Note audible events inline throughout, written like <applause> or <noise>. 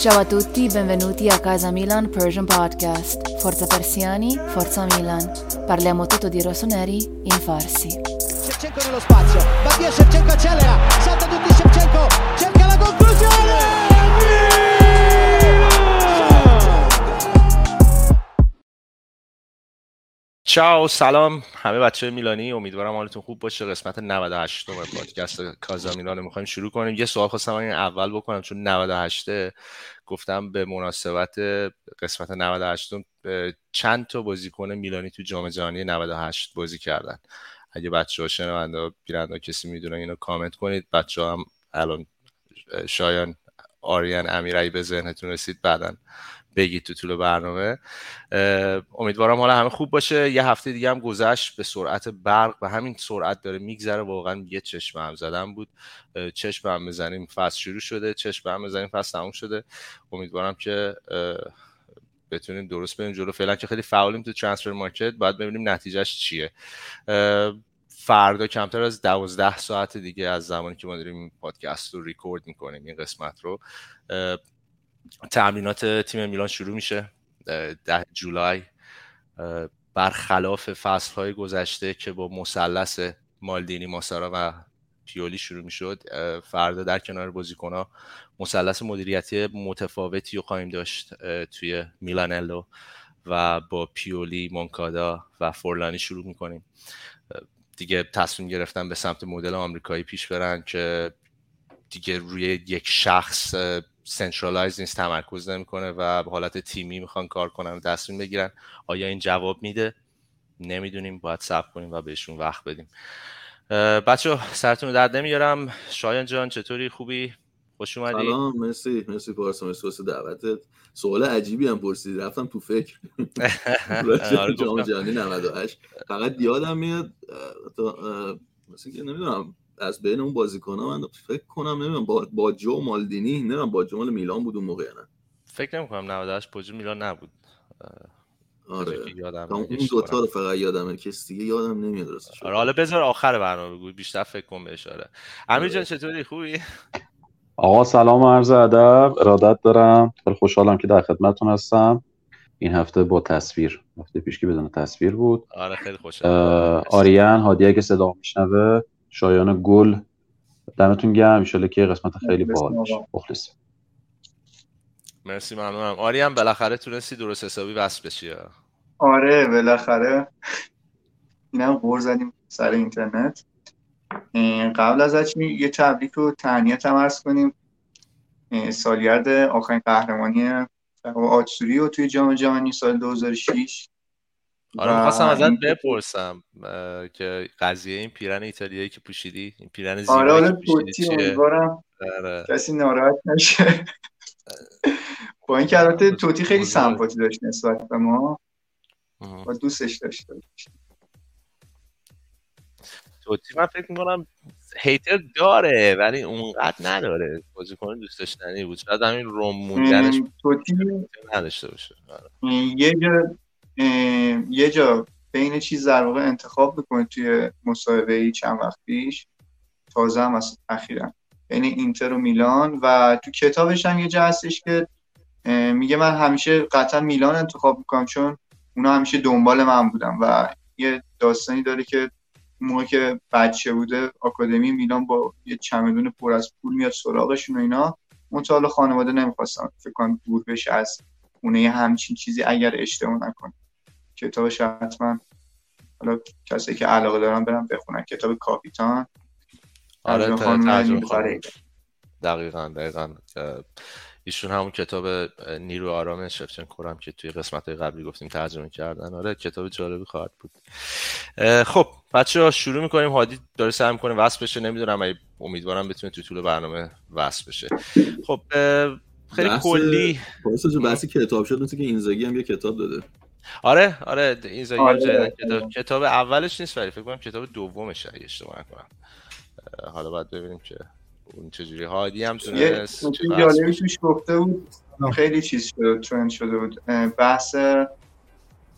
Ciao a tutti, benvenuti a Casa Milan Persian Podcast. Forza Persiani, Forza Milan. Parliamo tutto di rossoneri in farsi. Shevchenko nello spazio, va via Shevchenko accelera, salta tutti Shevchenko, cerca la conclusione! چاو سلام همه بچه میلانی امیدوارم حالتون خوب باشه. قسمت 98 م پادکست کازا میلان رو می‌خوایم شروع کنیم. یه سوال خواستم این اول بکنم چون 98 گفتم به مناسبت قسمت 98 چند تا بازیکن میلانی تو جام جهانی 98 بازی کردن؟ اگه بچه ها شنونده بیننده کسی می‌دونه اینو کامنت کنید. بچه هم الان شایان آریان امیرعی به ذهنتون رسید بعدا بگید تو طول برنامه. امیدوارم حالا همه خوب باشه. یه هفته دیگه هم گذشت به سرعت برق و همین سرعت داره میگذره. واقعا یه چشم هم زدن بود. چشم هم بزنیم فصل شروع شده. چشم هم بزنیم فصل تموم شده. امیدوارم که بتونیم درست بریم جلو. فعلا که خیلی فعالیم تو ترانسفر مارکت. باید ببینیم نتیجهش چیه. فردا کمتر از دوازده ساعت دیگه از زمانی که ما داریم پادکست رو ریکورد می‌کنیم این قسمت رو. تمرینات تیم میلان شروع میشه ده جولای. برخلاف فصل های گذشته که با مثلث مالدینی ماسارا و پیولی شروع می‌شد فردا در کنار بازیکن ها مثلث مدیریتی متفاوتی رو خواهیم داشت توی میلانلو و با پیولی مونکادا و فورلانی شروع می‌کنیم. دیگه تصمیم گرفتن به سمت مدل آمریکایی پیش برن که دیگه روی یک شخص centralize نیست تمرکز نمی‌کنه و به حالت تیمی می‌خوان کار کنن و تصمیم بگیرن. آیا این جواب میده؟ نمی‌دونیم. باید صبر کنیم و بهشون وقت بدیم. بچه سرتون رو درد نمیارم. شایان جان چطوری؟ خوبی؟ خوش اومدی؟ سلام. مرسی. مرسی پارسا. مرسی واسه دعوتت. سوال عجیبی هم پرسیدی. رفتم تو فکر. <laughs> جام جهانی 98 فقط یادم میاد مثلا که نمی‌دونم. از بین اون بازیکن‌ها من فکر کنم نمی‌دونم با, با جو مالدینی نمی‌دونم با جو میلان بود اون موقع نه؟ فکر نمی‌کنم 98 با جو میلان نبود. آره. یادم اون دوتا رو فقط یادمه کسی دیگه یادم نمیاد راستش. آره حالا بذار آخر برنامه بگو بیشتر فکر کن بهش آره. امیر جان چطوری؟ خوبی؟ آقا سلام و عرض ادب ارادت دارم. خیلی خوشحالم که در خدمتتون هستم. این هفته با تصویر هفته پیش که بدون تصویر بود. آره خیلی خوشحالم. آریان هادیه که صدا میشنوه. شایان گل. دمتون گرم. ان که قسمت خیلی باحال باشه. مخلص مرسی ممنونم. آریان بالاخره تونستی درست حسابی وصل بشی. آره بالاخره. اینم قور زدیم سر اینترنت. قبل از یه تبریک رو تهنیت هم عرض کنیم. سالگرد آخرین قهرمانی آتسوری رو توی جام جهانی سال 2006 آره می‌خواستم ازت بپرسم که قضیه این پیرن ایتالیایی که پوشیدی این پیرن زیبایی آره آره توتی امیدوارم آره. کسی ناراحت نشه. با این که البته توتی خیلی سمپاتی داشت نسبت به ما. و دوستش داشته توتی من فکر می‌کنم هیتر داره ولی اونقدر نداره. بازیکن دوست داشتنی بود. شاید همین روم موندنش توتی نداشته باشه. یه جا یه جا بین چیز در واقع انتخاب بکنید توی مصاحبه ای چند وقت پیش. تازه هم از اخیرا. بین اینتر و میلان و تو کتابش هم یه جا هستش که میگه من همیشه قطعا میلان انتخاب می‌کنم چون اونا همیشه دنبال من بودم و یه داستانی داره که موقع که بچه بوده آکادمی میلان با یه چمدون پر از پول میاد سراغشون و اینا. مطال خانواده نمی‌خواستم فکر کنم دور بشه از خونه همچین چیزی اگر اشتباه نکنه کتابش حتما حالا کسی که علاقه دارن برم بخونن کتاب کاپیتان. آره ترجمه دقیقا دقیقا. ایشون همون کتاب نیرو آرام شفچنکو هم که توی قسمت قبلی گفتیم ترجمه کردن. آره کتاب جالبی خواهد بود. خب بچه ها شروع می‌کنیم. هادی داره سعی می‌کنه وصل بشه. نمی‌دونم امیدوارم بتونه تو طول برنامه وصل بشه. خب خیلی کلی بحث کتاب شد. مثل که اینزاگی هم یه کتاب داده. آره آره اینزاگی آره. کتاب کتاب اولش نیست ولی فکر کنم کتاب دومش اگه اشتباه نکنم. حالا باید ببینیم که اون چجوری. هادی هم تونست جالبی توش گفته بود خیلی چیز شده ترند شده بود. بحث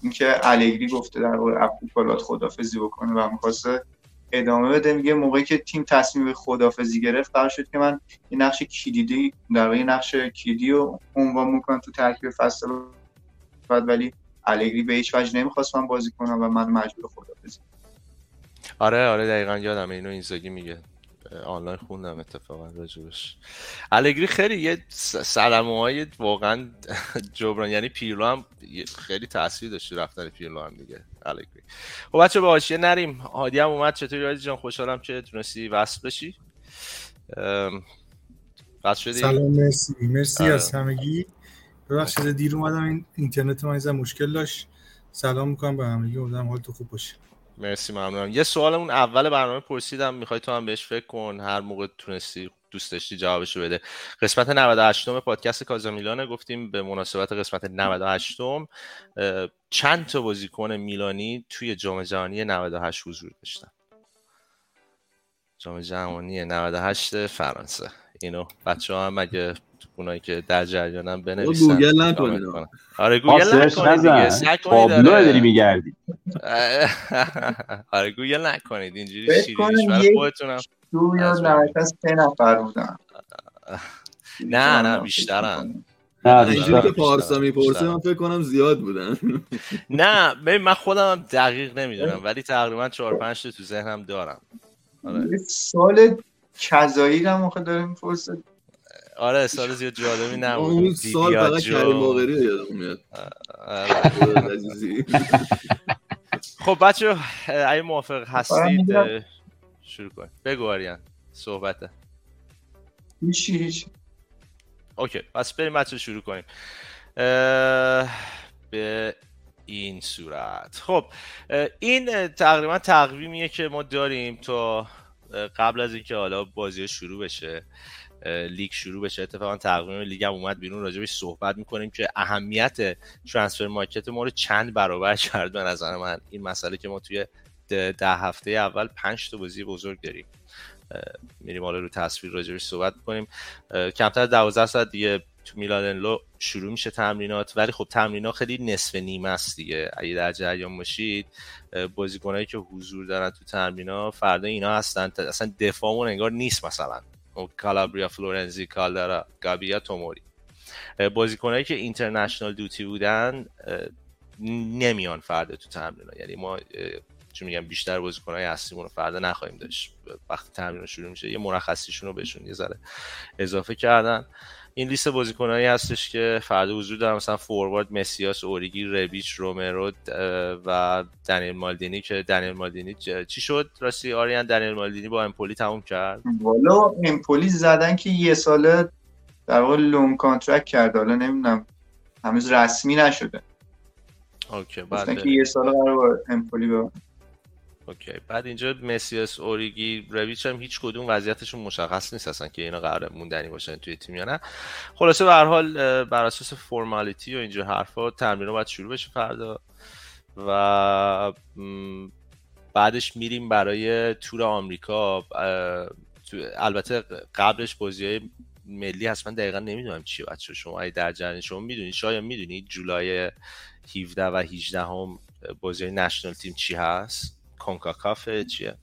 اینکه الگری گفته در واقع فوتبالات خدافزی بکنه و می‌خواسته ادامه بده. میگه موقعی که تیم تصمیم به خدافزی گرفت قرار شد که من یه نقش کلیدی در واقع نقش کلیدی رو عنوان می‌کنم تو ترکیب فصل بعد. ولی الگری به هیچ وجه نمی‌خواست من بازی کنم و من مجبور خدافزی آره آره دقیقا یادم اینو اینزاگی میگه. آنلاین خوندم اتفاقا راجبش. الگری خیلی یه سلمه های واقعا <laughs> جبران یعنی پیرلو هم خیلی تاثیر داشت رفتن پیرلو هم دیگه الگری خب بچه به آشیه نریم. هادی هم اومد چطوری رازی جان؟ خوشحالم که تونستی وصل بشی. وصل شدی؟ سلام مرسی. مرسی آره. از همگی. ببخشید دیر اومدم. این اینترنت من مشکل داشت. سلام می‌کنم به همگی. امیدوارم حالتون خوب باشه. مرسی ممنونم. یه سوال اون اول برنامه پرسیدم. می‌خوای تو هم بهش فکر کن. هر موقع تونستی دوست داشتی جوابشو بده. قسمت 98 م پادکست کازا گفتیم به مناسبت قسمت 98 م چند تا بازیکن میلانی توی جام جهانی 98 حضور داشتن؟ جام جهانی 98 فرانسه. اینو بچه ها هم اگه اونایی که در جریانن بنویسن. گوگل نکنید آره گوگل نکنید دیگه. تابلو داری میگردی. آره گوگل نکنید. اینجوری شیرینیش برای خودتونم دو یا سه نفر بودن. نه نه بیشترن. نه اینجوری که پارسا می‌پرسه من فکر کنم زیاد بودن. <laughs> نه من خودم دقیق نمی‌دونم ولی تقریبا 4 5 تو ذهنم دارم. آره. سال کذایی هم آخه داره می‌پرسه. آره سال زیاد جالبی نبود. اون سال فقط کریم باقری یادم میاد. <laughs> خب بچه اگه موافق هستید شروع کن بگو آریان صحبته. هیچی هیچ. اوکی پس بریم بچه شروع کنیم. به این صورت. خب این تقریبا تقویمیه که ما داریم تا قبل از اینکه حالا بازی شروع بشه. لیگ شروع بشه. اتفاقا تقویم لیگ هم اومد بیرون. راجبش صحبت می‌کنیم که اهمیت transfer market ما رو چند برابر کرد به نظر من. این مسئله که ما توی ده هفته اول پنج تا بازی بزرگ داریم. میریم حالا رو تصویر راجبش صحبت کنیم. کمتر 12 ساعت دیگه تو میلان لو شروع میشه تمرینات ولی خب تمرینات خیلی نصف نیمه است دیگه. اگه در جریان باشید بازیکنایی که حضور دارن تو تمرینات فردا اینا هستن. اصلا دفاعمون انگار نیست مثلا. کالابریا فلورنزی کالدارا گابیا توموری. بازیکنایی که اینترنشنال دوتی بودن نمیان فردا تو تمرین یعنی ما چون میگم بیشتر بازیکنهای اصلیمون رو فردا نخواهیم داشت. وقتی تمرین شروع میشه یه مرخصیشون رو بهشون یه ذره اضافه کردن. این لیست بازیکنایی هستش که فردا حضور دارن. مثلا فوروارد مسیاس اوریگی ربیچ رومرو و دنیل مالدینی که دنیل مالدینی چی شد؟ راستی آریان دنیل مالدینی با امپولی تموم کرد. والا امپولی زدن که یه ساله در واقع long contract کرد. حالا نمی‌دونم. هنوز رسمی نشده. اوکی بعد که یه سال قرار امپولی با اوکی. بعد اینجا مسیاس اوریگی ربیچ هم هیچ کدوم وضعیتشون مشخص نیست اصلا که اینا قرار موندنی باشن توی تیم یا نه. خلاصه به هر حال بر اساس فرمالیتی و اینجور حرفا تمرین باید شروع بشه فردا و بعدش میریم برای تور آمریکا. البته قبلش بازی های ملی هست. من دقیقا نمی‌دونم چی بچه شما ای در جریان شما می‌دونید شاید می‌دونید جولای 17 و 18 هم بازی نشنال تیم چی هست. کنکاکاف چیه؟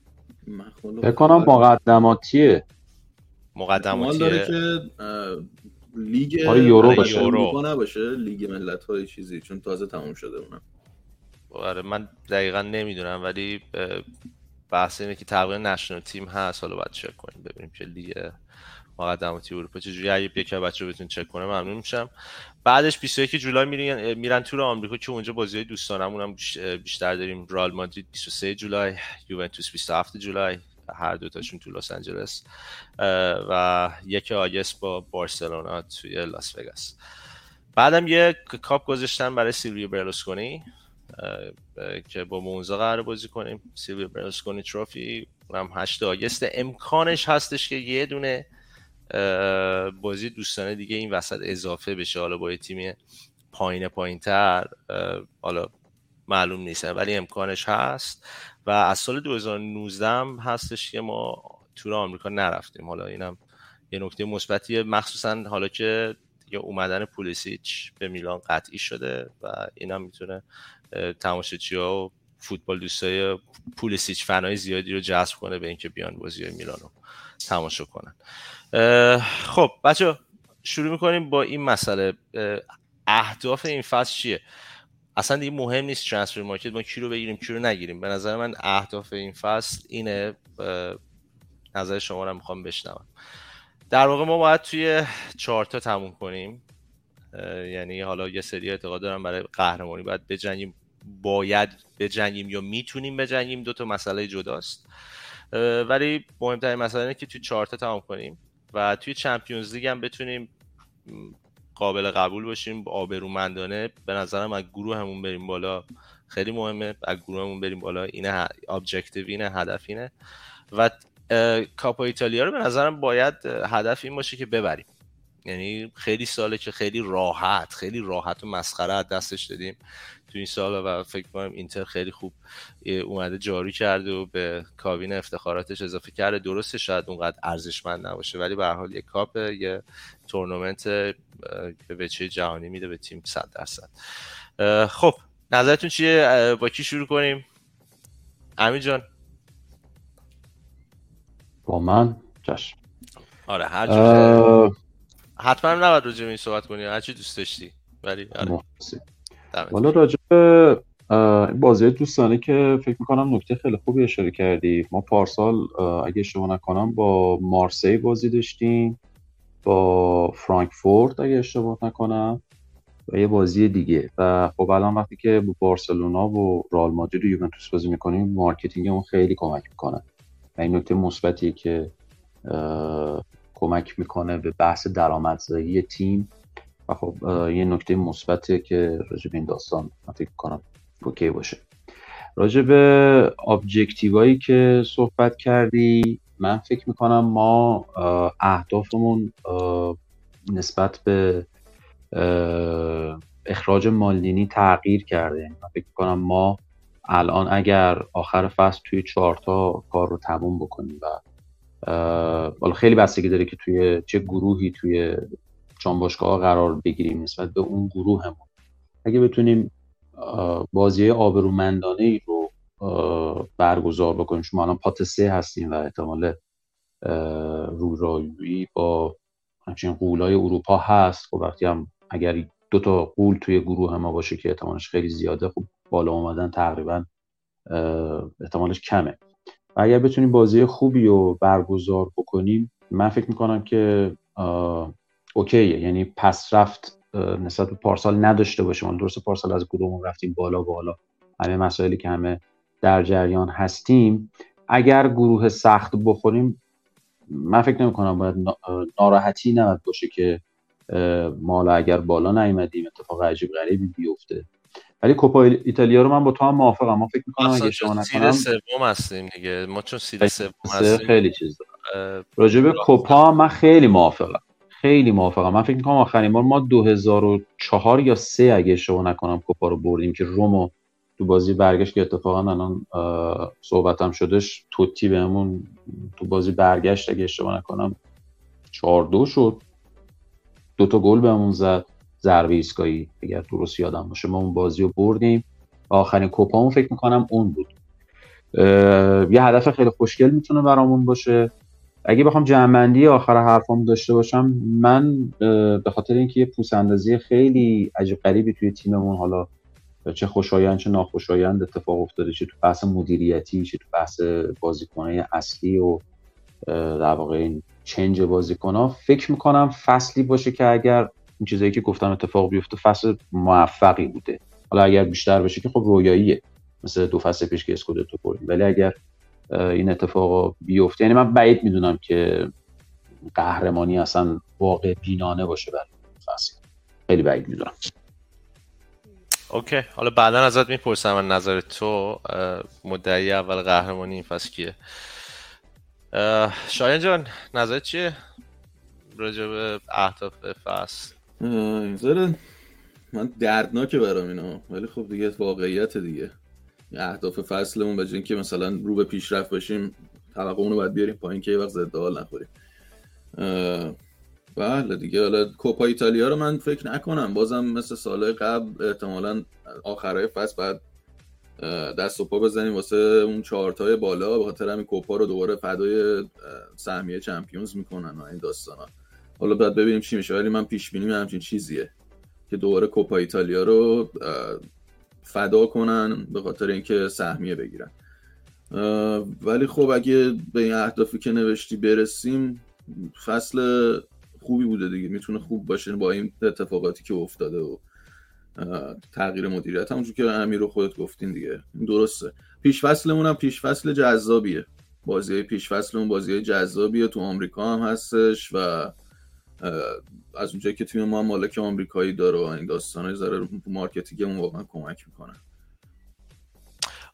فکر کنم مقدماتیه. مقدماتیه. داره که لیگ آره یورو باشه. یورو. نباشه لیگ ملت های چیزی چون تازه تموم شده اونم. آره من دقیقا نمی‌دونم ولی بحث اینه که تقریبا national team هست. حالا باید چک کنیم ببینیم که لیگ مقدماتی اروپا چجوری اگه یکی بچه ها بتونه چک کنه ممنون میشم. بعدش 21 جولای میرن میرن تور آمریکا که اونجا بازی دوستانمون هم بیشتر داریم. رئال مادرید 23 جولای یوونتوس 27 جولای هر دوتاشون تو لس آنجلس و یک August با بارسلونا توی لاس وگاس. بعدم یه کاپ گذاشتن برای سیلویو برلوسکونی که با مونزا قرار بازی کنیم. سیلویو برلوسکونی تروفی هم 8 آگست امکانش هستش که یه دونه بازی دوستانه دیگه این وسط اضافه بشه. حالا با یه تیم پایین پایین تر حالا معلوم نیست. ولی امکانش هست. و از سال 2019 هم هستش که ما تور آمریکا نرفتیم. حالا اینم یه نکته مثبتیه. مخصوصا حالا که دیگه اومدن پولیسیچ به میلان قطعی شده و اینم می‌تونه تماشاچی ها و فوتبال دوستای پولیسیچ فنای زیادی رو جذب کنه به اینکه بیان بازی میلانو. تماشا کنن. خب بچه شروع می‌کنیم با این مسئله. اهداف این فصل چیه؟ اصلا دیگه مهم نیست ترانسفر مارکت ما کی رو بگیریم کی رو نگیریم. به نظر من اهداف این فصل اینه نظر شما رو می‌خوام بشنوم. در واقع ما باید توی چارتا تموم کنیم. یعنی حالا یه سری اعتقاد دارم برای قهرمانی. باید بجنگیم باید بجنگیم یا می‌تونیم بجنگیم دو تا مسئله جداست. ولی مهمترین مسئله اینه که توی چارتا تمام کنیم و توی Champions League هم بتونیم قابل قبول باشیم آبرومندانه. به نظرم از گروه همون بریم بالا. خیلی مهمه. از گروه همون بریم بالا. اینه objective اینه هدف اینه. و Coppa Italia رو به نظرم باید هدف این باشه که ببریم. یعنی خیلی ساله که خیلی راحت خیلی راحت و مسخره از دستش دادیم. تو این سال و فکر کنم اینتر خیلی خوب اومده جاری کرده و به کابین افتخاراتش اضافه کرده. درسته شاید اونقدر ارزشمند نباشه ولی به هر حال یه کاپ یه تورنمنت به وچه جهانی میده به تیم 100 درصد. خب نظرتون چیه؟ با کی شروع کنیم؟ امین جان. با من؟ چشم آره هر جور. حتما نباید راجع به این صحبت کنی هر چی دوست داشتی. ولی آره. والا راجع به بازی دوستانه که فکر می‌کنم نکته خیلی خوبی اشاره کردی. ما پارسال اگه اشتباه نکنم با مارسی بازی داشتیم با فرانکفورت اگه اشتباه نکنم و یه بازی دیگه. و خب الان وقتی که با بارسلونا و رئال مادرید و یوونتوس بازی می‌کنیم marketing مون خیلی کمک می‌کنه. و این نکته مثبتی که کمک می‌کنه به بحث درآمدزایی تیم. و خب یه نکته مثبته که راجع به این داستان من فکر کنم اوکی باشه. راجع به ابجکتیوهایی که صحبت کردی من فکر می‌کنم ما اهدافمون نسبت به اخراج مالدینی تغییر کرده. من فکر می‌کنم ما الان اگر آخر فصل توی چهارتا کار رو تموم بکنیم و خیلی بستگی داره که توی چه گروهی توی باشگاه قرار بگیریم نسبت به اون گروه همون. اگه بتونیم بازی آبرومندانه ای رو برگزار بکنیم. شما الان پات سه هستیم و احتمال روی با همچین قولای اروپا هست. خب وقتی هم اگر دو تا قول توی گروه ما باشه که احتمالش خیلی زیاده خب بالا اومدن تقریبا احتمالش کمه. و اگر بتونیم بازی خوبی رو برگزار بکنیم من فکر می‌کنم که اوکیه. یعنی پس رفت نسبت به پارسال نداشته باشیم حالا درست پارسال از گروهمون رفتیم بالا بالا. همه مسائلی که همه در جریان هستیم. اگر گروه سخت بخوریم من فکر نمی کنم باید ناراحتی نباید باشه که ما اگر بالا نیومدیم اتفاق عجیب غریبی بیفته. ولی کوپا ایتالیا رو من با تو هم موافقم. ما فکر می‌کنم اگه شما نکنم سوم هستیم دیگه. ما چون سید سوم هستیم. خیلی چیز راجع به کوپا من خیلی موافقم. خیلی موافقم. من فکر می‌کنم آخرین بار ما 2004 یا 3 اگه اشتباه نکنم کوپا رو بردیم که رومو تو بازی برگشت که اتفاقا الان صحبتم شدش. توتی بهمون تو بازی برگشت اگه اشتباه نکنم. 4 2 شد. دو تا گل بهمون زد. ضربه ایستگاهی اگر درست یادم باشه ما اون بازی رو بردیم. آخرین کوپامون فکر می‌کنم اون بود. یه هدف خیلی خوشگل می‌تونه برامون باشه. اگه بخوام جمعندی آخر حرفام داشته باشم من به خاطر اینکه یه پوس اندازی خیلی عجیب غریبی توی تیممون حالا چه خوشایند چه ناخوشایند اتفاق افتاده چه تو بحث مدیریتی چه تو بحث بازیکنهای اصلی و در واقع این چنج بازیکن فکر می‌کنم فصلی باشه که اگر این چیزایی که گفتم اتفاق بیفته فصل موفقی بوده. حالا اگر بیشتر بشه که خب رویاییه. مثل دو فصل پیش که اسکودتو بردیم ولی اگر این اتفاق بیفته. یعنی من بعید می‌دونم که قهرمانی اصلا واقع بینانه باشه برای فصل. خیلی بعید می‌دونم. اوکی. حالا بعدا ازت می‌پرسم من نظر تو مدعی اول قهرمانی این فصل کیه؟ شایان جان نظر چیه راجع به اهداف فصل؟ این من دردناکه برام اینا ولی خب دیگه واقعیت دیگه. اهداف فصلمون به اینکه مثلا رو به پیشرفت باشیم توقع رو باید بیاریم پایین که یه وقت زده حال نخوریم. بله دیگه حالا کوپا ایتالیا رو من فکر نکنم. بازم مثل سالهای قبل احتمالا آخرای فصل بعد دست و پا بزنیم واسه اون چهارتای بالا. به خاطر همین کوپا رو دوباره فدای سهمیه چمپیونز می‌کنن و این داستانا. حالا باید ببینیم چی میشه. ولی من پیش بینی همچین چیزیه که دوباره کوپا ایتالیا رو فدا کنن به خاطر اینکه سهمیه بگیرن. ولی خب اگه به این اهدافی که نوشتی برسیم فصل خوبی بوده دیگه. می‌تونه خوب باشه با این اتفاقاتی که افتاده و تغییر مدیریت. همونجور که امیر و خودت گفتین دیگه. درسته. پیش فصلمون هم پیش فصل جذابیه. بازی پیش فصلمون بازی جذابیه. تو آمریکا هم هستش و از اونجایی که تیم ما مالک آمریکایی داره و این داستانه ذره marketing مون واقعا کمک می‌کنه.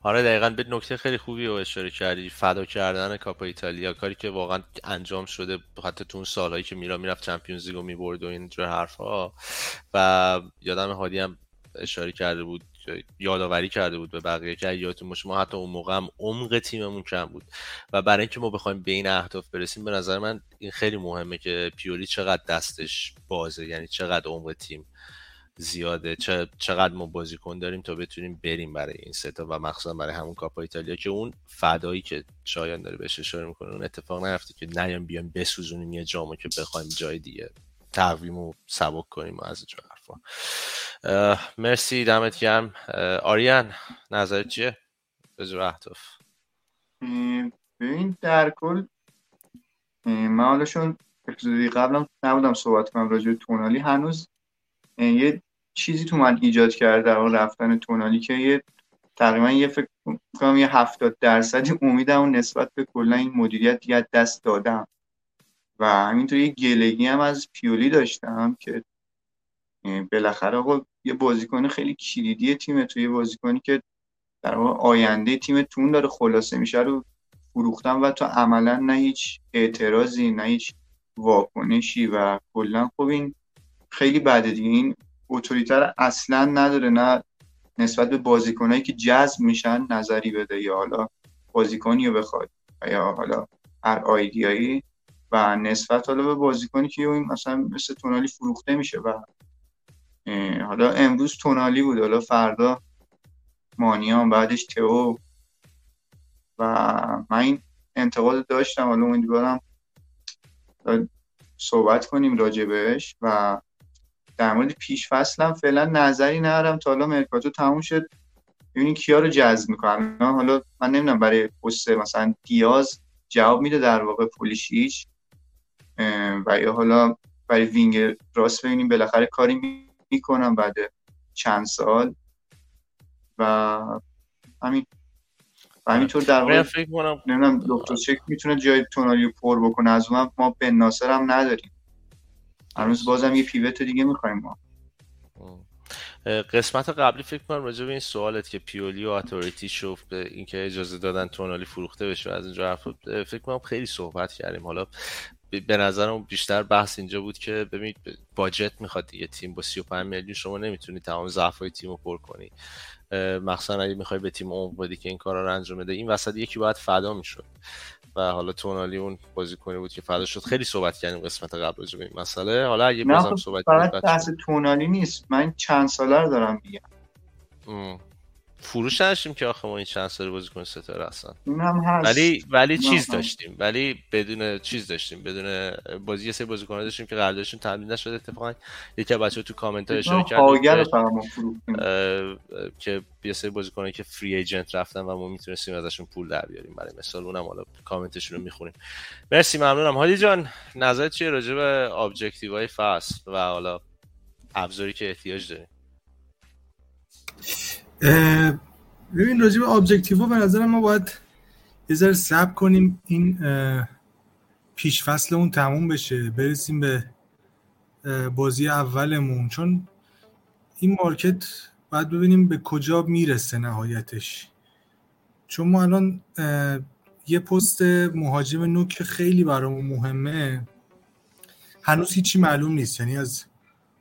آره دقیقا. به نکته خیلی خوبی رو اشاره کردی. فدا کردن Coppa Italia کاری که واقعا انجام شده حتی تو اون سالهایی که میلان می‌رفت Champions League و می‌برد و اینجور حرفها. و یادم هادی هم اشاره کرده بود یادآوری کرده بود به بقیه که یادتون باشه ما حتی اون موقع هم عمق تیممون کم بود. و برای اینکه ما بخوایم به این اهداف برسیم به نظر من این خیلی مهمه که پیولی چقدر دستش بازه یعنی چقدر عمق تیم زیاده چقدر ما بازیکن داریم تا بتونیم بریم برای این ستا و مخصوصا برای همون کاپا ایتالیا که اون فدایی که شایان داره بهش اشاره می‌کنه اون اتفاق نیفته که نیام بیایم بسوزونیم یه جامو که بخوایم جای دیگه تقویم و سبک کنیم و از اینجور حرفا. مرسی دمت گرم. آریان نظرت چیه؟ به اهداف. ببین در کل من حالشون قبلم نبودم صحبت کنم راجع تونالی هنوز یه چیزی تو من ایجاد کرده در رفتن تونالی که یه تقریبا یه فکر کنم یه هفتاد درصدی امیدم و نسبت به کلا این مدیریت دیگه دست دادم. و همینطور یه گلگی هم از پیولی داشتم که بالاخره آقا یه بازیکن خیلی کلیدی تیمه تو یه بازیکنی که در آینده تیمتون داره خلاصه میشه رو فروختن و تو عملا نه هیچ اعتراضی نه هیچ واکنشی و کلا خب این خیلی بده دیگه. این اتوریتر اصلا نداره نه نسبت به بازیکنایی که جذب میشن نظری بده یا حالا بازیکنی رو بخواد یا حالا هر آیدیایی و نسبت حالا به بازیکنی که این مثلا مثل تونالی فروخته میشه و حالا امروز تونالی بود حالا فردا مانیان بعدش تئو. و من این انتقاد داشتم حالا امیدوارم صحبت کنیم راجبش و در مورد پیش فصلم فعلا نظری ندارم تا حالا مرکاتو تموم شد. ببینیم کیا رو جذب می‌کنم حالا من نمی‌دونم برای پست مثلا دیاز جواب میده در واقع پولیشیچ و یا حالا برای وینگ راست ببینیم بالاخره کاری می‌کنم بعد چند سال. و همین. و همینطور در واقع نمی‌دونم دکتر چک می‌تونه جای تونالی رو پر بکنه. از اون ما به ناصر هم نداریم. هنوز بازم یه پیوت دیگه می‌خوایم ما. قسمت قبلی فکر کنم راجع به این سوالت که پیولی و اتوریتی شفت به اینکه اجازه دادن تونالی فروخته بشه از اینجا حرف فکر کنم خیلی صحبت کردیم. حالا به نظرم بیشتر بحث اینجا بود که ببینید باجت می‌خواد دیگه تیم با 35 میلیون شما نمی‌تونی تمام ضعفای تیم رو پر کنی. مخصوصا اگه می‌خوای به تیم عمق بدی که این کارا رو انجام بده این وسط یکی باید فدا می‌شد. و حالا تونالی اون بازیکنی بود که فدا شد. خیلی صحبت کردیم قسمت قبل راجع به این مسئله. حالا اگه بازم خب صحبت فقط بحث تونالی نیست. من چند ساله رو دارم میگم. فروش نداشتیم که آخه ما این چند سال بازیکن ستاره هستن هم هست. ولی ولی چیز داشتیم. ولی بدون چیز داشتیم. بدون بازی یه سری بازیکن داشتیم که قراردادشون تمدید نشده. اتفاقا یکی از بچه‌ها تو کامنت ها اشاره کرد که یه سری بازیکنایی که فری ایجنت رفتن و ما می‌تونستیم ازشون پول در بیاریم. برای مثال اونم حالا کامنتشون رو می‌خونیم. مرسی ممنونم. هادی جان نظرت چیه راجع به objective های فصل و حالا ابزاری که احتیاج داریم؟ ببین راجع به objective به نظر ما باید یه ذره صبر کنیم این پیش فصلمون تموم بشه برسیم به بازی اولمون. چون این market باید ببینیم به کجا می‌رسه نهایتش. چون ما الان یه پست مهاجم نوک خیلی برامون مهمه. هنوز هیچی معلوم نیست. یعنی از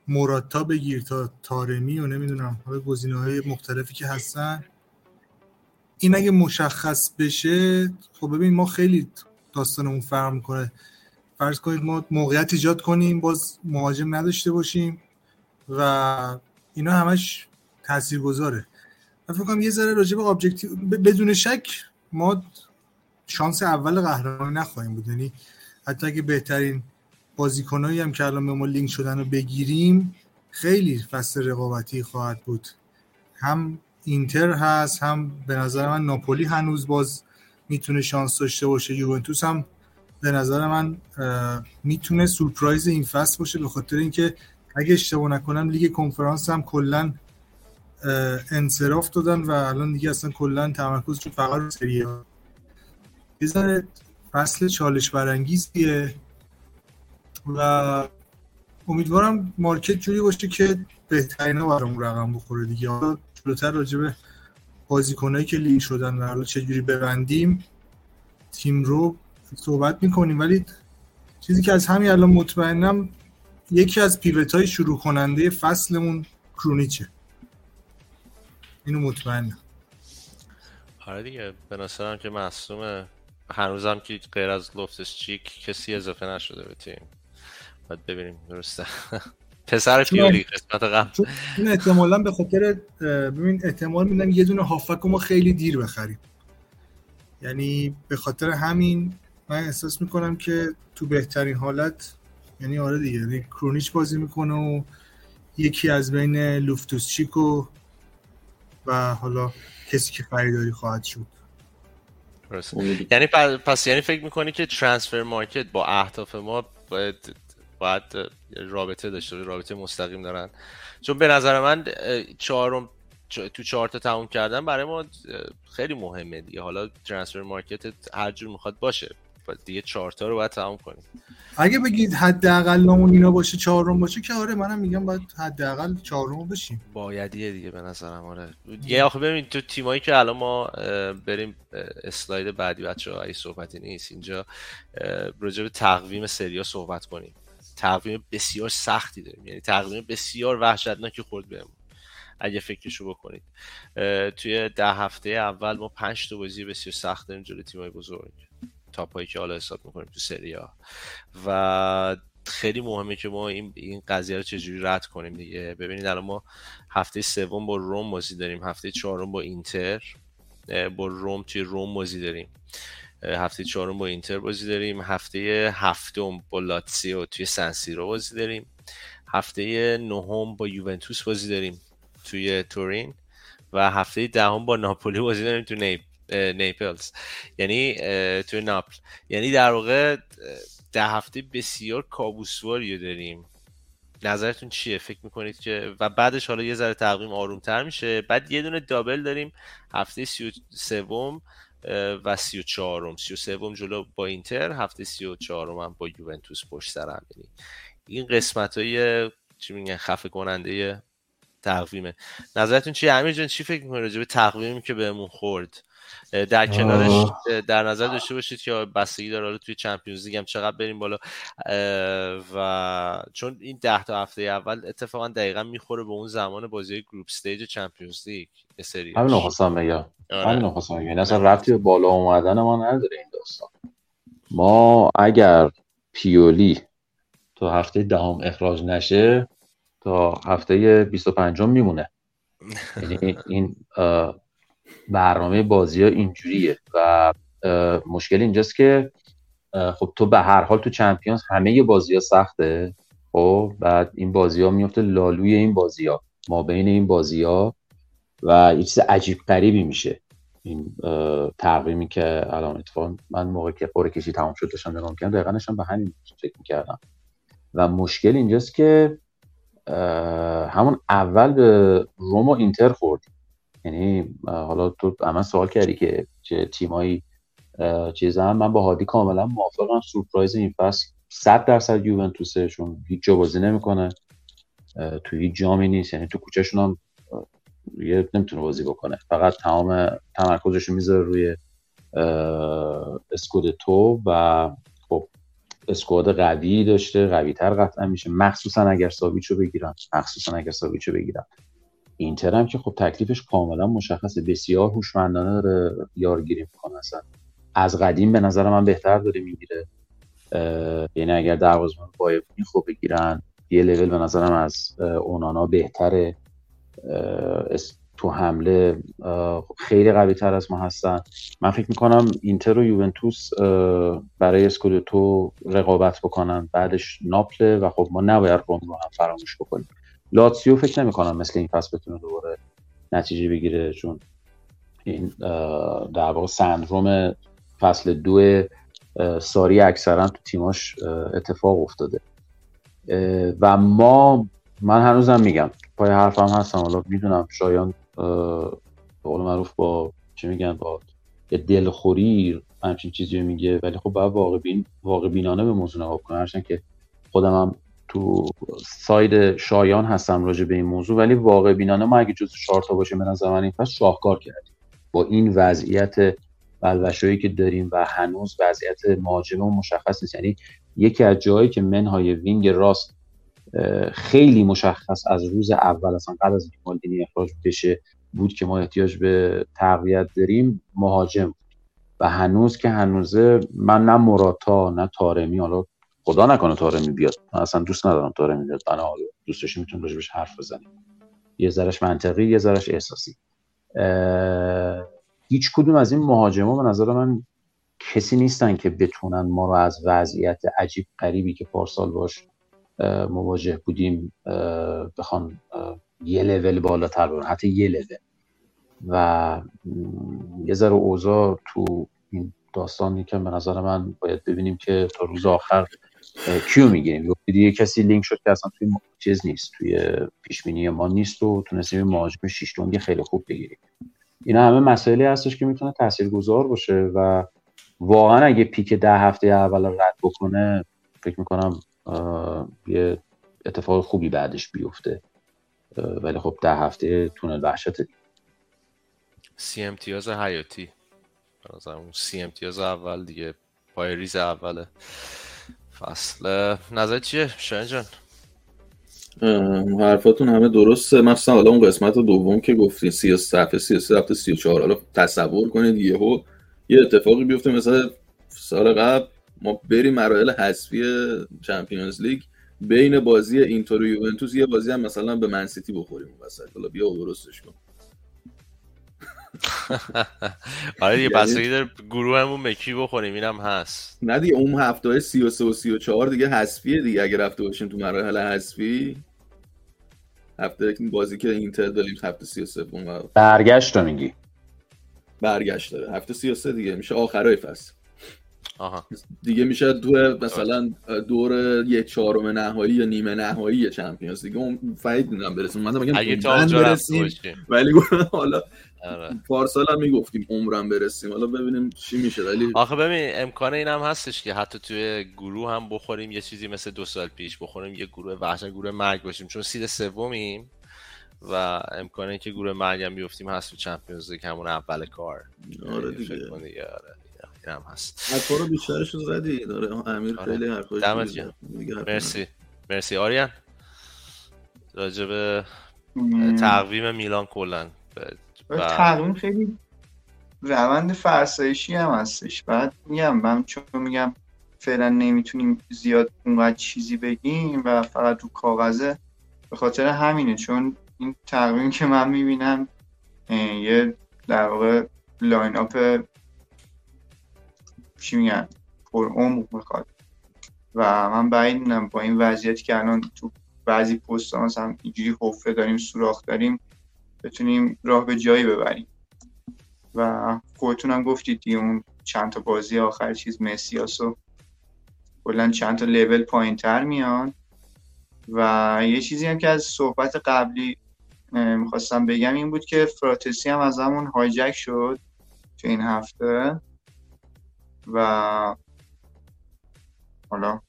موراتا بگیر تا تارمی و نمی‌دونم حالا گزینه های مختلفی که هستن. این اگه مشخص بشه خب ببین ما خیلی داستانمون فرق می‌کنه. فرض کنید ما موقعیت ایجاد کنیم باز مهاجم نداشته باشیم و اینا همش تاثیر گذاره من فکر کنم یه ذره راجع به objective بدون شک ما شانس اول قهرمانی نخواهیم بود. یعنی حتی اگه بهترین بازیکنایی هم که الان به ما لینک شدن رو بگیریم خیلی فصل رقابتی خواهد بود. هم اینتر هست هم به نظر من ناپولی هنوز باز می‌تونه شانس داشته باشه. یوونتوس هم به نظر من می‌تونه سورپرایز این فصل باشه به خاطر اینکه اگه اشتباه نکنم لیگ کنفرانس هم کلا انصراف دادن و الان دیگه اصلا کلا تمرکزشون فقط رو سری ها فصل چالش برانگیزیه و امیدوارم مارکت جوری باشه که بهترین ها برامون رقم بخوره دیگه. حالا جلوتر راجع به بازیکنایی که لینک شدن و حالا چجوری ببندیم تیم رو صحبت می‌کنیم. ولی چیزی که از همین الان مطمئنم یکی از پیوت های شروع کننده فصلمون کرونیچه. اینو مطمئنم. آره دیگه به نظرم که مصوم هنوزم که غیر از لوفتس چیک کسی اضافه نشده به تیم. باید ببینیم درسته. <laughs> پسر پیولی قسمت قبل. این احتمالا به خاطر ببین احتمال میدم یه دونه هافک ما خیلی دیر بخریم. یعنی به خاطر همین من احساس می‌کنم که تو بهترین حالت یعنی آره دیگه یعنی کرونیچ بازی می‌کنه و یکی از بین لوفتوس و و حالا کسی که خریداری خواهد شد. یعنی پس یعنی فکر می‌کنی که ترانسفر مارکت با اهداف ما باید باید رابطه داشته رابطه مستقیم دارن. چون به نظر من چهارم تو چهار تا تموم کردن برای ما خیلی مهمه دیگه. حالا ترانسفر مارکت هر جور می‌خواد باشه. دیگه چهار تا رو باید تموم کنیم. اگه بگید حداقل اینا باشه چهارم باشه که آره منم میگم باید حداقل چهارم بشیم. بایدیه دیگه به نظرم آره. یه آخه ببین تو تیمایی که الان ما بریم اسلاید بعدی بچه ها صحبتی نیست اینجا راجع به تقویم سریا صحبت کنیم. تقویم بسیار سختی داریم. یعنی تقویم بسیار وحشتناکی خورد بهمون. اگه فکرشو بکنید. توی ده هفته اول ما پنج تا بازی بسیار سخت داریم جلوی تیمای بزرگ. تاپایی که حالا حساب می‌کنیم تو سریا و خیلی مهمه که ما این این قضیه رو چجوری رد کنیم دیگه. ببینید الان ما هفته سوم با روم بازی داریم. هفته چهارم با اینتر. با روم توی روم بازی داریم. هفته چهارم با اینتر بازی داریم. هفته هفتم با لاتسیو توی سنسیرو بازی داریم. هفته نهم با یوونتوس بازی داریم توی تورین. و هفته دهم با ناپولی بازی داریم تو نیپ نیپلز. یعنی توی ناپل. یعنی در واقع ده هفته بسیار کابوسواری داریم. نظرتون چیه؟ فکر می‌کنید که و بعدش حالا یه ذره تقویم آرومتر میشه. بعد یه دونه دابل داریم. هفته سی و سوم و سی و چهارم. سی و سوم جلو با اینتر هفته سی و چهارم هم با یوونتوس پشت سر هم. یعنی این قسمت های چی میگن خفه کننده تقویمه. نظرتون چیه؟ امیر جان چی فکر می‌کنید راجع به تقویمی که بهمون خورد؟ در کنارش در نظر داشته باشید که بستگی داره حالا توی چمپیونز لیگ هم چقدر بریم بالا؟ و چون این ده تا هفته اول اتفاقا دقیقا می‌خوره به اون زمان بازی group stage چمپیونز لیگ. سر همین خواستم بگم آره. همین خواستم بگم اصلا رفتی به بالا اومدن ما نداره این داستان. ما اگر پیولی تا هفته دهم اخراج نشه تا هفته 25 میمونه. یعنی این برنامه بازی ها اینجوریه و مشکل اینجاست که خب تو به هر حال تو چمپیونز همه بازی ها سخته. خب بعد این بازی ها میفته لالوی این بازی ها. ما بین این بازی ها و یه چیز عجیب قریبی میشه. این تقویمی که الان اتفاق من موقع که قره کشی تمام شد داشتم نگاه می‌کردم دقیقا به همین فکر می‌کردم. و مشکل اینجاست که همون اول به روم و اینتر خوردیم یعنی حالا تو اما سوال کردی که چه تیمایی چیز من با هادی کاملا موافقم. سورپرایز این فصل 100 درصد یوونتوسشون هیچ جا بازی نمی‌کنه. تو هیچ جامی نیست. یعنی تو کوچهشون هم یه نمی‌تونه بازی بکنه. فقط تمام تمرکزش می‌ذاره روی اسکود تو و خب اسکواد قوی داشته قوی تر قطعا میشه. مخصوصا اگر ساویچو بگیرن مخصوصا اگر ساویچو بگیرن. اینتر هم که خب تکلیفش کاملا مشخصه. بسیار هوشمندانه داره یارگیری می‌کنه اصلا. از قدیم به نظر من بهتر داره می‌گیره. یعنی اگر دروازه‌بان بایبونی خوب بگیرن یه لول به نظرم از اونانا بهتره. تو حمله خیلی قوی تر از ما هستن. من فکر می‌کنم اینتر و یوونتوس برای اسکودتو رقابت بکنن. بعدش ناپل و خب ما نباید روم رو هم فراموش بکنیم. لاتسیو فکر نمی‌کنم مثل این پس بتونه دوباره نتیجه بگیره چون این در واقع سندروم فصل دو ساری اکثرا تو تیماش اتفاق افتاده. و ما من هنوزم میگم. پای حرفم هستم. حالا می‌دونم شایان به قول معروف با چه میگن با یه دلخوری همچین چیزی میگه. ولی خب باید واقع, بین، واقع بینانه به موضوع نگاه کنم. هرچند که خودم هم تو ساید شایان هستم راجع به این موضوع. ولی واقع بینانه ما اگه جز چهار تا من نظر من این پس شاهکار کردیم. با این وضعیت بلوشویی که داریم و هنوز وضعیت مهاجم مشخص نیست. یعنی یکی از جایی که منهای وینگ راست خیلی مشخص از روز اول اصلا قبل از اینکه مالدینی اخراج بشه بود که ما احتیاج به تقویت داریم مهاجم و هنوز که هنوزه من نه مراتا نه تارمی حالا خدا نکنه تارمی بیاد. من اصلا دوست ندارم تارمی بیاد. من دوستش می‌تونم راجبش حرف بزنیم. یه ذرش منطقی یه ذرش احساسی. هیچ کدوم از این مهاجما به نظر من کسی نیستن که بتونن ما رو از وضعیت عجیب قریبی که پارسال باش مواجه بودیم بخوان یه لول بالاتر برن حتی یه لول. و یه ذره اوضاع تو این داستان که به نظر من باید ببینیم که تا روز آخر کیو می‌گیریم. یه کسی لینک شد که اصلا توی چیز نیست توی پیشبینی ما نیست و تونستیم مهاجم شیش خیلی خوب بگیریم. اینا همه مسائلی هستش که می‌تونه تاثیرگذار باشه و واقعا اگه پیک ده هفته اول رد بکنه فکر می‌کنم یه اتفاق خوبی بعدش بیفته. ولی خب ده هفته تونل وحشت سی امتیاز حیاتی. اون سی امتیاز اول دیگه پای ریز اوله. فصل. نظر چیه؟ شاید جان. حرفاتون همه درسته. مثلا حالا اون قسمت دوم که گفتی سی صفحه سی صفحه سی و چهار. حالا تصور کنید یهو یه اتفاقی بیفته مثلا سال قبل. ما بریم مراحل حذفی چمپیونز لیگ. بین بازی اینتر و یوونتوس یه بازی هم مثلا به منسیتی بخوریم وسط. حالا بیا درستش کن. <laughs> آره یه بستگی داره گروه همون مکی بخوریم اینم هست. نه دیگه اون هفته های 33 و 34 دیگه حذفیه دیگه اگه رفته باشیم تو مراحل حذفی. هفته بازی که اینتر داریم هفته 33 برگشت رو میگی؟ برگشت داره. هفته 33 دیگه میشه آخرای فصل. آها. دیگه میشه دو مثلا دور یه چهارم نهایی یا نیمه نهایی چمپیونز دیگه اون فاید نمی‌دونم برسیم. من میگم اگه تا برسیم ولی <laughs> حالا آره. پارسال هم می‌گفتیم عمرم برسیم. حالا ببینیم چی میشه ولی آخه ببین امکان این هم هستش که حتی توی گروه هم بخوریم یه چیزی مثل دو سال پیش بخوریم یه گروه وحشت گروه مرگ باشیم. چون سید سومیم و امکانه که گروه مرگ هم بیفتیم هست تو چمپیونز لیگ همون اول کار. آره دیگه آره. هم هست. حرفا رو بیشترش رو زدی. داره امیر آره. خیلی حرفاش مرسی. مرسی. آریان. راجب تقویم میلان کلا. و... تقویم خیلی روند فرسایشی هم هستش. بعد میگم من چون میگم فعلا نمی‌تونیم زیاد اونقدر چیزی بگیم و فقط رو کاغذه به خاطر همینه. چون این تقویم که من می‌بینم یه در واقع لاین اپ چی میگن؟ پر عمق می‌خواد. و من بعید با این وضعیتی که الان تو بعضی پست مثلا اینجوری حفره داریم سوراخ داریم بتونیم راه به جایی ببریم. و خودتون هم گفتید دیگه اون چند تا بازی آخر چیز مسیاس و کلا چند تا لول پایین تر میان. و یه چیزی هم که از صحبت قبلی می‌خواستم بگم این بود که فراتسی هم از همون هایجک شد تو این هفته. و حالا.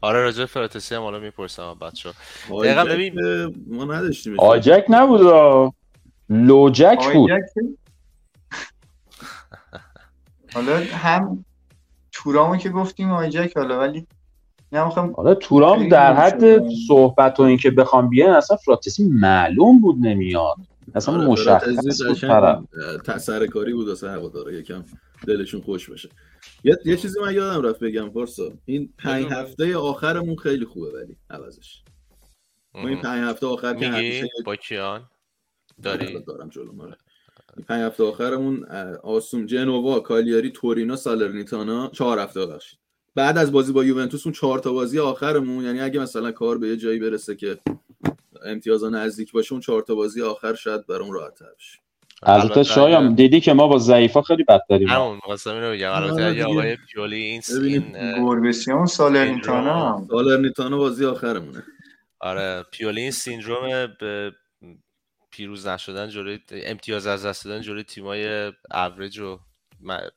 آره راجع فراتسی هم حالا می‌پرسم بچه دقیقا ببین ما نداشتیم آجک نبود لوجک بود. حالا هم تورامو که گفتیم آیجک حالا ولی حالا تورام در حد صحبت و اینکه بخوام بیان اصلا فراتسی معلوم بود نمیاد. اصلا آره مشخص بود سرکاری بود واسه هوادارا یکم دلشون خوش بشه یه, یه چیزی من یادم رفت بگم پارسا. این پنج هفته آخرمون خیلی خوبه ولی عوضش. ما این پنج هفته آخر که همیشه با کیان؟ داری؟ دارم جلو ماره پنج هفته آخرمون آسوم جنوا کالیاری تورینو سالرنیتانا چهار هفته بخشید بعد از بازی با یوونتوس اون چهار تا بازی آخرمون یعنی اگه مثلا کار به یه جایی برسه که امتیازا نزدیک باشه اون چهار تا بازی آخر شاید برام راحت تر بشه. البته شایم دیدی که ما با ضعیفا خیلی بدتریم همون واسه اینو بگم. البته آره یا آقای پیولی این این گوربسیان سالرنیتانا. سالرنیتانا بازی آخرمونه. آره پیولی این سیندروم به پیروز نشدن جلوی امتیاز از دست دادن جلوی تیمای اوریج و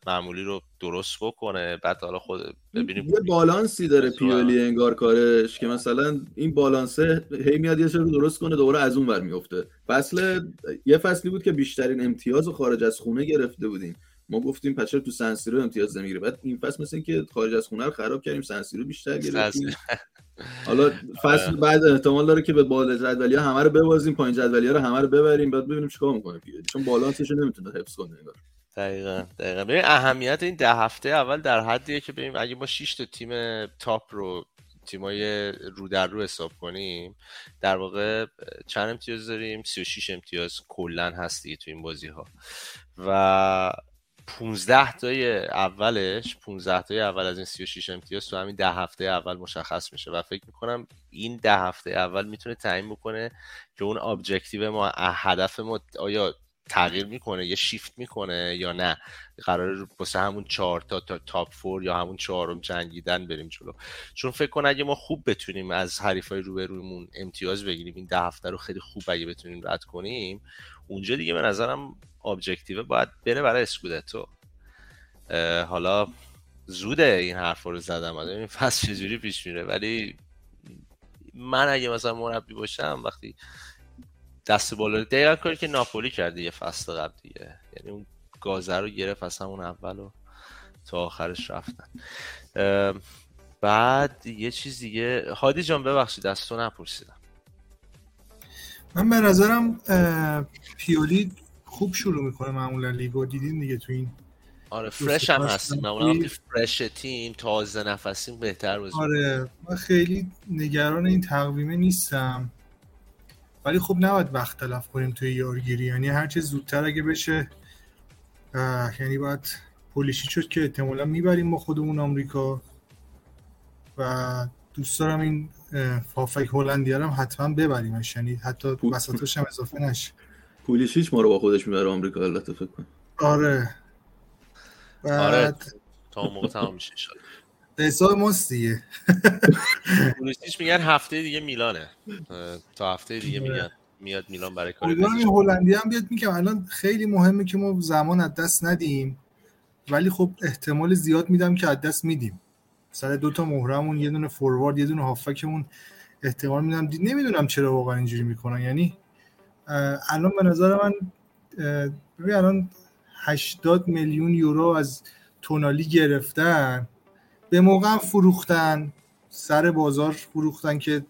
معمولی رو درست بکنه. بعد حالا خود ببینیم یه بالانسی داره پیولی انگار کارش که مثلا این بالانسه هی میاد یه رو درست کنه دوباره از اون ور میفته. فصل یه فصلی بود که بیشترین امتیاز رو خارج از خونه گرفته بودیم. ما گفتیم پچر تو سنسیرو امتیاز نمی‌گیره؟ بعد این فصل مثل که خارج از خونه رو خراب کردیم سنسیرو بیشتر گرفتیم. حالا فصل بعد احتمال داره که به بالا جدولی ها همه رو ببازیم پایین جدولی ها رو همه رو ببریم بعد ببینیم چیکار می‌کنه پیولی. چون بالانسش نمی‌تونه حفظ کنه انگار. دقیقا دقیقا. ببین اهمیت این ده هفته اول در حدیه که ببین اگه ما 6 تا تیم تاپ رو تیمای رو در رو حساب کنیم در واقع چند امتیاز داریم؟ 36 امتیاز کلا هست دیگه تو این بازی ها و 15 تای اولش 15 تای اول از این 36 امتیاز تو همین ده هفته اول مشخص میشه. و فکر می‌کنم این ده هفته اول می‌تونه تعیین بکنه که اون objective ما هدف ما آیا تغییر می‌کنه یا شیفت می‌کنه یا نه؟ قرار واسه همون چهار تا تا top four یا همون چهارم جنگیدن بریم جلو. چون فکر کن اگه ما خوب بتونیم از حریفای روبرومون امتیاز بگیریم این ده هفته رو خیلی خوب اگه بتونیم رد کنیم اونجا دیگه به نظرم objective باید بره برای اسکودتو. حالا زوده این حرف رو زدم این فصل چجوری پیش میره؟ ولی من اگه مثلا مربی باشم وقتی دست بالا. دقیقا کاری که ناپولی کرده یه فصل قبل دیگه یعنی اون گازه رو گرفت از همون اول و تا آخرش رفتن. بعد یه چیز دیگه. هادی جان ببخشید از تو نپرسیدم. من به نظرم پیولی خوب شروع می‌کنه معمولا لیگو دیدین دیگه تو این آره فرش هم هستیم. معمولا فرش تیم تازه نفسیم بهتر بازی آره من خیلی نگران این تقویمه نیستم. ولی خب نباید وقت تلف کنیم توی یارگیری. یعنی هر چه زودتر اگه بشه یعنی باید پولیشی شد که احتمالا می‌بریم با خودمون آمریکا. و دوست دارم این فافک هلندی هم حتما ببریمش. یعنی حتی پول- هم اضافه نشه. پولیشیچ ما رو با خودش می‌بره آمریکا البته فکر کنم. آره. آره. بعد تا اون موقع تمام میشه حساب ماست دیگه. میگن هفته دیگه میلانه. تا هفته دیگه آره. میاد میاد میلان برای کار هلندی هم بیاد. میگم الان خیلی مهمه که ما زمان از دست ندیم ولی خب احتمال زیاد میدم که از دست میدیم. سر دو تا مهرمون یه دونه فوروارد یه دونه هافکمون احتمال میدم. دید نمی‌دونم چرا واقعا اینجوری می‌کنن. یعنی الان به نظر من ببین الان 80 میلیون یورو از تونالی گرفتن. به موقع هم فروختن سر بازار فروختن که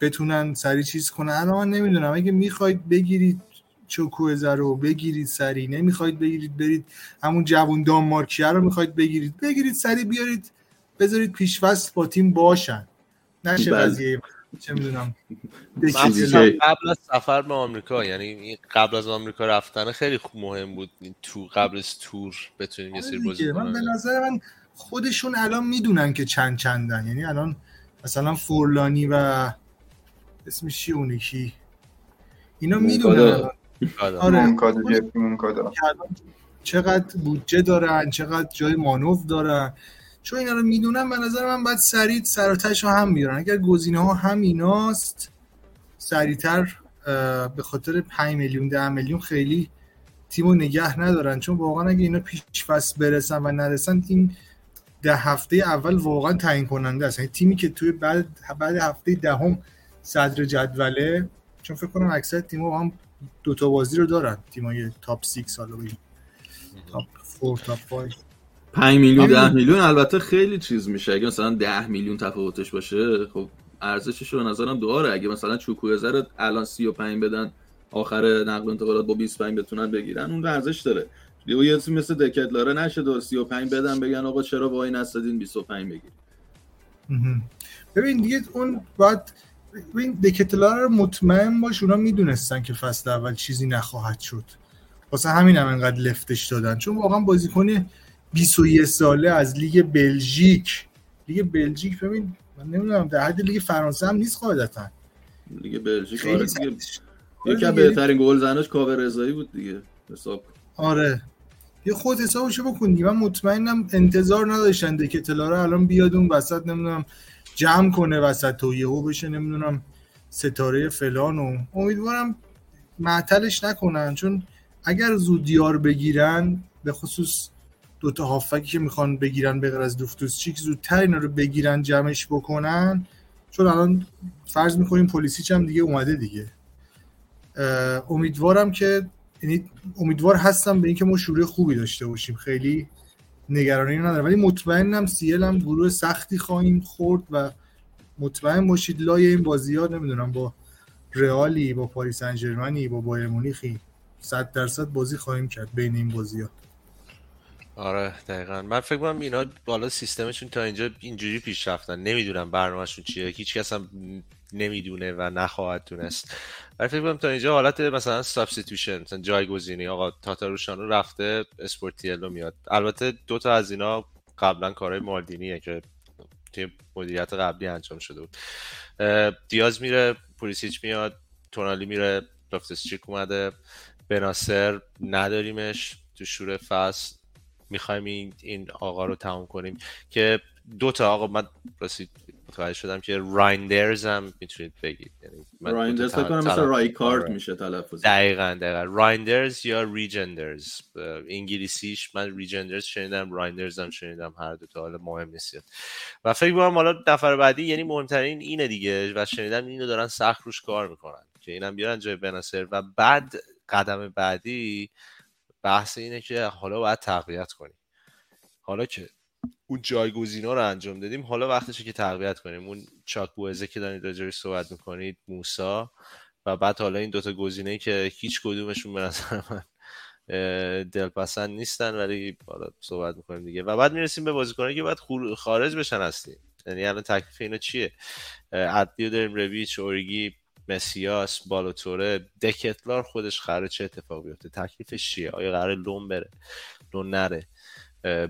بتونن سری چیز کنن. الان من نمی‌دونم اگه می‌خواید بگیرید چوکوزه رو بگیرید سری. نمی‌خواید بگیرید برید همون جوون دانمارکیه رو می‌خواید بگیرید. بگیرید سری بیارید بذارید پیشفصل با تیم باشن. نشه بله. قضیه چه می‌دونم. مخصوصا دیگه- قبل از سفر به آمریکا. یعنی قبل از آمریکا رفتن خیلی خوب مهم بود تو قبل از تور بتونیم یه سری بازی من به نظر من خودشون الان می‌دونن که چند چندن. یعنی الان مثلا فورلانی و اسمش چیه اون یکی اینا می‌دونن. آره. مونکادا چقدر بودجه دارن چقدر جای مانور دارن. چون اینا رو می‌دونن به نظر من باید سریع سراتش رو هم بیارن. اگر گزینه ها هم ایناست سریعتر به خاطر 5 میلیون 10 میلیون خیلی تیم رو نگه ندارن. چون واقعا اگه اینا پیش فصل برسن و نرسن این ده هفته اول واقعا تعیین کننده است. یعنی تیمی که توی بعد بعد هفته دهم صدر جدوله چون فکر کنم اکثر تیم‌ها هم دو تا بازی رو دارن. تیمای تاپ 6 سالا بگیم. تاپ 4 تاپ 5 5 میلیون همین. 10 میلیون البته خیلی چیز میشه. اگه مثلا 10 میلیون تفاوتش باشه خب ارزشش رو نظرم داره اگه مثلا چوکوزه رو الان 35 بدن آخر نقل و انتقالات با 25 بتونن بگیرن اون ارزش داره. دیگه یه مثل دکتلاره نشه دو 35 بدن بگن آقا چرا وای نستادین 25 بگیر. ببین دیگه اون باید این دکتلا رو مطمئن باش اونا می‌دونستن که فصل اول چیزی نخواهد شد. واسه همین هم انقدر لفتش دادن. چون واقعا بازیکن 21 ساله از لیگ بلژیک. لیگ بلژیک ببین من نمی‌دونم در حد لیگ فرانسه هم نیست قاعدتا. لیگ بلژیک آره دیگه. یکی از بهترین گل زناش کاوه رضایی بود دیگه حساب آره. یه خود حسابشو بکن دیگه من مطمئنم انتظار نداشتن دکتلا رو الان بیاد اون وسط نمی‌دونم جمع کنه وسط تو یهو بشه نمی‌دونم ستاره فلان و امیدوارم معطلش نکنن. چون اگر زودیار بگیرن به خصوص دوتا هافکی که می‌خوان بگیرن به از دوفتوس چیک زودتر اینا رو بگیرن جمعش بکنن. چون الان فرض می‌کنیم پلیسیچ هم دیگه اومده دیگه. امیدوارم که یعنی امیدوار هستم به اینکه ما شروع خوبی داشته باشیم. خیلی نگرانی ندارم. ولی مطمئنم سیل هم گروه سختی خواهیم خورد و مطمئن باشید لای این بازی ها نمی‌دونم با رئالی با پاریس انجرمنی با بایر مونیخی 100 درصد بازی خواهیم کرد بین این بازی ها. آره دقیقا. من فکر کنم اینا بالا سیستمشون تا اینجا اینجوری پیش رفتن نمی‌دونم برنامهشون چیه. هیچ کس هم نمی‌دونه و نخواهد دونست. ولی فکر کنم تا اینجا حالت مثلا سابستیتوشن مثلا جایگزینی آقا تاتاروشانو رفته اسپورتیلو میاد. البته دو تا از اینا قبلا کارهای مالدینیه که توی مدیریت قبلی انجام شده بود. دیاز میره پولیسیچ میاد تونالی میره لفتس چیک اومده. بناسر نداریمش تو شور فصل. می‌خوایم این, این آقا رو تمام کنیم که دو تا آقا من متوجه شدم که رایندرز هم می‌تونید بگید. یعنی رایندرز فکر کنم مثل رایکارد. میشه تلفظ. دقیقا دقیقا. رایندرز یا ریجندرز انگلیسیش من ریجندرز شنیدم رایندرز هم شنیدم هر دو تا حالا مهم نیست. و فکر کنم حالا نفر بعدی یعنی مهمترین اینه دیگه و شنیدم اینو دارن سخت روش کار می‌کنن که اینم بیارن جای بناسر و بعد قدم بعدی بحث اینه که حالا باید تقویت کنیم حالا که اون جایگزینا رو انجام دادیم. حالا وقتشه که تقویت کنیم. اون چاک بوزه که دارید راجعش صحبت می‌کنید موسا. و بعد حالا این دوتا گزینه که هیچ کدومشون به نظر من دلپسند نیستن ولی حالا صحبت می‌کنیم دیگه. و بعد می‌رسیم به بازیکنایی که باید خارج بشن هستیم یعنی الان تکلیف اینا چیه؟ عدلی داریم رویچ اورگی مسیاس بالوتوره دکتلار خودش قراره چه اتفاق بیفته؟ تکلیفش چیه؟ آیا قراره لون بره؟ لون نره؟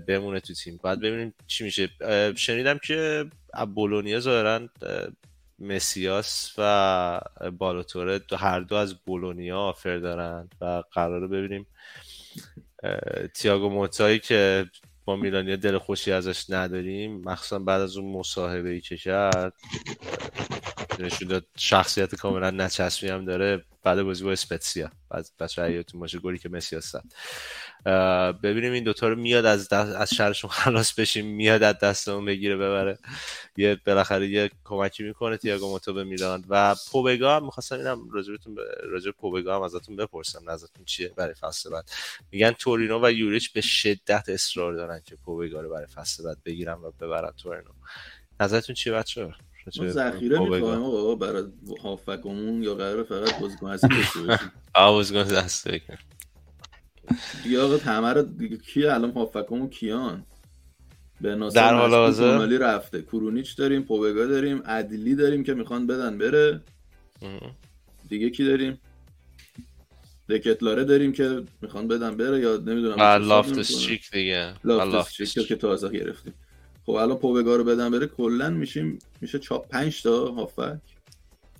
بمونه تو تیم. بعد ببینیم چی میشه. شنیدم که بولونیا ظاهرا مسیاس و بالوتوره هر دو از بولونیا آفر دارن و قراره ببینیم. تیاگو موتایی که ما میلانیا دل خوشی ازش نداریم مخصوصا بعد از اون مصاحبه ای که کرد نشون داد شخصیت کاملا نچسبی هم داره. بعد بازی با اسپتسیا. بعد بچه حیاتون باشه گلی که مسی هستن ببینیم این دوتا رو میاد از دست از شرشون خلاص بشیم میاد از دستمون بگیره ببره. یه بالاخره یه کمکی می‌کنه تییاگو موتو به میلان. و پوبگا هم می‌خواستم اینم راجبتون راجب پوبگا هم ازتون بپرسم نظرتون چیه برای فصل بعد؟ میگن تورینو و یوریچ به شدت اصرار دارن که پوبگا رو برای فصل بعد بگیرن و ببرن تورینو. نظرتون چیه بچه‌ها؟ ما ذخیره می‌خوایم آقا برای هافکمون یا قرار فقط بازیکن هستی داشته باشیم. <laughs> بازیکن دسته. دیگه آقا همه رو کی الان هافکمون کیان؟ به در حال حاضر. رفته. کرونیچ داریم پوبگا داریم عدلی داریم که می‌خوان بدن بره. دیگه کی داریم؟ دکتلاره داریم که می‌خوان بدن بره یا نمی‌دونم لافتس چیک دیگه. لافتس چیک که تازه گرفتیم. خب الان پوبگا رو بدن بره کلا میشیم میشه چاپ 5 تا هافک.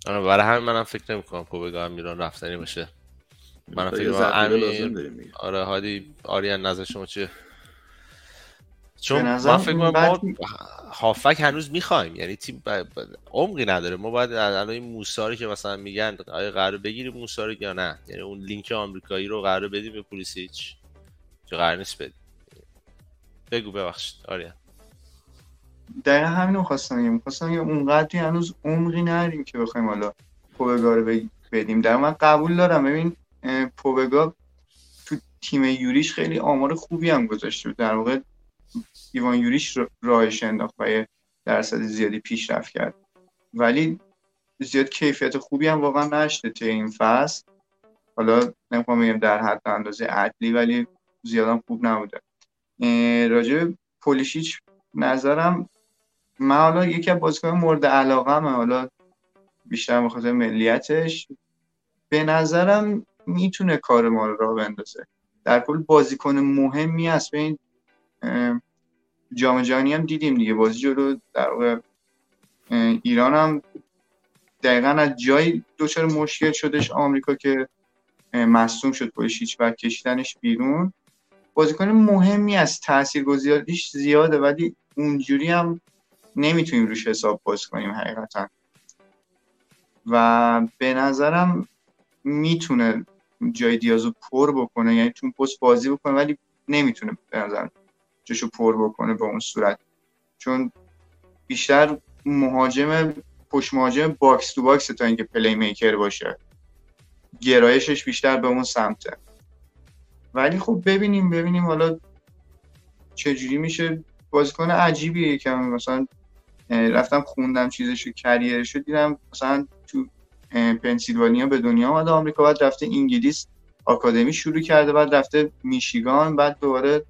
آره برای همین منم فکر نمی کنم پوبگا هم میران رفتنی باشه. منم فکر کنم امیر آره هادی آریان نظر شما چیه؟ چون من فکر کنم ما هافک هنوز می‌خوایم. یعنی تیم عمقی نداره. ما باید الان این موساری که مثلا میگن آیا قرار بگیریم موساری یا نه؟ یعنی اون لینک آمریکایی رو قرار بدیم به پولیسیچ؟ که قرار نیست بدیم. بگو ببخشید آریان. دقیقا همین رو خواستم بگم. خواستم بگم اونقدری هنوز عمقی نداریم که بخوایم حالا پوبگا رو بدیم. در من قبول دارم. ببین پوبگا تو تیم یوریش خیلی آمار خوبی هم گذاشته در واقع ایوان یوریش راهش انداخت و درصد زیادی پیشرفت کرد. ولی زیاد کیفیت خوبی هم واقعا نشته توی این فصل. حالا نمی‌خوام بگم در حد اندازه عدلی ولی زیادم خوب نبوده. راجع پولیشیچ نظرم من حالا یکی از بازیکن مورد علاقه حالا بیشتر به خاطر ملیتش. به نظرم می‌تونه کار ما رو راه بندازه. در کل بازیکن مهمی است به این جام جهانی هم دیدیم دیگه. بازی جلو در واقع ایران هم دقیقا از جای دچار مشکل شدش آمریکا که مصوم شد پشت هیچ بر کشیدنش بیرون. بازیکن مهمی از تاثیرگذاریش زیاده ولی اونجوری هم نمی‌تونیم روش حساب باز کنیم حقیقتا. و به نظرم می‌تونه جای دیازو پر بکنه یعنی تو پست بازی بکنه ولی نمی‌تونه به نظرم جاشو پر بکنه به اون صورت. چون بیشتر مهاجم پشت مهاجم box to box تا اینکه playmaker باشه. گرایشش بیشتر به اون سمته. ولی خب ببینیم ببینیم حالا چجوری میشه. بازیکن عجیبیه که مثلا رفتم خوندم چیزشو career شو دیدم. مثلا پنسیلوانیا به دنیا آمده آمریکا بعد رفته انگلیس آکادمی شروع کرده بعد رفته میشیگان بعد دوباره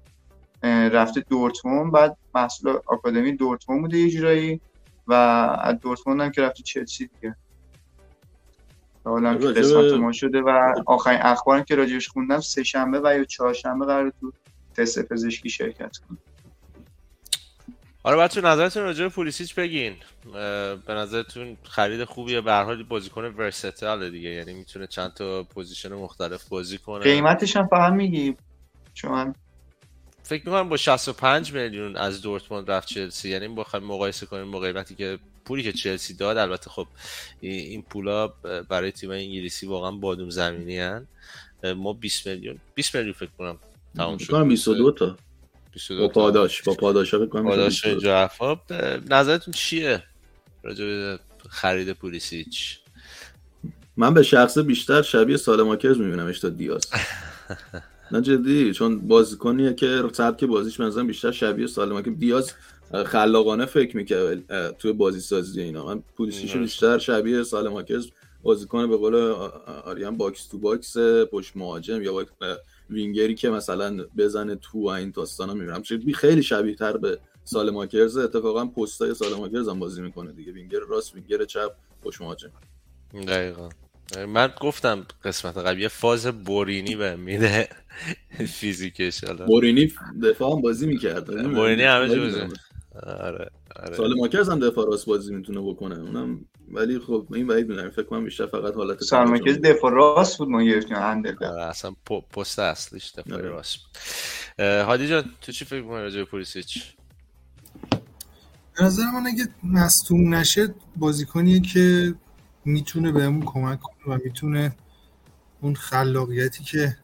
رفته دورتموند بعد محصول آکادمی دورتموند بوده یه جورایی و از دورتموند هم که رفته چلسی دیگه. حالا که قسمت ما شده و آخرین اخبارم که راجعش خوندم سه شنبه و یا چهارشنبه قراره تو تست پزشکی شرکت کنه آره بچه‌ها نظرتون راجع به پولیسیچ بگین. به نظرتون خرید خوبیه؟ به هر حال بازیکن versatile دیگه یعنی می‌تونه چند تا position مختلف بازی کنه. قیمتش هم فقط میگی. چون فکر می‌کنم با 65 میلیون از دورتموند رفت چلسی. یعنی بخوایم مقایسه کنیم با قیمتی که پولی که چلسی داد البته خب این پولا برای تیم انگلیسی واقعا بادوم زمینی هن. ما 20 میلیون 20 میلیون فکر کنم تمام شد. 22 تا. با پاداش با پاداش بکنم پاداش اینجا نظرتون چیه راجع به خرید پولیسیچ؟ من به شخصه بیشتر شبیه سالماکرز میبینمش تا دیاز. <laughs> نه جدی چون بازیکنیه که سبک بازیش مثلا بیشتر شبیه سالماکرز دیاز خلاقانه فکر می‌کرد توی بازی سازی اینا. من پولیسیچو بیشتر شبیه سالماکرز بازیکن به قول آریان box to box پشت مهاجم یا وینگری که مثلا بزنه تو و این داستانا می‌بینم. خیلی شبیه تر به سالماکرز. اتفاقا پست سالماکرز هم بازی می‌کنه دیگه. وینگر راست وینگر چپ پشت مهاجم. دقیقا. من گفتم قسمت قبل یه فاز بورینی به میده. فیزیکش بورینی دفاع هم بازی می‌کرد. بورینی همه جوزه آره آره. سال ماکرز هم دفاع راست بازی می‌تونه بکنه. اونم ولی خب این بعید می‌دونم فکر کنم بیشتر فقط حالت سال ماکرز دفاع راست بود ما گرفتیم هندل آره اصلا پست اصلیش دفاع آره. راست بود. هادی جان تو چی فکر می‌کنی راجع به پولیسیچ؟ به نظر من اگه مصدوم نشه بازیکنیه که می‌تونه بهمون کمک کنه و می‌تونه اون خلاقیتی که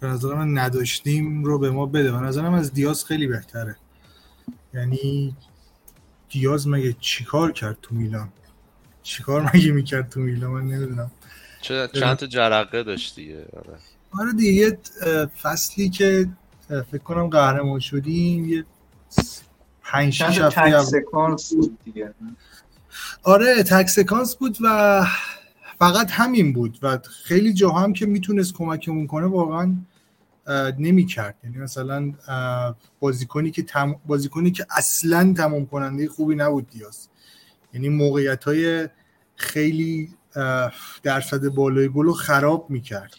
به نظر من نداشتیم رو به ما بده. به نظرم از دیاز خیلی بهتره. یعنی دیاز مگه چیکار کرد تو میلان؟ چیکار مگه می‌کرد تو میلان؟ من نمی‌دونم. چند تا جرقه داشت دیگه. آره, آره دیگه فصلی که فکر کنم قهرمان شدیم یه پنج شیش هفته دیگه. آره تک سکانس بود و فقط همین بود و خیلی جاها هم که می‌تونست کمکمون کنه واقعا نمی کرد یعنی مثلا بازیکنی که تم... بازیکنی که اصلا تمام کننده خوبی نبود دیاز. یعنی موقعیت های خیلی درصد بالای گل رو خراب می‌کرد.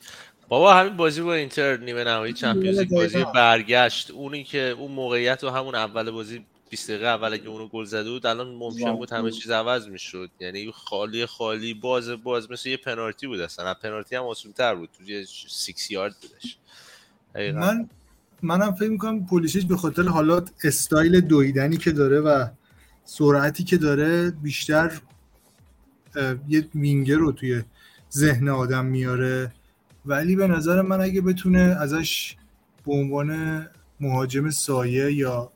بابا همین بازی با اینتر نیمه نهایی چمپیونز بازی برگشت. اونی که اون موقعیت رو همون اول بازی 20 دقیقه اول که اونو گل زده بود الان ممکن بود همه چیز عوض می‌شد. یعنی خالی خالی باز باز مثل یه پنالتی بود اصلا. پنالتی هم تر بود. تو یه 6 یارد بودش. من منم فکر می‌کنم پولیسیچ به خاطر حالات استایل دویدنی که داره و سرعتی که داره بیشتر یه وینگر رو توی ذهن آدم میاره. ولی به نظر من اگه بتونه ازش به عنوان مهاجم سایه یا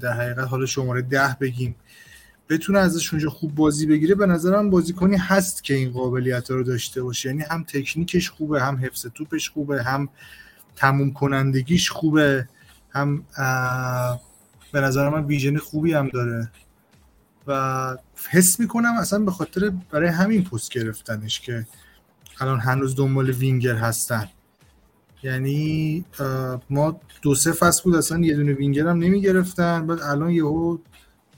در حقیقت حالا شماره ده بگیم بتونه ازش اونجا خوب بازی بگیره به نظرم بازیکنی هست که این قابلیت رو داشته باشه. یعنی هم تکنیکش خوبه هم حفظ توپش خوبه هم تموم کنندگیش خوبه. هم به نظر من ویژن خوبی هم داره. و حس می‌کنم اصلا به خاطر برای همین پست گرفتنش که الان هنوز دنبال وینگر هستن. یعنی ما دو سه فصل بود اصلا یه دونه وینگر هم نمی گرفتن بعد الان یهو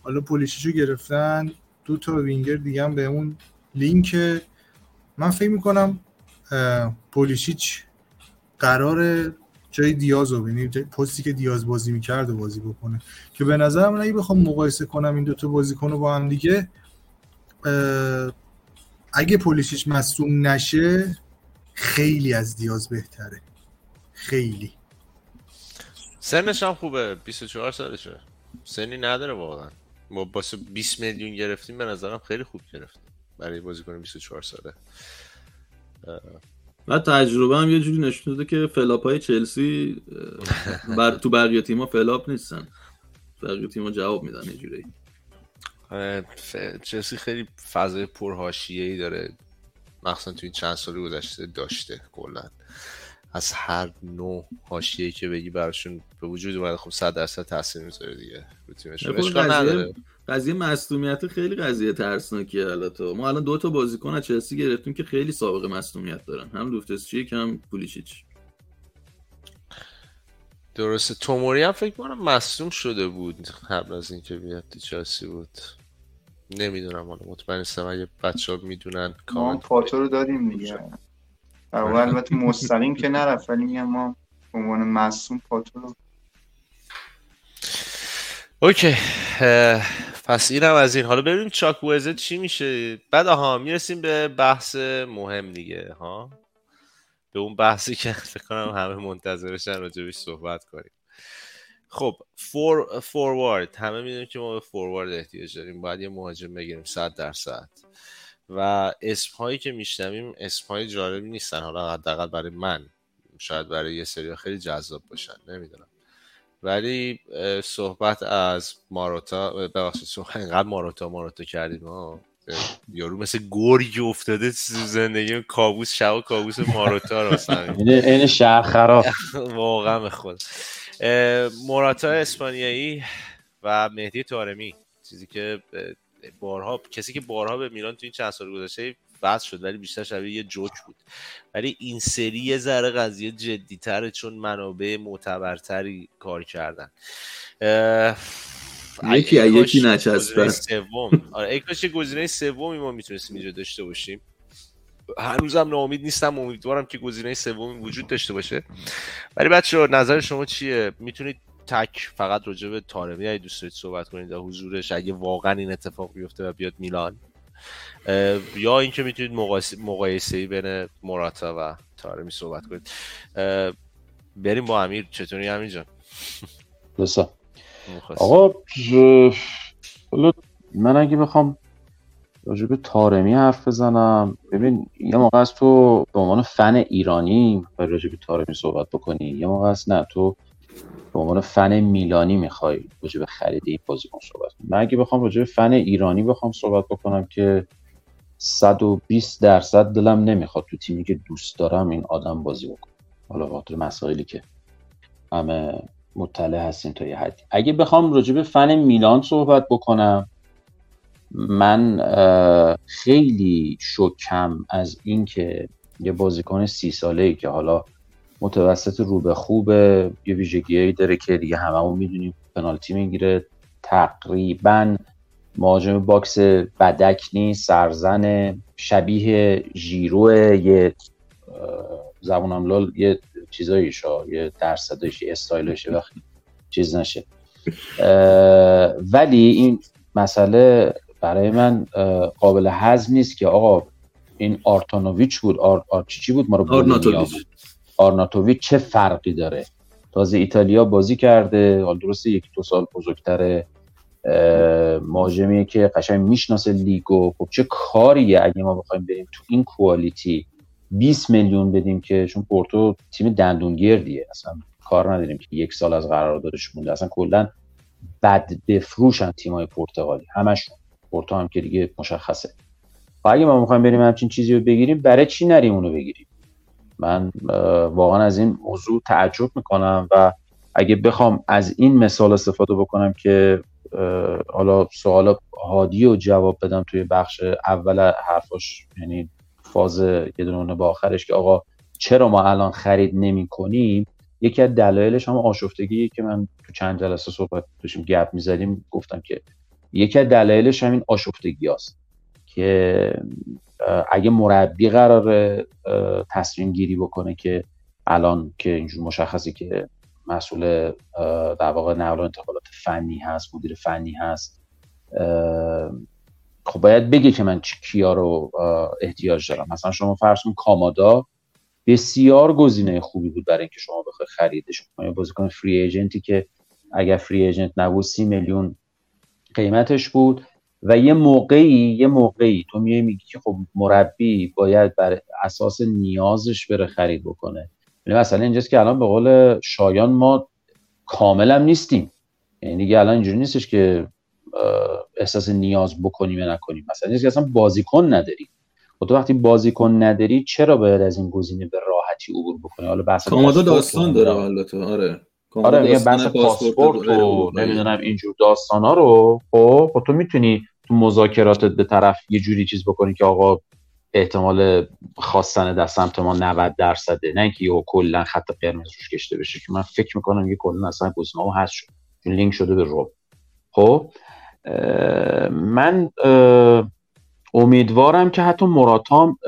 حالا پولیشیچو گرفتن. دو تا وینگر دیگه هم اون لینک من فکر می‌کنم پولیشیچ قرار جای دیاز رو یعنی پستی که دیاز بازی می‌کرد و بازی بکنه. که به نظرم اگه بخوام مقایسه کنم این دوتا بازیکن رو با هم دیگه اگه پولیشیچ مصوم نشه خیلی از دیاز بهتره. خیلی. سنش هم خوبه. 24 سالشه. سنی نداره واقعا. ما باسه 20 میلیون گرفتیم به نظرم خیلی خوب گرفتیم. برای بازیکن 24 ساله. و تجربه هم یه جوری نشون داده که flop های چلسی برا تو بقیه تیما flop نیستن. بقیه تیما جواب میدن یه جوری. چلسی خیلی فضای پرهاشیه ای داره. مخصوصا تو این چند سال گذشته داشته کلا. از هر نوع حاشیه‌ای که بگی براشون به وجود اومده خب 100 درصد تاثیر می‌ذاره دیگه. رو تیمشون. قضیه قضیه مصونیت خیلی قضیه ترسناکیه البته ما الان دو تا بازیکن از چلسی گرفتیم که خیلی سابقه مصونیت دارن. هم لوفتس چیک هم پولیشیچ درسته. توموری هم فکر کنم مصدوم شده بود قبل از اینکه بیاد تو چلسی بود. نمی‌دونم حالا مطمئن نیستم. اگه بچه ها می‌دونن ما پاتو رو دادیم دیگه. البته مستقیم که نرفت ولی میگم ما به عنوان مصوم پاتو رو اوکی. پس اینم از این. حالا ببینیم چاکوزه چی میشه. بعد آها می‌رسیم به بحث مهم دیگه ها؟ به اون بحثی که <laughs> فکر کنم همه منتظرشن راجبش صحبت کنیم. خب فور فوروارد. همه می‌دونیم که ما به فوروارد احتیاج داریم. باید یه مهاجم بگیریم صد درصد. و اسم هایی که میشنویم اسم های جالبی نیستن. حالا حداقل برای من. شاید برای یه سری خیلی جذاب باشن. نمی‌دونم. ولی صحبت از ماروتا ببخشید صحبت اینقدر ماروتا ماروتا کردیم ها یارو مثل گرگی افتاده زندگی کابوس شب کابوس ماروتا راستن <laughs> این شهر خراب. <laughs> واقعا به خود. موراتا اسپانیایی و مهدی تارمی چیزی که بارها کسی که بارها به میلان تو این چند سال گذشته بحث شد ولی بیشتر شبیه یه جوک بود. ولی این سری یه ذره قضیه جدیتره چون منابع معتبرتری کار کردن. یکی یکی نچسبه سوم. آره کاش گزینه سومی ما می‌تونستیم اینجا داشته باشیم. هنوزم ناامید نیستم امیدوارم که گزینه سومی وجود داشته باشه. ولی بچه نظر شما چیه؟ می‌تونید تک فقط راجع به تارمی اگه دوست دارید صحبت کنید در حضورش اگه واقعا این اتفاق بیفته و بیاد میلان. یا اینکه می‌تونید مقایسه ای بین موراتا و تارمی صحبت کنید. بریم با امیر. چطوری امیر جان؟ آقا من اگه بخوام راجع به تارمی حرف بزنم ببین یه موقع از تو به عنوان فن ایرانی راجع به تارمی صحبت بکنی یه موقع از نه تو به عنوان فن میلانی می‌خوای راجع به خرید این بازیکن صحبت کنی. من اگه بخوام راجع به فن ایرانی بخوام صحبت بکنم که 120 درصد دلم نمی‌خواد تو تیمی که دوست دارم این آدم بازی بکنه. حالا خاطر مسائلی که همه مطلع هستین تا یه حدی. اگه بخوام راجع به فن میلان صحبت بکنم من خیلی شاکی‌ام از اینکه یه بازیکن سی ساله ای که حالا متوسط رو به خوب یه ویژگیهایی داره که دیگه هممون می‌دونیم. پنالتی می‌گیره. تقریبا مهاجم box بدک نیست سرزن شبیه ژیرو یه زبونم لال یه چیزایش یه درصدش یه استایلش وقتی چیز نشه. ولی این مسئله برای من قابل هضم نیست که آقا این آرناتوویچ بود آر... آرچیچی بود؟ ما رو آرناتوویچ چه فرقی داره؟ تازه ایتالیا بازی کرده حال درسته یک دو سال بزرگتره مهاجمیه که قشنگ می‌شناسه لیگو. خب چه کاریه اگه ما بخوایم بریم تو این quality 20 میلیون بدیم که؟ چون پورتو تیم دندونگردیه. اصلا کار نداریم که یک سال از قراردادش مونده. اصلا کلا بد بفروشن تیمای پرتغالی. همشون. پورتو هم که دیگه مشخصه. و اگه ما می‌خوایم بریم همچین چیزی رو بگیریم برای چی نریم اونو بگیریم؟ من واقعا از این موضوع تعجب می‌کنم و اگه بخوام از این مثال استفاده بکنم که حالا سوال هادی رو جواب بدم توی بخش اول حرفاش یعنی فاز یه دونه با آخرش که آقا چرا ما الان خرید نمی کنیم یکی از دلایلش هم آشفتگی که من تو چند جلسه صحبت داشتیم گپ می‌زدیم گفتم که یکی از دلایلش همین آشفتگی هست که اگه مربی قرار تصمیم گیری بکنه که الان که اینجور مشخصی که مسئول در واقع نقل و انتقالات فنی هست مدیر فنی هست خب باید بگه که من کیا رو احتیاج دارم. مثلا شما فرض کن کامادا بسیار گزینه خوبی بود برای اینکه شما بخوای خریدش کنی. بازیکن فری ایجنتی که اگر فری ایجنت نبود سی میلیون قیمتش بود. و یه موقعی یه موقعی تو میای میگی که خب مربی باید بر اساس نیازش بره خرید بکنه. یعنی مثلا اینجاست که الان به قول شایان ما کاملا نیستیم. یعنی دیگه الان اینجوری نیستش که احساس نیاز بکنیم یا نکنیم. مثلا اینجاست که اصلا بازیکن نداریم. و خب تو وقتی بازیکن نداری چرا باید از این گزینه به راحتی عبور بکنی؟ حالا بحث داستان داره البته. آره. آره یه بحث پاسپورت و نمی‌دونم اینجور داستان ها رو. خب, خب تو می‌تونی تو مذاکراتت به طرف یه جوری چیز بکنی که آقا احتمال خواستن در سمت ما 90 درصده. نه اینکه یه کلا خط قرمز روش کشته بشه که من فکر می‌کنم یه کلا اصلا گزینه‌ها هست شد. چون لینک شده به رو خب من امیدوارم که حتی مراتام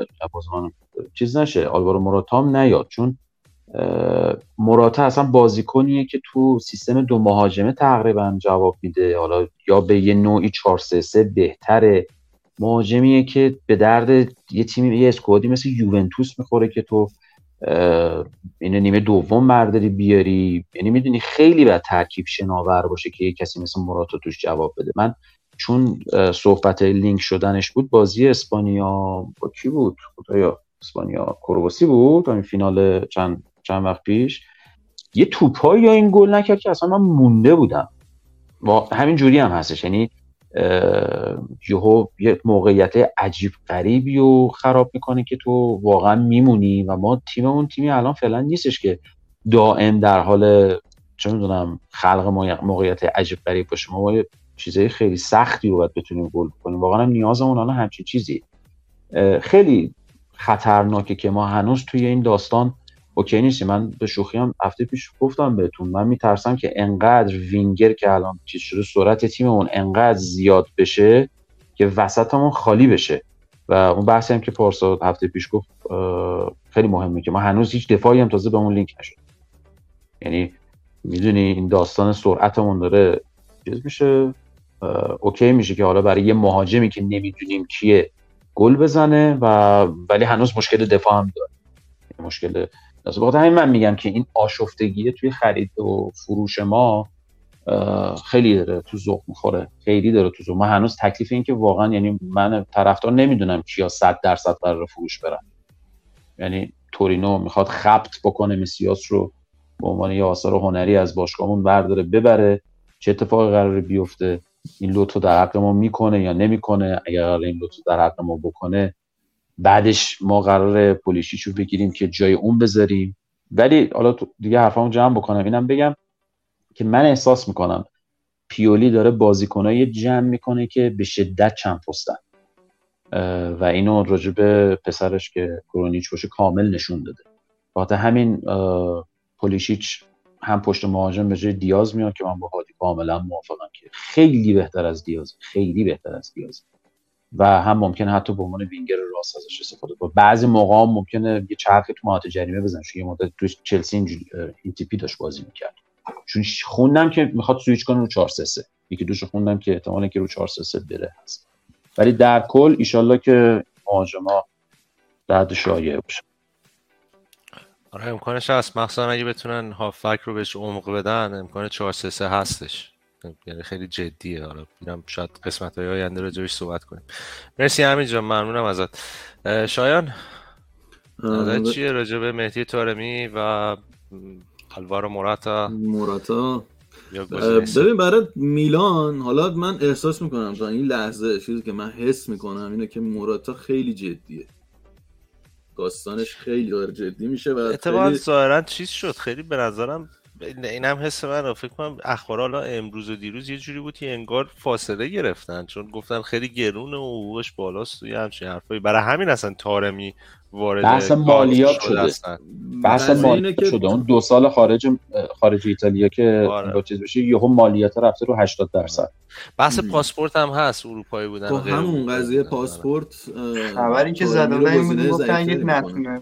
چیز نشه آلوارو مراتام نیاد. چون مراتا اصلا بازیکنیه که تو سیستم دو مهاجمه تقریبا جواب میده. حالا یا به یه نوعی 4 3 3 بهتره. مهاجمیه که به درد یه تیمی یه اسکوادی مثل یوونتوس می‌خوره که تو اینه نیمه دوم برداری بیاری. یعنی می‌دونی خیلی باید ترکیب شناور باشه که یه کسی مثل مراتا توش جواب بده. من چون صحبت لینک شدنش بود بازی اسپانیا با کی بود؟ خدایا اسپانیا کرواسی بود؟ این فینال چند؟ چند وقت پیش یه توپایی یا این گل نکرد که اصلا من مونده بودم. و همین جوری هم هستش. یعنی یهو یه موقعیت عجیب غریبی و خراب می‌کنه که تو واقعا میمونی و ما تیممون تیمی الان فعلا نیستش که دائم در حال چه می‌دونم خلق موقعیت عجیب غریب باشه. ما چیزای خیلی سختی رو باید بتونیم گل کنیم واقعا هم نیازمون الان همچین چیزی. خیلی خطرناکه که ما هنوز توی این داستان اوکی نیستی من به شوخی هم هفته پیش گفتم بهتون من میترسم که انقدر وینگر که الان چیز شده سرعت تیممون انقدر زیاد بشه که وسطمون خالی بشه. و اون بحثی هم که پارسا هفته پیش گفت خیلی مهمه که ما هنوز هیچ دفاعی هم تازه به اون لینک نشد. یعنی می‌دونی این داستان سرعتمون داره چیز میشه؟ اوکی میشه که حالا برای یه مهاجمی که نمی‌دونیم کیه گل بزنه و ولی هنوز مشکل دفاع هم داره. مشکل از همین من میگم که این آشفتگی توی خرید و فروش ما خیلی داره تو ذوق می‌خوره خیلی داره تو ذوق. ما هنوز تکلیف این که واقعا یعنی من طرفدار نمی‌دونم کیا 100 درصد قرار فروش برن. یعنی تورینو می‌خواد خبت بکنه مسیاس رو به عنوان یه آثار هنری از باشگاهمون برداره ببره چه اتفاقی قراره بیفته این لوتو در حق ما می‌کنه یا نمی‌کنه اگر این لوتو در حق ما بکنه بعدش ما قرار پولیشیچ رو بگیریم که جای اون بذاریم. ولی حالا دیگه حرفامو جمع بکنم. اینم بگم که من احساس می‌کنم پیولی داره بازیکنای جمع می‌کنه که به شدت چند پستن. و اینو راجع به پسرش که کرونیچ باشه کامل نشون داده. بخاطر همین پولیشیچ هم پشت مهاجم به جای دیاز میاد که من با هادی کاملا موافقم که خیلی بهتر از دیاز خیلی بهتر از دیاز. و هم ممکنه حتی به عنوان وینگر راست ازش استفاده کنه. بعضی موقع هم ممکنه یه چرخ تو مهاجم جریمه بزنه چون یه مدت تو چلسی اینجوری این تیپی داشت بازی می‌کرد. چون خوندم که می‌خواد سویچ کنه رو 4 3 3 یکی دوش خوندم که احتمالاً که رو 4 3 3 بره. هست ولی در کل ایشالله که مهاجما بعد شایع باشه. آره امکانش هست. مخصوصا اگه بتونن هافک رو بهش عمق بدن امکان 4 3 3 هستش. یعنی خیلی جدیه. حالا ببینم شاید قسمت های آینده راجعش صحبت کنیم. مرسی همین جان. ممنونم ازت. شایان نظر چیه راجع به مهدی تارمی و الوارو موراتا؟ موراتا. ببین برای میلان حالا من احساس می‌کنم تا این لحظه چیزی که من حس می‌کنم اینه که موراتا خیلی جدیه. داستانش خیلی جدی میشه و اتفاقا خیلی... ظاهرا چیز شد. خیلی به نظرم اینم حس من رو فکر کنم اخبار حالا امروز و دیروز یه جوری بود که انگار فاصله گرفتن. چون گفتن خیلی گرونه و حقوقش بالاست توی همچین حرفایی. برای همین اصلا تارمی وارد بحث مالیات شده بحث مالیات شده. اون دو سال خارج خارج ایتالیا که آره. با چیز بشه یهو مالیات رفته رو 80 درصد. بحث پاسپورت هم هست. اروپایی بودن تو همون قضیه پاسپورت خبری که زده بودن این بود گفتن یک نتونه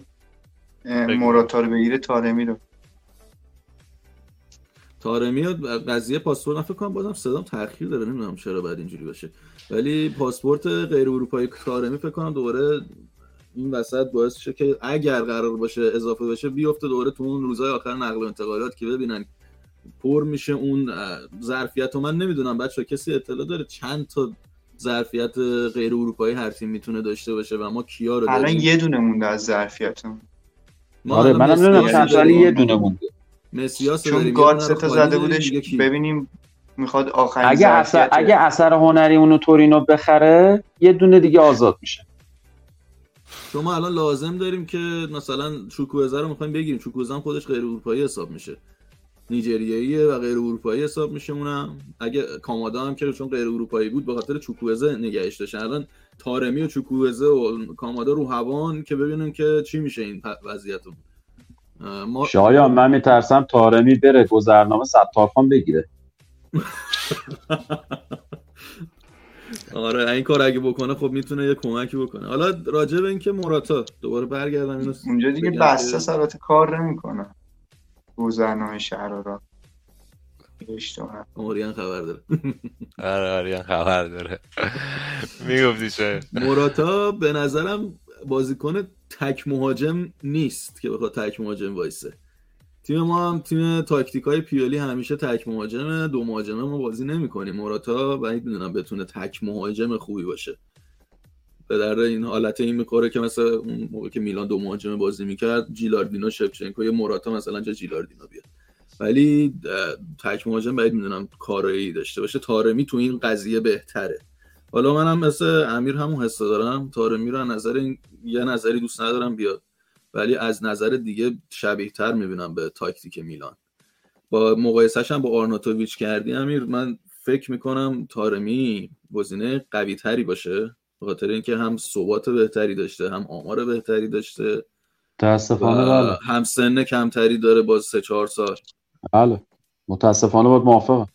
موراتا رو بگیره تارمی رو. تارمی قضیه پاسپورت من فکر کنم بازم صدام تاخیر داره نمی‌دونم چرا بعد اینجوری باشه. ولی پاسپورت غیر اروپایی تارمی فکر کنم دوباره این وسط باعث شه که اگر قرار باشه اضافه بشه بیفته دوباره تو اون روزهای آخر نقل و انتقالات که ببینن پر میشه اون ظرفیت و من نمی‌دونم بچه کسی اطلاع داره چند تا ظرفیت غیر اروپایی هر تیم می‌تونه داشته باشه و ما کیا رو الان یه دونه مونده از ظرفیتمون. آره منم نمی‌دونم. چند یه دونه مونده. مسیاس چون گاد سه تا زده بودش ببینیم می‌خواد آخرین اگه اثر اگه اثر هنری اونو تورینو بخره یه دونه دیگه آزاد میشه. شما الان لازم داریم که مثلا چوکوزه رو می‌خوایم بگیریم. چوکوزه هم خودش غیر اروپایی حساب میشه. نیجریاییه و غیر اروپایی حساب میشه اونم. اگه کامادا هم که چون غیر اروپایی بود به خاطر چوکوزه نگهش داشتن الان تارمی و چوکوزه و کامادا رو هوان که ببینیم که چی میشه این وضعیت ما... شایان من میترسم تارمی بره گذرنامه ستارخان بگیره. <laughs> آره این کار اگه بکنه خب می‌تونه یه کمکی بکنه. حالا راجع به اینکه موراتا دوباره برگردم اینو اونجا دیگه بسته سرات کار نمی‌کنه. گذرنامه شهر را آریان خبر داره. آره آریان خبر داره. <laughs> می‌گفتی چه؟ موراتا به نظرم بازیکن تک مهاجم نیست که بخواد تک مهاجم وایسه. تیم ما هم تیم تاکتیک های پیولی همیشه تک مهاجمه دو مهاجمه ما بازی نمی‌کنیم. موراتا و می‌دونم بتونه تک مهاجم خوبی باشه. به در این حالت این می‌خوره که مثلا اون موقع که میلان دو مهاجم بازی می‌کرد جیلاردینو شپچنکو یه موراتا مثلا جا جیلاردینو بیاد. ولی تک مهاجم باید می‌دونم کارایی داشته باشه. تارمی تو این قضیه بهتره. حالا منم مثل امیر همون حس دارم. تارمی رو نظر این... یه نظری دوست ندارم بیاد. ولی از نظر دیگه شبیه تر می‌بینم به تاکتیک میلان. با مقایسهش هم با آرناتوویچ کردی امیر من فکر می‌کنم تارمی گزینه قوی تری باشه. به خاطر اینکه هم ثبات بهتری داشته هم آمار بهتری داشته. متاسفانه بله. هم سن کمتری داره باز سه چهار سال. بله. متاسفانه باید موافقم.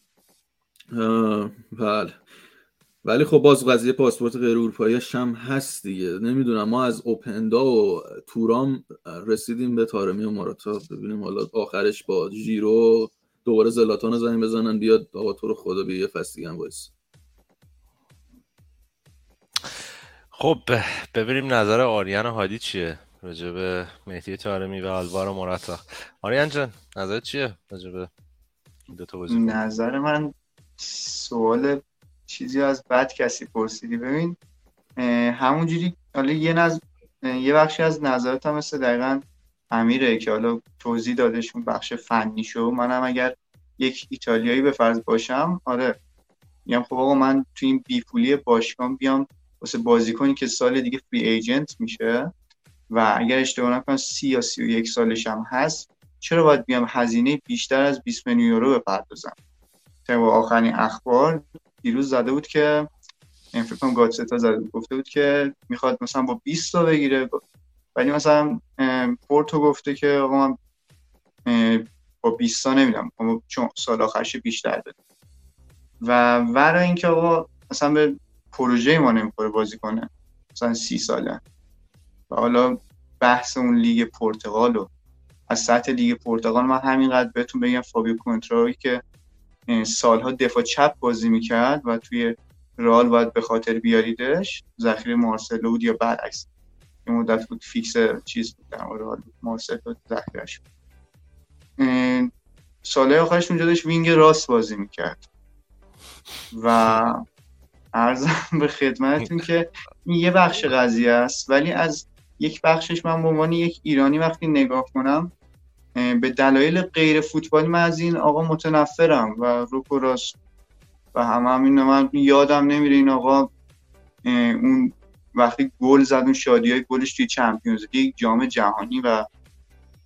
بله. ولی خب باز قضیه پاسپورت غیر اروپایی هم هست دیگه. نمی‌دونم ما از اوپندا و تورام رسیدیم به تارمی و ماراتا. ببینیم حالا آخرش با جیرو دوباره زلاتان زنگ بزنن بیاد آقا تو رو خدا به یه فصل هم خب ببینیم نظر آریان هادی چیه راجع به مهدی تارمی و آلوارو موراتا آریان جان نظر چیه راجع به دو تا نظر من سوال چیزی از بد کسی پرسیدی. ببین همونجوری حالا یه نظر یه بخشی از نظرات هم مثل دقیقا امیره که حالا توضیح دادشون بخش فنی شو منم اگر یک ایتالیایی به فرض باشم آره. میگم خب آقا من تو این بیپولی باشگاه بیام واسه بازیکنی که سال دیگه فری ایجنت میشه و اگر اشتباه نکنم سی یا سی و یک سالش هم هست چرا باید بیام؟ هزینه بیشتر از 20 میلیون یورو بپردازم. طبق آخرین اخبار دیروز زده بود که این فکر کنم گاتستا زده بود گفته بود که می‌خواد مثلا با 20 تا بگیره. ولی مثلا پورتو گفته که آقا من با 20 تا نمیدم چون سال آخرش بیشتر بده و برای اینکه آقا مثلا به پروژه ما نمی‌خوره بازی کنه. مثلا سی ساله. و حالا بحث اون لیگ پرتغال و از سطح لیگ پرتغال من همینقدر بهتون بگم فابیو کوئنترائویی که سالها دفاع چپ بازی می‌کرد و توی رئال باید به خاطر بیاریدش ذخیره مارسلو بود یا برعکس. یه مدت بود fix چیز بود در رال مارسلو ذخیرش ساله آخرش اونجا داشت وینگ راست بازی می‌کرد. و ارزم به خدمتتون که این یه بخش قضیه است ولی از یک بخشش من به عنوان یک ایرانی وقتی نگاه کنم به دلایل غیر فوتبالی من از این آقا متنفرم و روکو راست و همه من یادم نمیره این آقا اون وقتی گل زد اون شادی های گلش توی چمپیونز لیگ جام جهانی و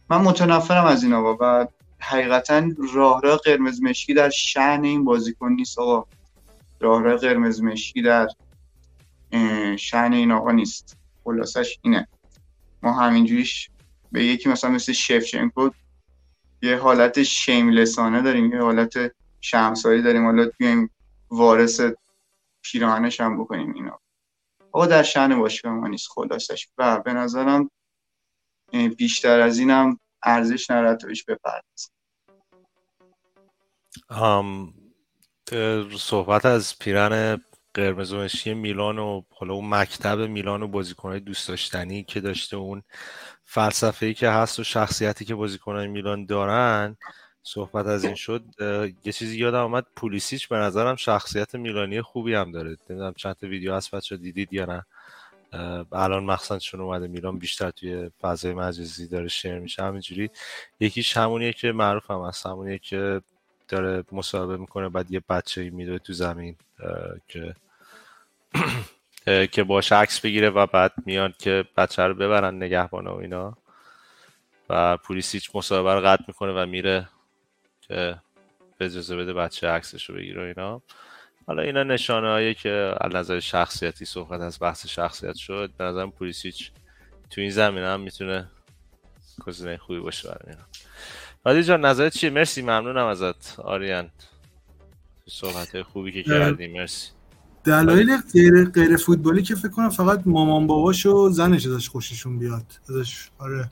من متنفرم از این آقا و حقیقتا راه راه قرمز مشکی در شهن این بازیکن نیست آقا. راه راه قرمز مشکی در شهن این آقا نیست. خلاصش اینه. ما همینجوریش به یکی مثلا مثل شفچنکو یه حالت شیملسانه داریم یه حالت شمسایی داریم. حالا بیایم وارث پیراهنش هم بکنیم اینا. آقا در شهن باشگاه ما نیست خلاصش و به نظرم بیشتر از اینم ارزش نداره بهش بپردازیم. صحبت از پیرن قرمز و میلان و حالا اون مکتب میلان و بازیکنهای دوست داشتنی که داشته اون فلسفه ای که هست و شخصیتی که بازیکنهای میلان دارن صحبت از این شد یه چیزی یادم آمد پولیسیچ به نظرم شخصیت میلانی خوبی هم داره. نمی‌دونم چند تا ویدیو هست بچه دیدید یا نه. الان مخصوصا چون اومده میلان بیشتر توی فضای مجازی داره شیر میشه همینجوری. یکیش همونیه که معروف هم هست همونیه که داره مصاحبه می‌کنه بعد یه بچه میدوه تو زمین که <clears throat> که باش عکس بگیره و بعد میان که بچه رو ببرن نگهبانه و اینا. و پولیسیچ مصاحبه رو قطع می‌کنه و میره که به اجازه بده بچه عکسش رو بگیره و اینا. حالا اینا نشانه هایی که از نظر شخصیتی صحبت از بحث شخصیت شد به نظرم پولیسیچ تو این زمین هم می‌تونه گزینه خوبی باشه برای اینا. عادی جان نظرت چیه؟ مرسی ممنونم ازت آریان. صحبت خوبی که کردی مرسی. دلایل غیر غیر فوتبالی که فکر کنم فقط مامان باباش و زنش ازش خوششون بیاد. ازش آره.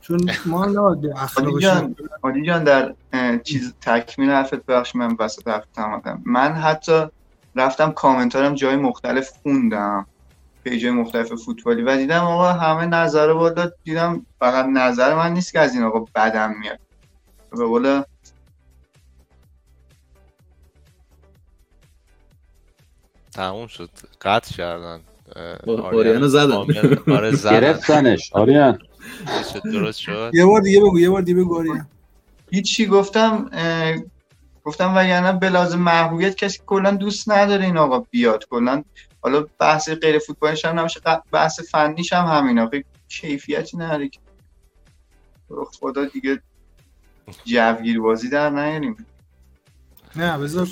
چون ما نه اخلاقش جان در چیز تکمیل حرفت بخش من وسط حرف تمام من حتی رفتم کامنتارم جای مختلف خوندم پیجای مختلف فوتبالی. و دیدم آقا همه نظر بالا دیدم فقط نظر من نیست که از این آقا بدم میاد. به قول تموم شد. قطع کردن. آریانو زدن. آره <laughs> گرفتنش. آریان. درست شد؟ یه بار دیگه بگو یه بار دیگه بگو آریان. هیچی گفتم گفتم وگرنه به لازم محبوبیت کسی کلا دوست نداره این آقا بیاد. کلا حالا بحث غیر فوتبالش هم نمیشه بحث فنیش هم همین آقا کیفیتی نداره خدا دیگه جوگیر بازی در نیاریم. نه بذار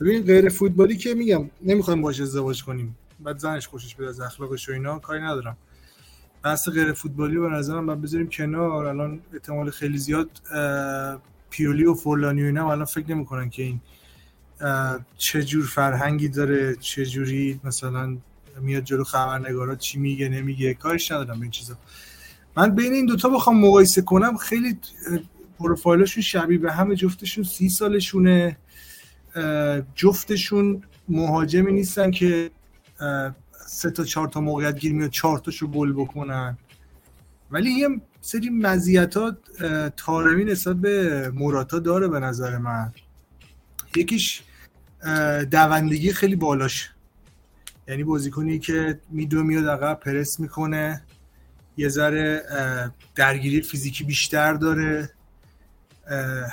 ببین غیر فوتبالی که میگم نمی‌خوایم باش ازدواج کنیم. بعد زنش خوشش بیاد از اخلاقش و اینا کاری ندارم. بحث غیر فوتبالی به نظرم بعد بذاریم کنار. الان احتمال خیلی زیاد پیولی و فورلانی و اینا الان فکر نمی‌کنن که این چه جور فرهنگی داره چه جوری مثلا میاد جلو خبرنگارا چی میگه نمیگه. کارش ندارم این چیزا. من بین این دوتا بخوام مقایسه کنم. خیلی پروفایلشون شبیه به همه جفتشون سی سالشونه. جفتشون مهاجمی نیستن که سه تا چهار تا موقعیت گیر میاد چهار تاشو گل بکنن. ولی یه سری مزیتات تارمی نسبت به موراتا داره به نظر من. یکیش دوندگی خیلی بالاش. یعنی بازیکنی که میدو میاد عقب پرس می‌کنه. یه ذره درگیری فیزیکی بیشتر داره.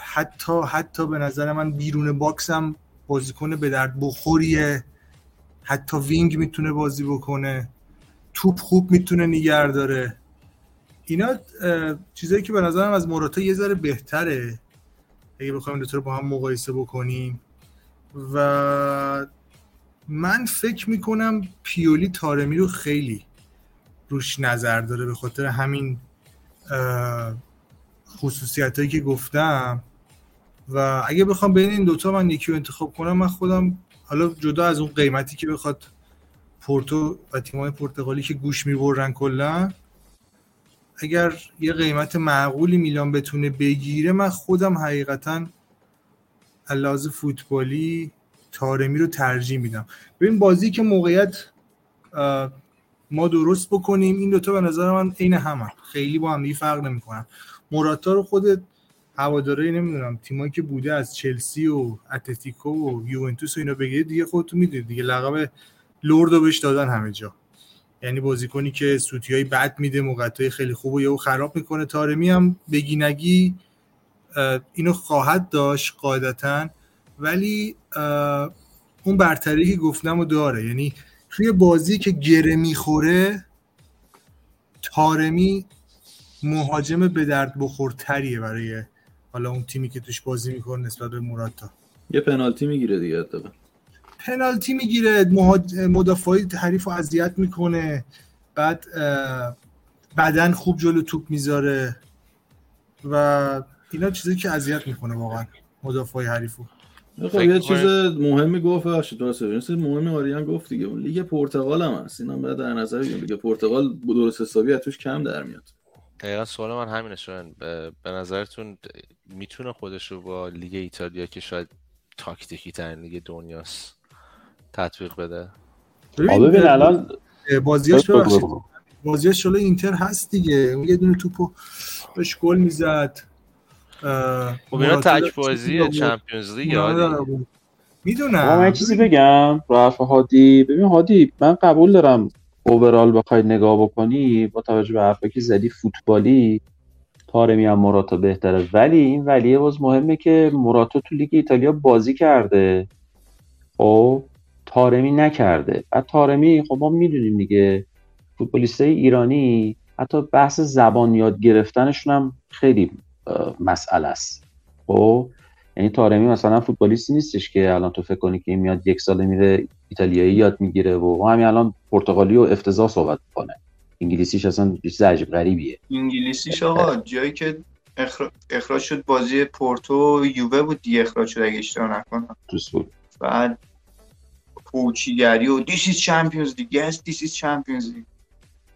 حتی حتی به نظر من بیرون box هم بازیکن به درد بخوریه. حتی wing می‌تونه بازی بکنه. توپ خوب می‌تونه نگه داره. اینا چیزایی که به نظرم از موراتا یه ذره بهتره. اگه بخوایم دو رو با هم مقایسه بکنیم. و من فکر می‌کنم پیولی طارمی رو خیلی روش نظر داره به خاطر همین خصوصیت هایی که گفتم. و اگه بخوام بین این دوتا من یکی رو انتخاب کنم من خودم حالا جدا از اون قیمتی که بخواد پورتو و تیمای پرتغالی که گوش می‌برن کلا اگر یه قیمت معقولی میلان بتونه بگیره من خودم حقیقتا لحاظ فوتبالی تارمی رو ترجیح میدم. ببین بازی که موقعیت ما درست بکنیم این دوتا به نظر من عین همه. خیلی با هم فرق نمی‌کنن. موراتا رو خود هواداری نمی‌دونم تیمایی که بوده از چلسی و اتلتیکو و یوونتوس و اینا بگیرید دیگه خودتون می‌دونید دیگه لقب لورد رو بهش دادن همه جا. یعنی بازیکنی که سوتی های بد میده موقعیت خیلی خوب و یهو خراب می‌کنه. تارمی هم بگی نگی اینو خواهد داشت قاعدتا ولی اون برتری که گفتم داره. یعنی توی بازی که گره می‌خوره تارمی مهاجم به درد بخورتریه برای حالا اون تیمی که توش بازی می‌کنه نسبت به موراتا. یه پنالتی می‌گیره دیگه اتفاقا پنالتی می‌گیره مدافعی حریف رو اذیت می‌کنه بعد بدن خوب جلو توپ می‌ذاره و اینا چیزی که اذیت می‌کنه واقعا مدافع حریفو. خب یه چیز مهمی گفت ببخشید درسته چیز مهمی آریان گفت دیگه. لیگ پرتغال هم هست. اینا باید در نظر بگیریم لیگ پرتغال درست حسابی توش کم در میاد. دقیقا سوال من همینه شدن به نظرتون می‌تونه خودش رو با لیگ ایتالیا که شاید تاکتیکی ترین لیگ دنیاست تطبیق بده؟ ببین الان بازیاش ببخشید. بازیاش اینتر هست دیگه. یه دونه توپو بهش گل می‌زد. خب اینا تک بازی چمپیونز لیگ می‌دونم. من چیزی بگم. رفع هادی. ببین هادی من قبول دارم اوورال بخوای نگاه بکنی با توجه به حرفی که زدی فوتبالی تارمی هم مراتا بهتره. ولی این ولیه باز مهمه که مراتا تو لیگ ایتالیا بازی کرده. خب تارمی نکرده. بعد تارمی خب ما می‌دونیم دیگه فوتبالیست ایرانی حتی بحث زبان یاد گرفتنشون هم خیلی مسئله است. خب یعنی تارمی مثلا فوتبالیستی نیستش که الان تو فکر کنی که میاد یک ساله میره ایتالیایی یاد می‌گیره و همین الان پرتغالی و افتضاح صحبت کنه انگلیسیش اصلا چیز عجیب غریبیه. انگلیسیش آقا جایی که اخراج شد بازی پورتو یووه بود دیگه اخراج شد اگه اشتباه نکنم. بود. بعد کوچیگری و this is Champions League yes this is Champions League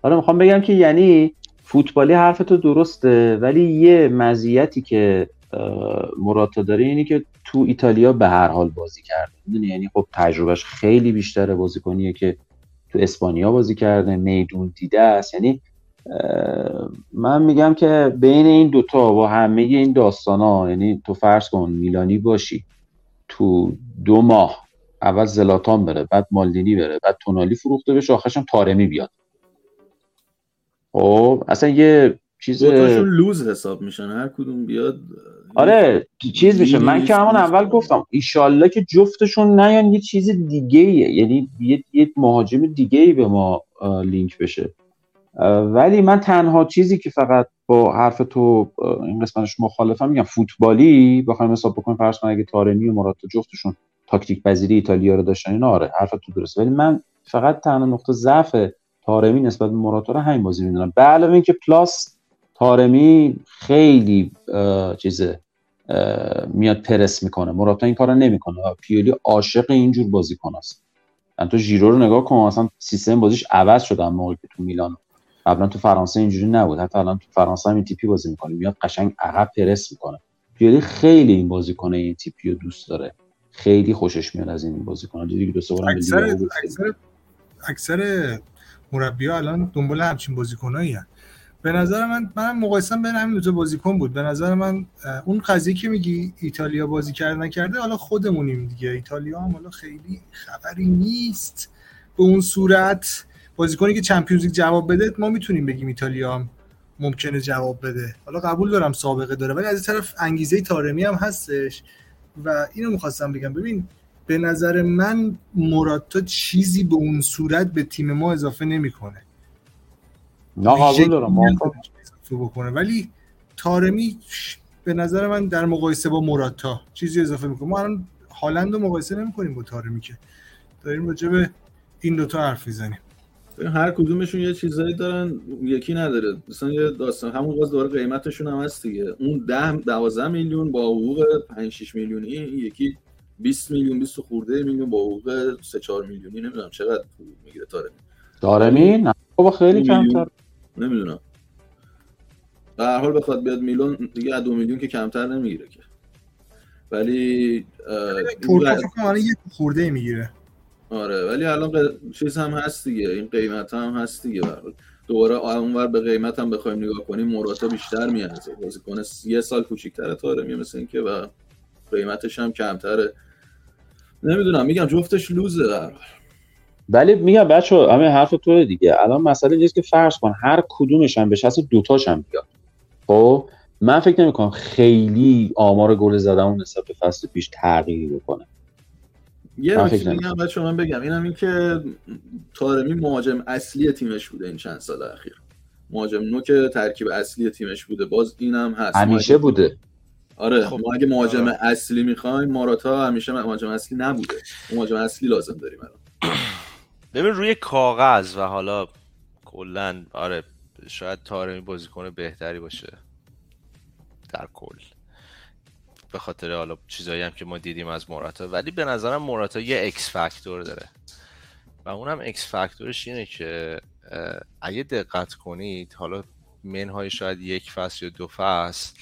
حالا می‌خوام بگم که یعنی فوتبالی حرف تو درسته ولی یه مزیتی که موراتا داره اینی که تو ایتالیا به هر حال بازی کرده. یعنی خب تجربهش خیلی بیشتره بازیکنیه که تو اسپانیا بازی کرده میدون دیده است. یعنی من میگم که بین این دوتا و همه این داستان ها یعنی تو فرض کن میلانی باشی تو دو ماه اول زلاتان بره بعد مالدینی بره بعد تونالی فروخته بشه آخرش هم تارمی بیاد. خب اصلا یه چیز لوز حساب میشن. هر کدوم بیاد آره چیز میشه. من که همون اول گفتم ایشالله که جفتشون نیان یه چیز دیگه ایه. یعنی یه, یه مهاجم دیگه ای به ما لینک بشه. ولی من تنها چیزی که فقط با حرف تو این قسمتش مخالفم میگم فوتبالی بخوایم حساب بکنیم فرض کنیم اگه تارمی و مراد جفتشون تاکتیک پذیری ایتالیا رو داشتن اینا آره حرف تو درست ولی من فقط تنها نقطه ضعف تارمی نسبت به موراتا رو همین بازی می‌دونم. به علاوه اینکه پلاس تارمی خیلی چیزه میاد پرس می‌کنه. موراتا این کارو نمی‌کنه پیولی عاشق اینجور بازیکن است تو ژیرو رو نگاه کن اصلا سیستم بازیش عوض شده موقعی که تو میلان. قبلا تو فرانسه اینجوری نبود حتی الان تو فرانسه هم این تیپی بازی می‌کنه. میاد قشنگ عقب پرس می‌کنه. پیولی خیلی این بازیکن این تیپی رو دوست داره. خیلی خوشش میاد از این بازیکن دیگه دو سه اکثر اکثر اکثر مربی ها الان دنبال همچین بازیکنایی هست به نظر من من مقایسم بین همین دو بازیکن بود. به نظر من اون قضیه که میگی ایتالیا بازی کرده نکرده حالا خودمونیم دیگه. ایتالیا هم حالا خیلی خبری نیست به اون صورت. بازیکنی که چمپیونز لیگ جواب بده ما می‌تونیم بگیم ایتالیا هم ممکنه جواب بده. حالا قبول دارم سابقه داره ولی از این طرف انگیزه تارمی هم هستش. و اینو می‌خواستم بگم. ببین به نظر من مراتا چیزی به اون صورت به تیم ما اضافه نمی‌کنه. نه قبول دارم بکنه. ولی تارمی به نظر من در مقایسه با مراتا چیزی اضافه می‌کنه. ما الان هالند رو مقایسه نمی‌کنیم با تارمی که. داریم راجع به این دوتا حرف می‌زنیم. هر کدومشون یه چیزایی دارن یکی نداره. مثلا یه داستان همون باز دوباره قیمتشون هم هست دیگه. اون 10 12 میلیون با حقوق 5 6 میلیونی یکی 20 میلیون 20 خورده میلیون با حقوق 3 4 میلیونی نمی‌دونم چقدر پول می‌گیره تارمی. تارمی؟ نه بابا خیلی کمتر نمی‌دونم. به هر حال بخواد بیاد میلان دیگه دو میلیون که کمتر نمی‌گیره که. ولی پورتو فکر یه خورده می‌گیره. آره ولی الان چیز هم هست دیگه. این قیمت هم هست دیگه برای دوباره اونور به قیمت هم بخوایم نگاه کنیم موراتا بیشتر میارزه بازیکن یه سال کوچیک‌تره تاره مثل اینکه و قیمتش هم کمتره. نمی‌دونم میگم جفتش لوزه در ولی میگم بچه همه حرف تو دیگه. الان مسئله نیست که فرض کن هر کدومش هم به شخص دوتاش هم بیاد. خب؟ من فکر نمی کنم خیلی آمار گل زدن اون نسبت به فصل پیش تغییری بکنه. یه نکته دیگه بچه من بگم. اینم این که تارمی مهاجم اصلی تیمش بوده این چند سال اخیر. مهاجم نوک ترکیب اصلی تیمش بوده. باز اینم هست. همیشه بوده. آره خب ما اگه مهاجم آره. اصلی می‌خوایم ماراتا همیشه مهاجم اصلی نبوده. مهاجم اصلی لازم داریم الان. ببین روی کاغذ و حالا کلا آره شاید طارمی بازیکن بهتری باشه. در کل. به خاطر حالا چیزایی هم که ما دیدیم از موراتا. ولی به نظرم موراتا یه X factor داره. و اونم X factor ش اینه که اگه دقت کنید حالا منهای شاید یک فصل یا دو فصل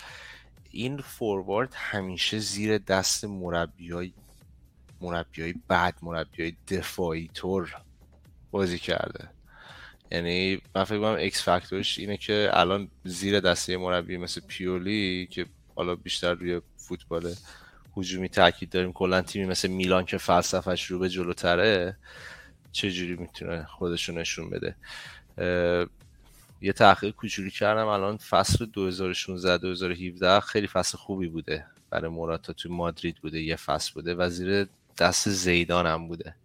این فوروارد همیشه زیر دست مربیای مربیای بد مربیای دفاعی طور بازی کرده. یعنی من فکر کنم اکس فاکتورش اینه که الان زیر دسته مربی مثل پیولی که حالا بیشتر روی فوتبال هجومی تاکید داریم کلا تیمی مثل میلان که فلسفهش رو به جلوتره چجوری می‌تونه خودشو نشون بده؟ یه تحقیق کوچولی کردم الان فصل 2016 2017 خیلی فصل خوبی بوده برای موراتا تو مادرید بوده یه فصل بوده و زیر دست زیدان هم بوده.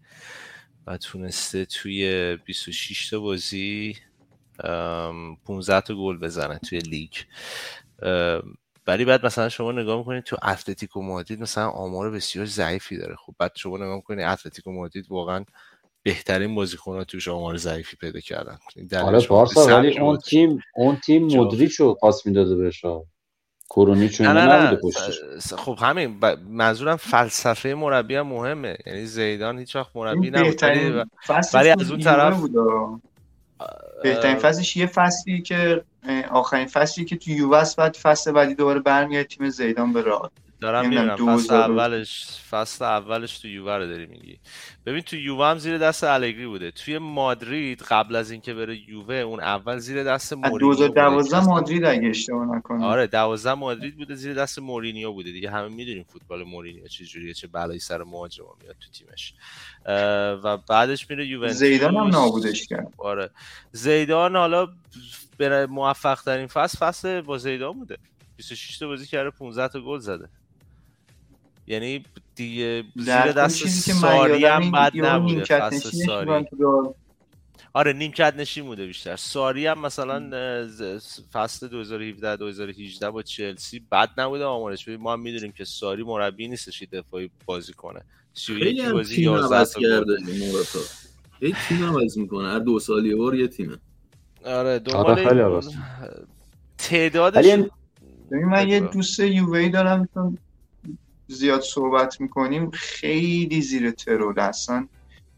و تونسته توی 26 تا بازی 15 تا گل بزنه توی لیگ. ولی بعد مثلا شما نگاه می‌کنید تو اتلتیکو مادرید مثلا آمار بسیار ضعیفی داره. خب بعد شما نگاه می‌کنید اتلتیکو مادرید واقعا بهترین بازیکن ها توش آمار ضعیفی پیدا کردن. آره بارسا ولی اون تیم اون تیم مدریچو پاس می‌داده بهش کرونی چون نه نه نه. خب همین ب... منظورم فلسفه مربی هم مهمه. یعنی زیدان هیچ وقت مربی نبود ولی از اون طرف بهترین فصلش یه فصلی که آخرین فصلی که تو یووه بعد فصل بعدی دوباره برمیاد تیم زیدان به راه دارم می‌بینم. فصل اولش فصل اولش تو یووه رو داری میگی. ببین تو یووه هم زیر دست الگری بوده. توی مادرید قبل از اینکه بره یووه اون اول زیر دست مورینیو 2012 مادرید اگه اشتباه نکنم. آره 12 مادرید بوده زیر دست مورینیو بوده. دیگه همه می‌دونیم فوتبال مورینیو چه جوریه چه بلایی سر مهاجم میاد تو تیمش. و بعدش میره یوونتوس. زیدان هم نابودش کرد. آره. زیدان حالا موفق ترین فصل فصل با زیدان بوده. 26 تا بازی کرده 15 تا گل زده. یعنی دیگه زیر دست ساری هم بد نبوده فصل ساری. آره نیمکت نشین بوده بیشتر. ساری هم مثلا فصل 2017 2018 با چلسی بد نبوده آمارش. ما هم می‌دونیم که ساری مربی نیستش دفاعی بازی کنه. 31 بازی 11 تا کرده یک تیم عوض می‌کنه. هر دو سالی یه بار یه تیمه. آره دنبال تعدادش من یه دوست یووی دارم زیاد صحبت می‌کنیم خیلی زیر ترور هستن.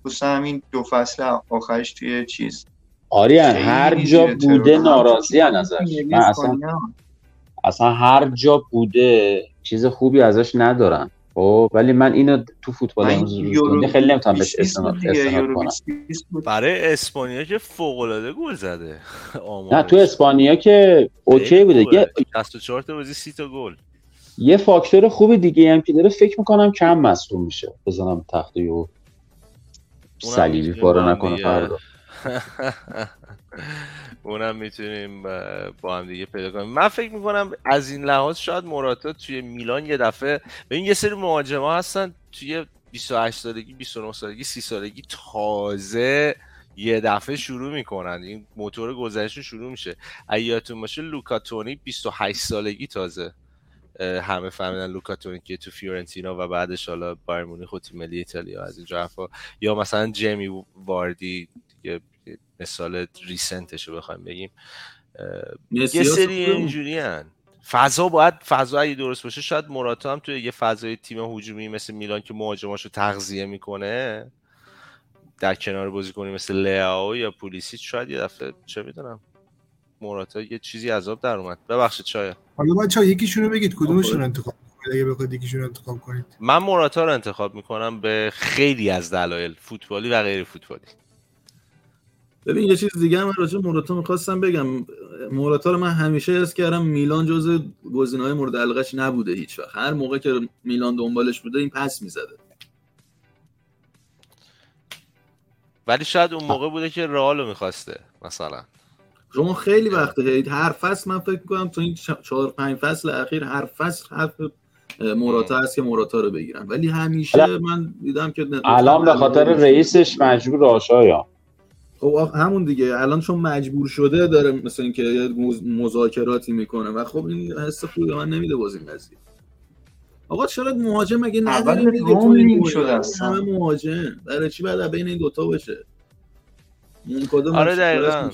خصوصا همین دو فصل آخرش توی چیز آریان هر جا بوده ناراضی ازش اصلا اصلا هر جا بوده چیز خوبی ازش ندارن خب ولی من اینو تو فوتبال امروز خیلی نمی‌تونم بهش استناد کنم. برای اسپانیا که فوق العاده گل زده. <laughs> نه تو اسپانیا که اوکی بوده. 64 تا بازی 30 تا گل. یه فاکتور خوب دیگه هم که داره فکر می‌کنم کم مصدوم میشه. بزنم تخته و صلیبی پاره نکنه فردا. <laughs> اونم می‌تونیم با هم دیگه پیدا کنیم. من فکر می‌کنم از این لحاظ شاید مراتا توی میلان یه دفعه این یه سری مهاجما هستن توی 28 سالگی 29 سالگی 30 سالگی تازه یه دفعه شروع می‌کنن. این موتور گذشتون شروع میشه. ایاتون باشه لوکاتونی 28 سالگی تازه. همه فهمیدن لوکاتونی که تو فیورنتینا و بعدش حالا بایر مونیخ و تیم ملی ایتالیا از این حرفا. یا مثلا جیمی واردی یه مثال ریسنتش رو بخوایم بگیم. یه سری اینجوری هن. فضا باید فضا اگه درست باشه شاید مراتا هم توی یه فضای تیم هجومی مثل میلان که مهاجماشو تغذیه می‌کنه در کنار بازیکنی مثل لیاو یا پولیسی شاید یه دفعه چه می‌دونم موراتا یه چیزی عذاب در اومد. ببخشید شاید. حالا بچا یکیشون رو بگید. کدومشون رو انتخاب کنید اگه بخواید یکیشون رو انتخاب کنید. من موراتا رو انتخاب می‌کنم به خیلی از دلایل فوتبالی و غیر فوتبالی. ببین یه چیز دیگه هم راجع موراتا می‌خواستم بگم. موراتا رو من همیشه حس کردم میلان جز گزینه‌های مورد علاقش نبوده هیچ وقت. هر موقع که میلان دنبالش بوده این پس می‌زده. ولی شاید اون موقع بوده که رئال می‌خواسته مثلا. شما خیلی وقت هید هر فصل من فکر کنم تو این چهار پنج فصل اخیر هر فصل حرف موراتا هست که موراتا رو بگیرم ولی همیشه من دیدم که الان به خاطر رئیسش مجبور آشایا. خب همون دیگه. الان چون مجبور شده داره مثل اینکه مذاکراتی می‌کنه و خب این حس خوبی من نمیده باز این قضیه. آقا چرا مهاجم مگه نداریم دیگه؟ تو این شده همه اصلا. مهاجم. برای چی بعد بین این دوتا باشه؟ این کدوم آره دقیقاً.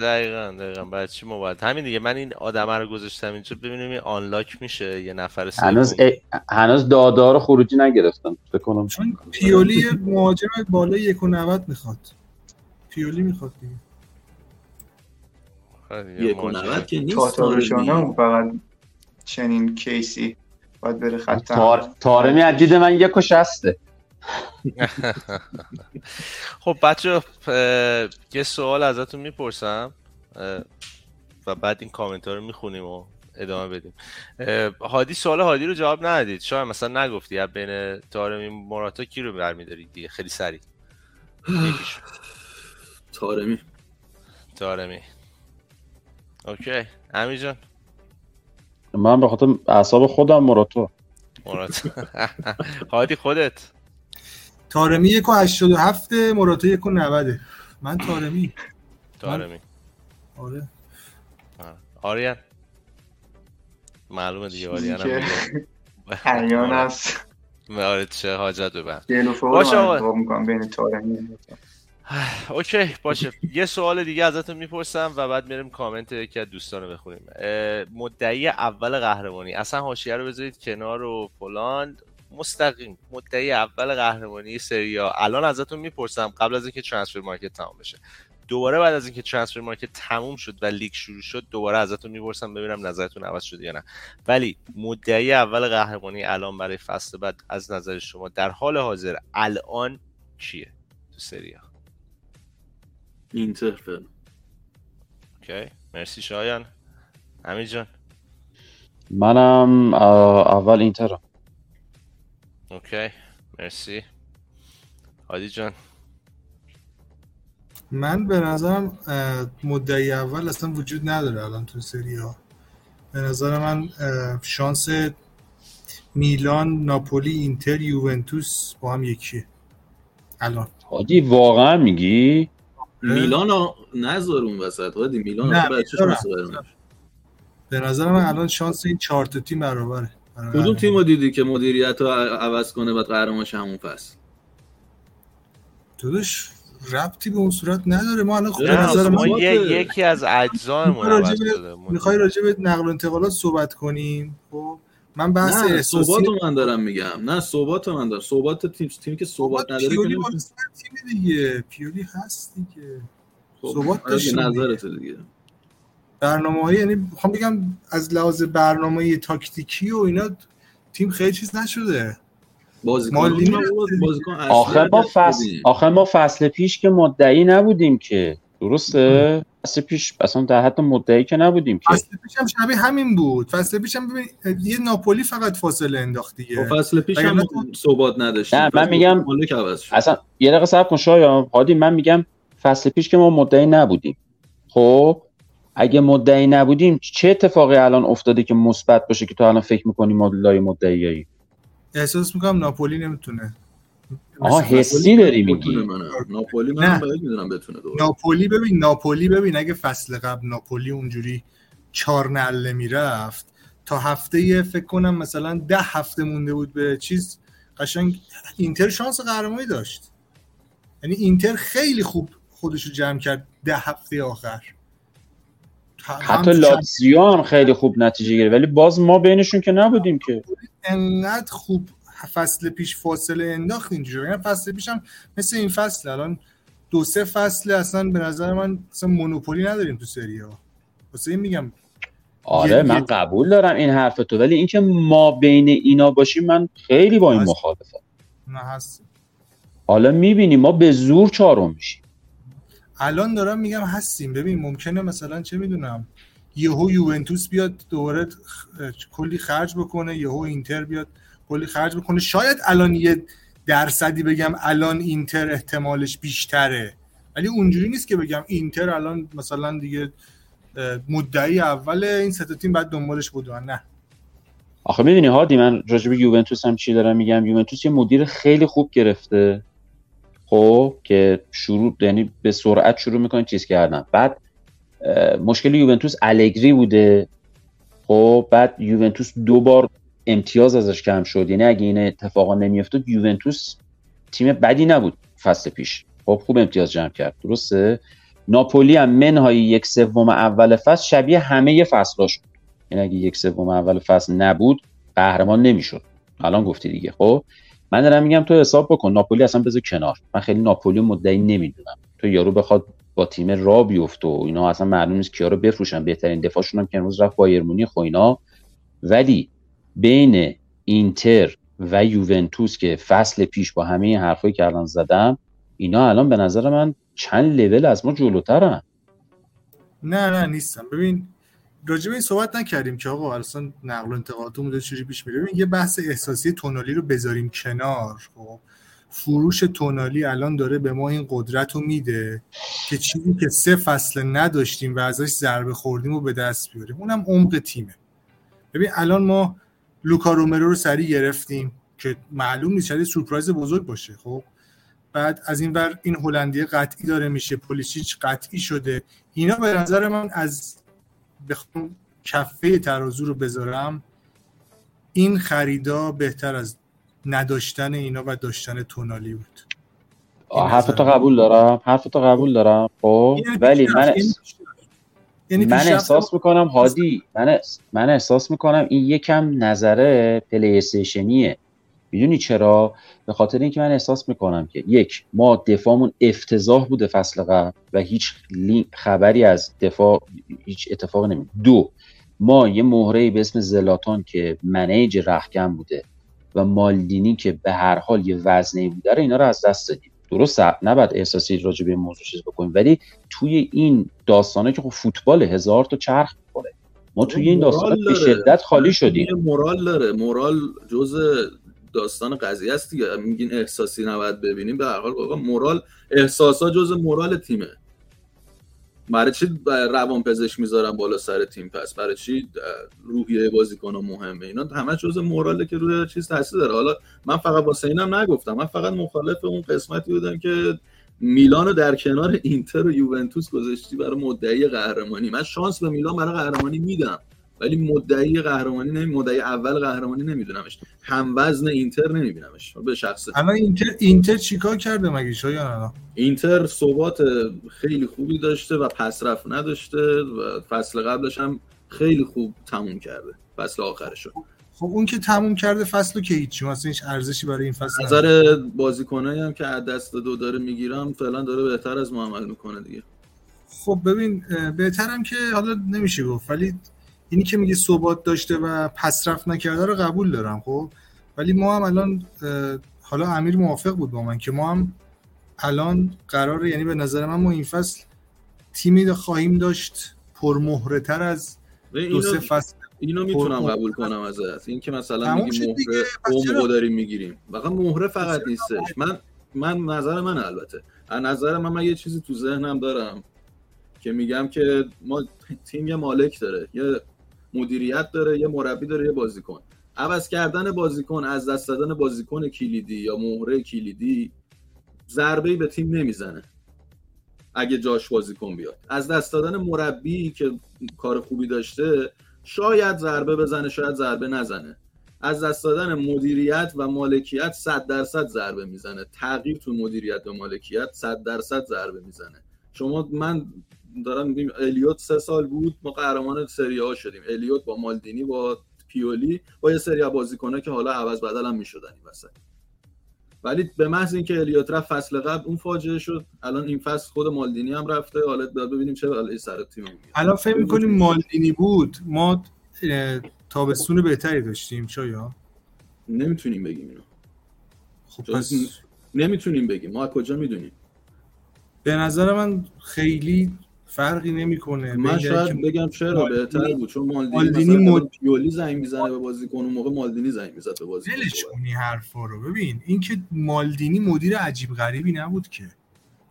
دقیقا دقیقا. برای چی ما باید همین دیگه. من این آدم رو گذاشتم اینجا. ببینیم این آنلاک میشه یه نفر سوم. هنوز ا... هنوز دادار خروجی نگرفتم. فکر کنم چون پیولی مهاجم و نوت می‌خواد. پیولی می‌خواد دیگه. یک و. نود که نیست فقط چنین کیسی باید بره خط تار... تارمی از دید من یک و شسته. خب بچه یه سوال ازتون می‌پرسم و بعد این کامنت ها رو می‌خونیم و ادامه بدیم. هادی سوال هادی رو جواب ندادید. شاید مثلا نگفتی از بین تارمی موراتا کی رو برمیدارید دیگه؟ خیلی سریع. تارمی. تارمی. اوکی. امی جان. من به خاطر اعصاب خودم مراتو موراتا. <laughs> هادی خودت. تارمی یک و هشتاد و هفته مراتا یک و نوده من تارمی. تارمی. آره. آریان. معلومه دیگه آریان هم. عیان است. آره چه حاجت ببن باشه آقا. بین تارمی <sighs> اوکی باشه. یه سوال دیگه ازتون می‌پرسم و بعد میریم کامنت یکی از دوستان رو بخونیم. مدعی اول قهرمانی. اصلا حاشیه رو بذارید کنار و فلان. مستقیم. مدعی اول قهرمانی سریا الان ازتون می‌پرسم قبل از اینکه ترانسفر مارکت تمام بشه. دوباره بعد از اینکه ترانسفر مارکت تموم شد و لیگ شروع شد دوباره ازتون می‌پرسم ببینم نظرتون عوض شده یا نه. ولی مدعی اول قهرمانی الان برای فصل بعد از نظر شما در حال حاضر الان کیه تو سریا اینتر. اوکی. مرسی شایان. امیر جان. منم اول اینترم. اوکی مرسی هادی جان من به نظرم مدعی اول اصلا وجود نداره الان تو سری آ. به نظر من شانس میلان ناپولی اینتر یوونتوس با هم یکیه. الان. حاجی واقعا میگی؟ میلان رو نذار اون وسط. هادی میلان نه،. به نظر من الان شانس این چهار تا تیم برابره. کدوم قهرمانی. تیم رو دیدی که مدیریت رو عوض کنه بعد قهرمان شه همون فصل؟ داداش ربطی به اون صورت نداره. ما الان خب به نه نظر ما یکی از اجزایمون می‌خوای عوض راجع به- شده می‌خوای راجع به نقل و انتقالات صحبت کنیم؟ خب من بحث نه احساسی من دارم میگم. نه رو من دارم. ثبات تیم تیمی که ثبات نداره پیولی تیم دیگه. پیولی هست دیگه. خب، ثبات آره، نظرت دیگه. برنامه های یعنی می‌خوام بگم از لحاظ برنامه تاکتیکی و اینا تیم خیلی چیز نشده. بازیکن آخه ما فصل. آخه ما فصل پیش که مدعی نبودیم که درسته؟ فصل پیش اصلا در حد مدعی که نبودیم که. فصل پیش هم شبیه همین بود. فصل پیش هم ببین یه ناپولی فقط فاصله انداخت دیگه. خب، فصل پیش هم ثبات نداشتیم. نه، من میگم-. اصلا یه دقیقه صبر کن شایان. هادی من میگم فصل پیش که ما مدعی نبودیم. خب؟ اگه مدعی نبودیم چه اتفاقی الان افتاده که مثبت باشه که تو الان فکر می‌کنی ما لای مدعیایی احساس می‌کنم ناپولی نمی‌تونه. آها حسی داری میگی. ناپولی نه. من باید می‌دونم بتونه دوباره ناپولی ببین ناپولی ببین اگه فصل قبل ناپولی اونجوری چهار نله می‌رفت تا هفته فکر کنم مثلا ده هفته مونده بود به چیز قشنگ اینتر شانس قهرمانی داشت. یعنی اینتر خیلی خوب خودش رو جمع کرد ده هفته آخر. حتی لاتزیو هم خیلی خوب نتیجه گرفت. ولی باز ما بینشون که نبودیم که. انقدر خوب فصل پیش فاصله انداخت اینجوری. یعنی فصل پیش هم مثل این فصل الان دو سه فصل اصلا به نظر من اصلا مونوپولی نداریم تو سری ها. واسه این میگم. آره من قبول دارم این حرف تو ولی اینکه ما بین اینا باشیم من خیلی با این. مخالفم. نه هست. حالا می‌بینی ما به زور چهارم میشیم. الان دارم میگم هستیم. ببین ممکنه مثلا چه می‌دونم یهو یوونتوس بیاد دوباره کلی خرج بکنه یهو اینتر بیاد کلی خرج بکنه. شاید الان یه درصدی بگم الان اینتر احتمالش بیشتره. ولی اونجوری نیست که بگم اینتر الان مثلا دیگه مدعی اول این سه تیم بعد دنبالش بودن نه. آخه می‌دونی هادی من راجع به یوونتوس هم چی دارم میگم؟ یوونتوس یه مدیر خیلی خوب گرفته. خب که شروع یعنی به سرعت شروع می‌کنه چیز کردن. بعد مشکل یوونتوس الگری بوده. خب بعد یوونتوس دو بار امتیاز ازش کم شد. یعنی اگه این اتفاقا نمیافتاد یوونتوس تیم بدی نبود فصل پیش. خب خوب امتیاز جمع کرد. درسته؟ ناپولی هم منهای یک سوم اول فصل شبیه همه فصلاش بود. یعنی اگه یک سوم اول فصل نبود قهرمان نمی‌شد. الان گفتی دیگه. خب من دارم میگم تو حساب بکن ناپولی اصلا بذار کنار. من خیلی ناپولی مدعی نمی‌دونم. تو یارو بخواد با تیم را بیفته و اینا اصلا معلوم نیست کیا رو بفروشن. بهترین دفاعشون هم که امروز رفت بایر مونیخ اینا. ولی بین اینتر و یوونتوس که فصل پیش با همه حرفایی که الان زدم اینا الان به نظر من چند لول از ما جلوترن. نه نه نیستم ببین راجع به این صحبت نکردیم که آقا اصلا نقل و انتقالاتمون چجوری پیش میره. یه بحث احساسی تونالی رو بذاریم کنار خب؟ فروش تونالی الان داره به ما این قدرت رو میده که چیزی که سه فصل نداشتیم و ازش ضربه خوردیم و به دست بیاریم. اونم عمق تیمه. ببین الان ما لوکا رومرو رو سریع گرفتیم که معلوم نیست شاید سورپرایز بزرگ باشه خب؟ بعد از این ور این هلندی قطعی داره میشه پولیسیچ قطعی شده. اینا به نظر من از بخوام کفه ترازو رو بذارم. این خریدا بهتر از نداشتن اینا و داشتن تونالی بود. حرف تو قبول دارم. حرف تو قبول دارم. خب ولی من یعنی من احساس می‌کنم هادی من من احساس می‌کنم این یکم نظره پلی استیشنیه می‌دونی چرا؟ به خاطر اینکه من احساس می‌کنم که یک ما دفاعمون افتضاح بوده فصل قبل و هیچ خبری از دفاع هیچ اتفاق نمی دو ما یه مهره به اسم زلاتان که منیج رخکن بوده و مالدینی که به هر حال یه وزنه بوده رو اینا رو از دست دادیم. درست نباید احساسی راجع به موضوع چیز بکنیم ولی توی این داستانه که خب فوتبال هزار تا چرخ می‌خوره. ما توی این داستان به شدت خالی شدیم. مورال داره. مورال جز داستان قضیه است دیگه. میگین احساسی نباید ببینیم. به هر حال مورال احساسا جز مورال تیمه. برای چی روان پزشک می‌ذارن بالا سر تیم پس؟ برای چی روحیه بازیکن مهمه؟ اینا همه جز موراله که روی چیز تاثیر داره. حالا من فقط واسه اینم نگفتم. من فقط مخالف اون قسمتی بودم که میلانو در کنار اینتر و یوونتوس گذاشتی برای مدعی قهرمانی. من شانس به میلان برای قهرمانی میدم. ولی مدعی قهرمانی نمی مدعی اول قهرمانی نمیدونمش. هم وزن اینتر نمیبینمش به شخص اما اینتر اینتر چیکار کرده مگه شاید اینتر ثبات خیلی خوبی داشته و پسرفت نداشته و فصل قبلش هم خیلی خوب تموم کرده. فصل آخرش خب اون که تموم کرده فصل که هیچی مثلا هیچ ارزشی برای این فصل نظر بازیکنایی هم که از دست دو داره می‌گیرم فعلا داره بهتر از ما عمل می‌کنه دیگه. خب ببین بهترم که حالا نمیشه گفت ولی اینی که میگه ثبات داشته و پسرفت نکرده رو قبول دارم خب؟ ولی ما هم الان حالا امیر موافق بود با من که ما هم الان قراره یعنی به نظر من ما این فصل تیمی خواهیم داشت پرمهره تر از دو سه فصل اینو می‌تونم قبول کنم ازت. این که مثلا میگی مهره عمقو داریم می‌گیریم. واقعا مهره فقط نیستش. من من نظر من البته. از نظر من من یه چیزی تو ذهنم دارم که میگم که ما تیم یه مالک داره. یه مدیریت داره یه مربی داره یه بازیکن. عوض کردن بازیکن از دست دادن بازیکن کلیدی یا مهره کلیدی ضربه به تیم نمی‌زنه. اگه جاش بازیکن بیاد. از دست دادن مربی که کار خوبی داشته شاید ضربه بزنه شاید ضربه نزنه. از دست دادن مدیریت و مالکیت 100 درصد ضربه می‌زنه. تغییر تو مدیریت و مالکیت 100 درصد ضربه می‌زنه. شما من دارم میگیم الیوت سه سال بود ما قهرمان سری ها شدیم. الیوت با مالدینی با پیولی با یه سری بازیکنه که حالا عوض بدل هم می‌شدن این وسط ولی به محض اینکه الیوت رفت فصل قبل اون فاجعه شد. الان این فصل خود مالدینی هم رفته. حالا ببینیم چه بلایی سر تیم الان فکر می‌کنیم مالدینی بود. ما تابستون بهتری داشتیم شاید نمی‌تونیم بگیم اینو. خب پس... نمی‌تونیم بگیم. ما کجا می‌دونیم؟ به نظر من خیلی فرقی نمی‌کنه. من شاید بگم چرا بهتر بود چون مالدینی, مالدینی مد... پیولی زنگ می‌زنه به بازیکن اون موقع مالدینی زنگ می‌زد به بازیکن ولش کنی حرفا رو. ببین اینکه مالدینی مدیر عجیب غریبی نبود که.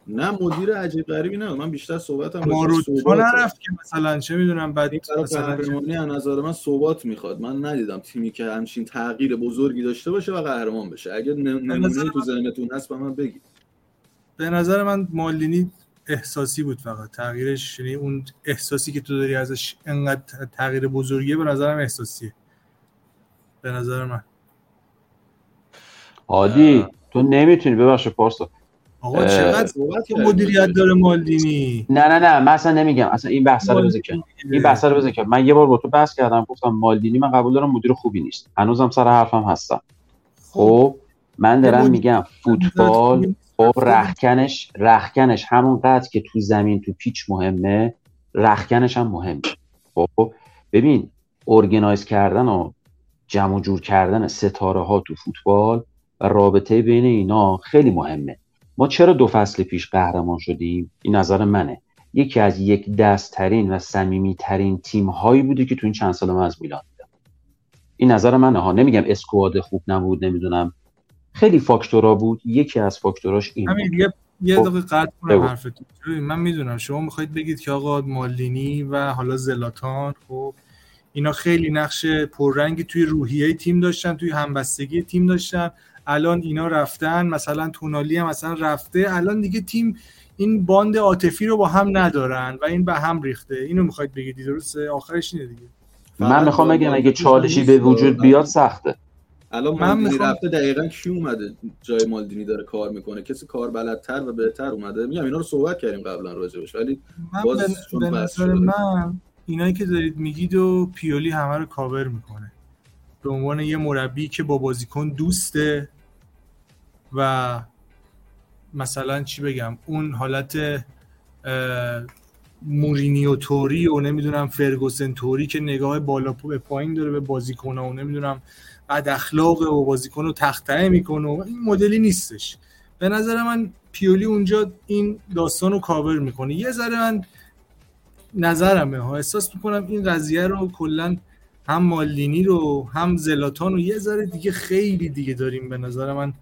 نه مدیر عجیب غریبی نه من بیشتر صحبتم ماروتو نرفت که مثلا چه می‌دونم بعد مثلا قهرمانی از نظر من ثبات می‌خواد. من ندیدم تیمی که همچین تغییر بزرگی داشته باشه و قهرمان بشه. اگه نمونه تو ذهنتون هست به من بگید. به نظر من مالدینی احساسی بود فقط. تغییرش یعنی اون احساسی که تو داری ازش انقدر تغییر بزرگیه به نظرم احساسیه. به نظر من. عادی. تو نمی‌تونی ببخش پارسا. آقا چقدر مدیریت داره مالدینی. نه نه نه من اصلا نمیگم. اصلا این بحث رو بذار این بحث رو بذار من یه بار با تو بحث کردم گفتم مالدینی من قبول دارم مدیر خوبی نیست. هنوزم سر حرفم هستم. خب. من دارم میگم فوتبال خب رخکنش رخکنش همون قدر که تو زمین تو پیچ مهمه رخکنش هم مهمه. خب ببین ارگنایز کردن و جمع جور کردن ستاره ها تو فوتبال و رابطه بین اینا خیلی مهمه. ما چرا دو فصل پیش قهرمان شدیم؟ این نظر منه. یکی از یک دستترین و صمیمی ترین تیم هایی بوده که تو این چند سال از میلان دیدم. این نظر منه ها. نمیگم اسکواد خوب نبود نمی‌دونم. خیلی فاکتورا بود. یکی از فاکتوراش این همین بود. یه یه خب، دقیقه قطع کنم. حرفتون من می‌دونم. شما می‌خواید بگید که آقا مالدینی و حالا زلاتان خب اینا خیلی نقش پررنگی توی روحیه تیم داشتن توی همبستگی تیم داشتن. الان اینا رفتن مثلا تونالی هم مثلا رفته. الان دیگه تیم این باند عاطفی رو با هم ندارن و این به هم ریخته. اینو می‌خواید بگید درسته؟ آخرش اینه دیگه. من می‌خوام بگم اگه چالشی به وجود بیاد سخته. الان من مالدینی میخوام- رفته دقیقا کی اومده؟ جای مالدینی داره کار می‌کنه. کسی کار بلدتر و بهتر اومده. میگم اینا رو صحبت کردیم قبلا راجبش ولی من باز به- چون به نظر. من اینایی که دارید میگید و پیولی همه رو کاور می‌کنه. به عنوان یه مربی که با بازیکن دوسته و مثلا چی بگم اون حالت مورینیو توری و نمی‌دونم فرگوسن توری که نگاه بالا به پایین داره به بازیکن و نمی‌دونم بد اخلاقه و بازیکن رو تختعه می‌کنه و این مدلی نیستش. به نظر من پیولی اونجا این داستان رو کاور می‌کنه. یه ذره من نظرمه ها. احساس می‌کنم این قضیه رو کلا هم مالدینی رو هم زلاتان رو یه ذره دیگه خیلی دیگه داریم به نظر من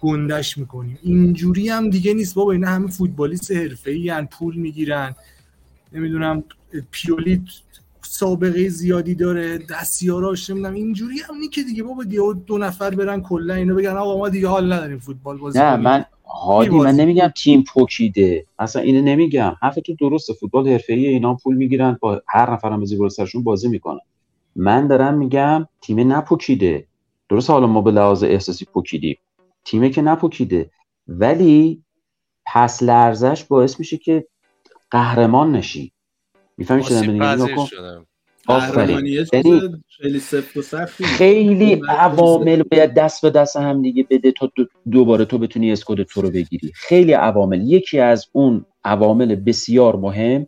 گندش می‌کنیم. اینجوری هم دیگه نیست. بابا اینا همه فوتبالیست حرفه‌ای پول می‌گیرن. نمی‌دونم پیولی سابقه زیادی داره دستیاراش نمی‌دونم اینجوری هم نی که دیگه بابا دیگه دو نفر برن کلا اینو بگن آقا ما دیگه حال نداریم فوتبال بازی نه. من هادی من. نمیگم تیم پوکیده اصلا اینو نمیگم. حرف تو درسته فوتبال حرفه‌ای اینا پول می‌گیرن با هر نفرم بازی بالا سرشون بازی می‌کنن. من دارم میگم تیم نپوکیده. درست حالا ما به لحاظ احساسی پوکیدیم. تیمه که نپوکیده. ولی پس لرزش باعث میشه که قهرمان نشی. می‌فهمی چه دارم. شدم. چیز یعنی خیلی سفت و سختی خیلی عوامل باید دست به دست هم دیگه بده تا دو- دوباره تو بتونی اسکود تو رو بگیری. خیلی عوامل. یکی از اون عوامل بسیار مهم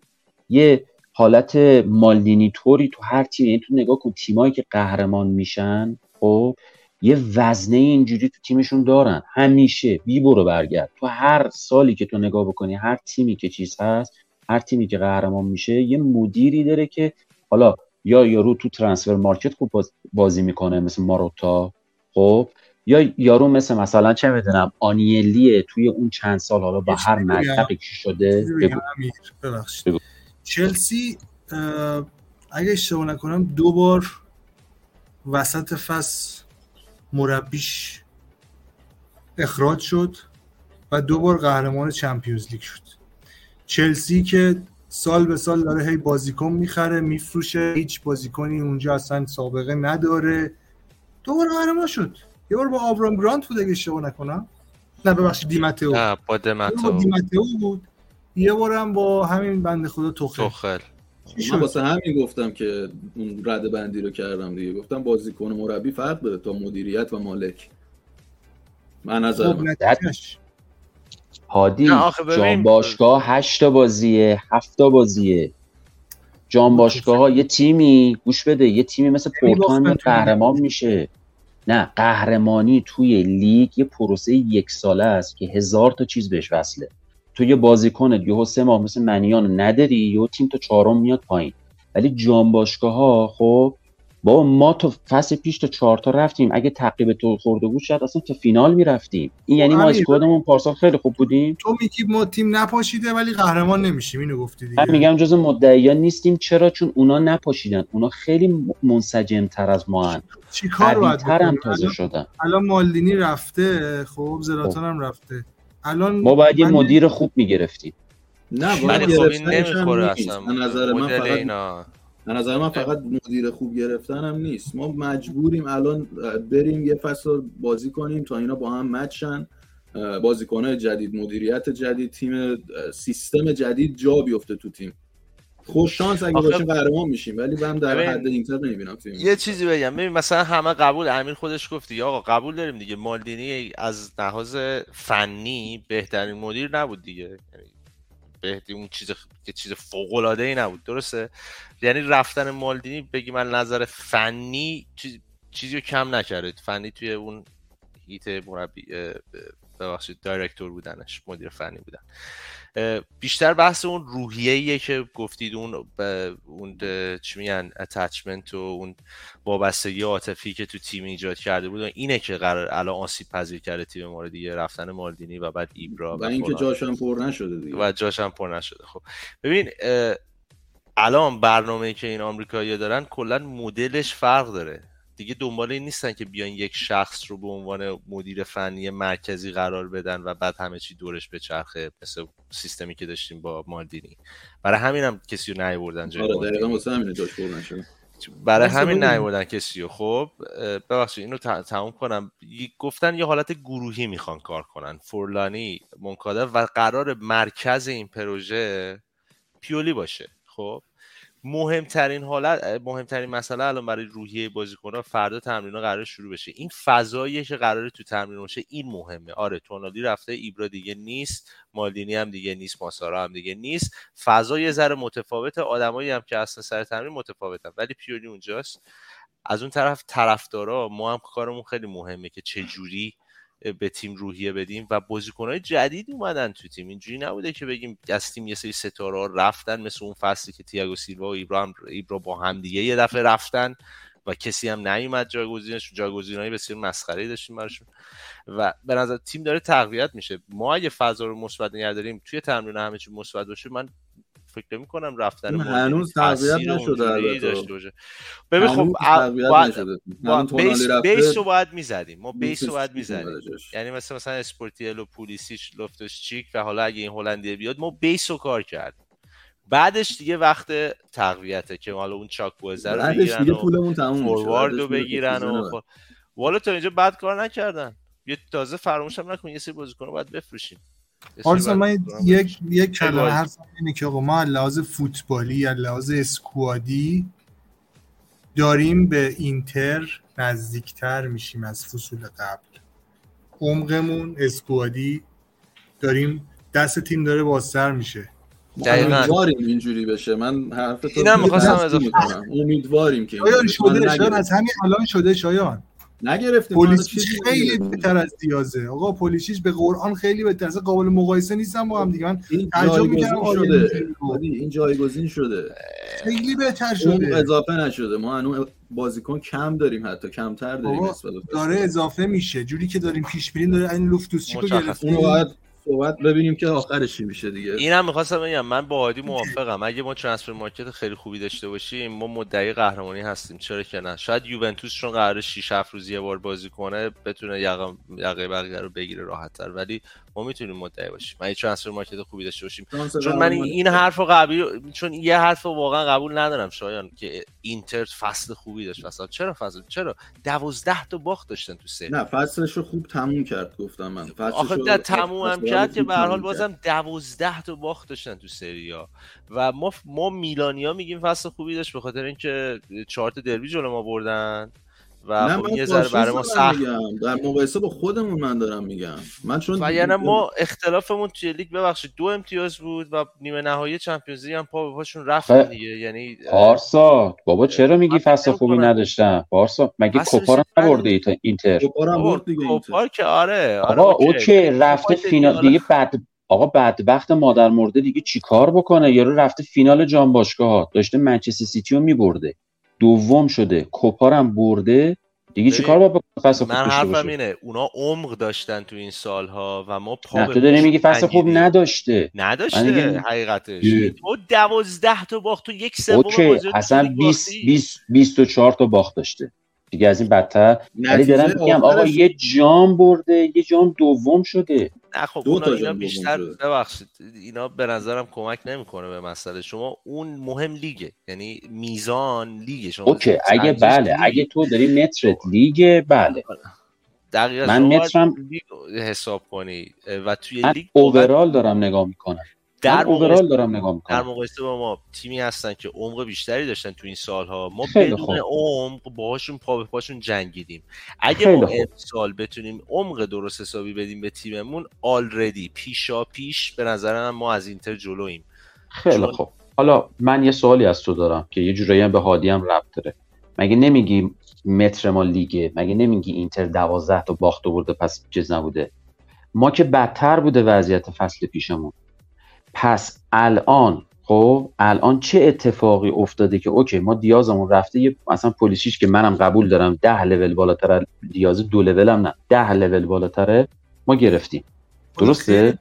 یه حالت مالدینی توری تو هر تیم یعنی تو نگاه کن تیمایی که قهرمان میشن خب یه وزنه اینجوری تو تیمشون دارن. همیشه. بی برو برگرد. تو هر سالی که تو نگاه بکنی هر تیمی که چیز هست هر تیمی که قهرمان میشه یه مدیری داره که حالا یا یارو تو ترانسفر مارکت خوب باز- بازی می‌کنه مثل ماروتا خب؟ یا یارو مثل مثلا چه می‌دونم آنیلیه توی اون چند سال حالا با هر. ملحقی که شده؟ ببخشید. چلسی اگه اشتباه نکنم دو بار وسط فصل مربیش اخراج شد و دو بار قهرمان چمپیونز لیگ شد. چلسی که سال به سال داره هی بازیکن می‌خره میفروشه. هیچ بازیکنی اونجا اصلا سابقه نداره. دو بار قهرمان شد. یه بار با آبرام گرانت بود اگه اشتباه نکنم. نه ببخشید دیمتئو نه با یه بار با دمتو دیمتئو بود. یه بارم با همین بنده خدا توخل. توخل. من؟ واسه همین گفتم که اون رده بندی رو کردم دیگه. گفتم بازیکن و مربی فرق داره تا مدیریت و مالک. من نظر خب هادی جام باشگاه هشت تا بازیه هفت تا بازیه. جام باشگاه ها یه تیمی گوش بده یه تیمی مثل لیگ. قهرمان میشه. نه قهرمانی توی لیگ یه پروسه یک ساله است که هزار تا چیز بهش وصله. تو یه بازیکنت یهو سه ماه مثل منیان نداری یهو تیم تا چهارم میاد پایین. ولی جام باشگاه ها خب بابا ما تو فصل پیش تا چهار تا رفتیم. اگه تعقیب تو خورده بود شاید اصلا تا فینال می‌رفتیم. این یعنی ما اسکوادمون پارسال خیلی خوب بودیم. تو میگی ما تیم نپاشیده ولی قهرمان نمیشیم. اینو گفتی دیگه. من میگم جز مدعیان نیستیم. چرا؟ چون اونا نپاشیدن. اونا خیلی منسجم تر از ما هن. چی کار باید تر هم تازه الان, شدن. الان مالدینی رفته. خب زلاتان هم رفته. الان ما باید یه مدیر خوب می‌گرفتیم. نه ولی خب این نمی‌خوره. اصلا. نظر من فقط اینا. به نظر من فقط مدیر خوب گرفتن هم نیست. ما مجبوریم الان بریم یه فصل بازی کنیم تا اینا با هم مچن. بازیکنهای جدید مدیریت جدید تیم سیستم جدید جا بیفته تو تیم. خوش شانس اگه باشه قهرمان میشیم ولی من در حد اینتر نمی‌بینم تیم یه چیزی بگم. ببین مثلا همه قبول امیر خودش گفتی آقا قبول داریم دیگه. مالدینی از لحاظ فنی بهترین مدیر نبود دیگه. بهترین اون چیز که چیز فوق العاده ای نبود درسته؟ یعنی رفتن مالدینی بگی من نظر فنی چیزی رو کم نکرده فنی توی اون هیت مربی ببخشید دایرکتور بودنش مدیر فنی بودن. بیشتر بحث اون روحیه که گفتید اون اون چی میگن اتچمنت و اون وابستگی عاطفی که تو تیم ایجاد کرده بود اینه که قرار الان آسیب پذیر کرده تیم ما دیگه رفتن مالدینی و بعد ایبرا و, اینکه جاش هم پر نشده دیگه. و جاش هم پر نشده. خب ببین الان برنامه که این آمریکایی‌ها دارن کلا مدلش فرق داره. دیگه دنبال این نیستن که بیان یک شخص رو به عنوان مدیر فنی مرکزی قرار بدن و بعد همه چی دورش به چرخه مثل سیستمی که داشتیم با مالدینی. برای همین هم کسی رو نیاوردن جای آره برای همین نیاوردن کسی رو. خب ببخشید اینو تموم کنم. گفتن یه حالت گروهی می‌خوان کار کنن. فورلانی منکاده و قرار مرکز این پروژه پیولی باشه. خب مهمترین حالت مهمترین مسئله الان برای روحیه بازیکن‌ها فردا تمرین‌ها قرار شروع بشه. این فضاییه که قراره تو تمرین باشه این مهمه. آره تونالی رفته ایبرا دیگه نیست مالدینی هم دیگه نیست ماسارا هم دیگه نیست. فضا یه ذره متفاوته آدمایی هم که اصلا سر تمرین متفاوتن. ولی پیولی اونجاست. از اون طرف طرفدارا ما هم کارمون خیلی مهمه که چه جوری به تیم روحیه بدیم و بازیکنهای جدید اومدن تو تیم. اینجوری نبوده که بگیم از تیم یه سری ستاره رفتن مثل اون فصلی که تییاگو سیلوا و ایبرا, ایبرا با هم دیگه یه دفعه رفتن و کسی هم نیومد جایگزینش. جایگزینای بسیار مسخره داشتیم براشون. و به نظر تیم داره تقویت میشه. ما اگه فضا رو مثبت نگه داریم توی تمرین همه چی مثبت باشه من فکر نمی کنم رفتن هنوز تقویت نشده البته. ببین خب بیس, بیس رو باید می‌زدیم. ما بیس رو باید می‌زدیم. یعنی مثلا مثلا اسپورتیل و پولیسیش لفتش چیک و حالا اگه این هلندی بیاد ما بیس رو کار کرد بعدش دیگه وقت تقویته که حالا اون چاک بوزه رو بگیرن و فوروارد رو بگیرن و خب والا تا اینجا بعد کار نکردن. یه تازه فراموش هم نکن یه سری بازیکن رو باید بفروشیم. آرسا من یک یک کلمه حرف اینه که آقا ما لحاظ فوتبالی یا لحاظ اسکوادی داریم به اینتر نزدیکتر میشیم از فصول قبل. عمقمون اسکوادی داریم دست تیم داره بازتر میشه. امیدواریم اینجوری بشه. من حرف اینم می‌خواستم اضافه کنم امیدواریم که شایان شده شایان از همین الان شده شایان. نگرفتیم. پلیسیچ خیلی بهتر از دیازه. آقا پلیسیچ به قرآن خیلی بهتر. از قابل مقایسه نیستم با هم دیگه. من این جایگزین شده. این جایگزین شده. خیلی بهتر شده. اضافه نشده. ما هنوز بازیکن کم داریم حتی. کمتر داریم داره اضافه میشه. جوری که داریم پیش میریم داره این لوفتوسچیکو گرفتیم. صحبت ببینیم که آخرش چی میشه دیگه. اینم می‌خواستم بگم من با عادی موافقم. اگه ما ترانسفر مارکت خیلی خوبی داشته باشیم ما مدعی قهرمانی هستیم. چرا که نه؟ شاید یوونتوس چون قرار 6 7 روز یه بار بازی کنه بتونه یقه یقه بقیه رو بگیره راحت‌تر. ولی ما می‌تونیم مدعی باشیم. من ترانسفر مارکت خوبی داشته باشیم. چون من این حرف رو قبول چون یه حرف رو واقعا قبول ندارم شایان که اینتر فصل خوبی داشت. فصل چرا فصل چرا؟ 12 تا باخت داشتن تو سری نه فصلش رو خوب تموم کرد گفتم من. آخه در تموم هم کرد که به هر حال بازم 12 تا باخت داشتن تو سری ها و ما ما میلانیا میگیم فصل خوبی داشت به خاطر اینکه چهار تا دربی جلو ما بردن و خب یه ذره برای ما سخت در مقایسه با خودمون من دارم میگم. من چون و یعنی ما اختلافمون توی لیگ ببخشید دو امتیاز بود و نیمه نهایی Champions League هم پا به پاشون رفت دیگه. یعنی بارسا بابا چرا میگی فصل خوبی نداشتن؟ بارسا مگه کوپا رو نبرده اینتر؟ کوپا رو برد دیگه کوپا که آره آره آقا اوکی. رفته فینال دیگه بعد آقا بدبخت مادر مرده دیگه چیکار بکنه؟ یارو رفته فینال جام باشگاه داشته منچستر سیتی رو میبرده. دوم شده. کوپارم برده. دیگه چیکار بکنه؟ فصل خوب من حرفم اینه اونا عمق داشتن تو این سالها و ما پا تو داری میگی فصل خوب نداشته. نداشته حقیقتش. تو دوازده تا باخت تو یک سوم اوکی اصلا 20 20 24 تا باخت داشته. دیگه از این بدتر. ولی دارم میگم آقا یه جام برده یه جام دوم شده. نه خب دو تا اینا بیشتر ببخشید اینا به نظرم کمک نمی‌کنه به مسئله. شما اون مهم لیگه یعنی میزان لیگه. شما اوکی اگه بله اگه تو داری مترت لیگه بله. دقیقا من مترم حساب کنی. و توی لیگ اوورال دارم نگاه می‌کنم. در اوورال دارم نگاه می‌کنم. در مقایسه با ما تیمی هستن که عمق بیشتری داشتن تو این سالها. ما بدون عمق باهاشون پا به پاشون جنگیدیم. اگه ما سال بتونیم عمق درست حسابی بدیم به تیممون آلردی پیشا پیش به نظر ما از اینتر جلویم خیلی. خوب. حالا من یه سوالی از تو دارم که یه جورایی هم به هادی هم ربط داره. مگه نمیگی متر ما لیگه؟ مگه نمیگی اینتر دوازده تا باخت برده پس چیز نبوده؟ ما که بدتر بوده وضعیت فصل پیشمون. پس الان خب الان چه اتفاقی افتاده که اوکی ما دیازمون رفته یه مثلا پلیسیش که منم قبول دارم ده لول بالاتر دیاز دو لول هم نه ده لول بالاتره ما گرفتیم. درسته؟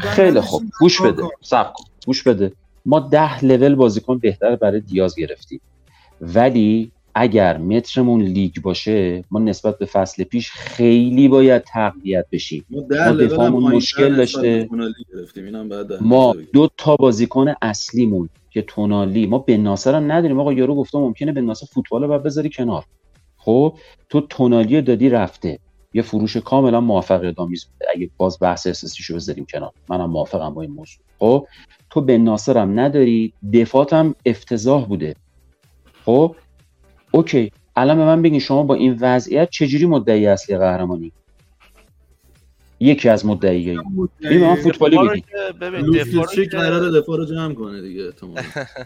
خیلی خوب. گوش بده. صبر کن. گوش بده. ما ده لول بازیکن بهتر برای دیاز گرفتیم. ولی اگر مترمون لیگ باشه ما نسبت به فصل پیش خیلی باید تقویت بشیم. ما, ما دفاعمون مشکل داشته. ما دو تا بازیکن اصلیمون که تونالی ما به ناصر هم نداریم. آقا یارو گفته ممکنه به ناصر فوتبال رو بذاری کنار. خب تو تونالی دادی رفته. یه فروش کاملا موافق آمیز بوده. اگه باز بحث اساسیشو بذاریم کنار. منم موافقم با این موضوع. خب تو به ناصرم نداری. دفاعتم افتضاح بوده. خب اوکی الان به من بگین شما با این وضعیت چجوری مدعی اصلی قهرمانی؟ یکی از مدعی این من فوتبالی بگی قرار دفاع رو جمع کنه دیگه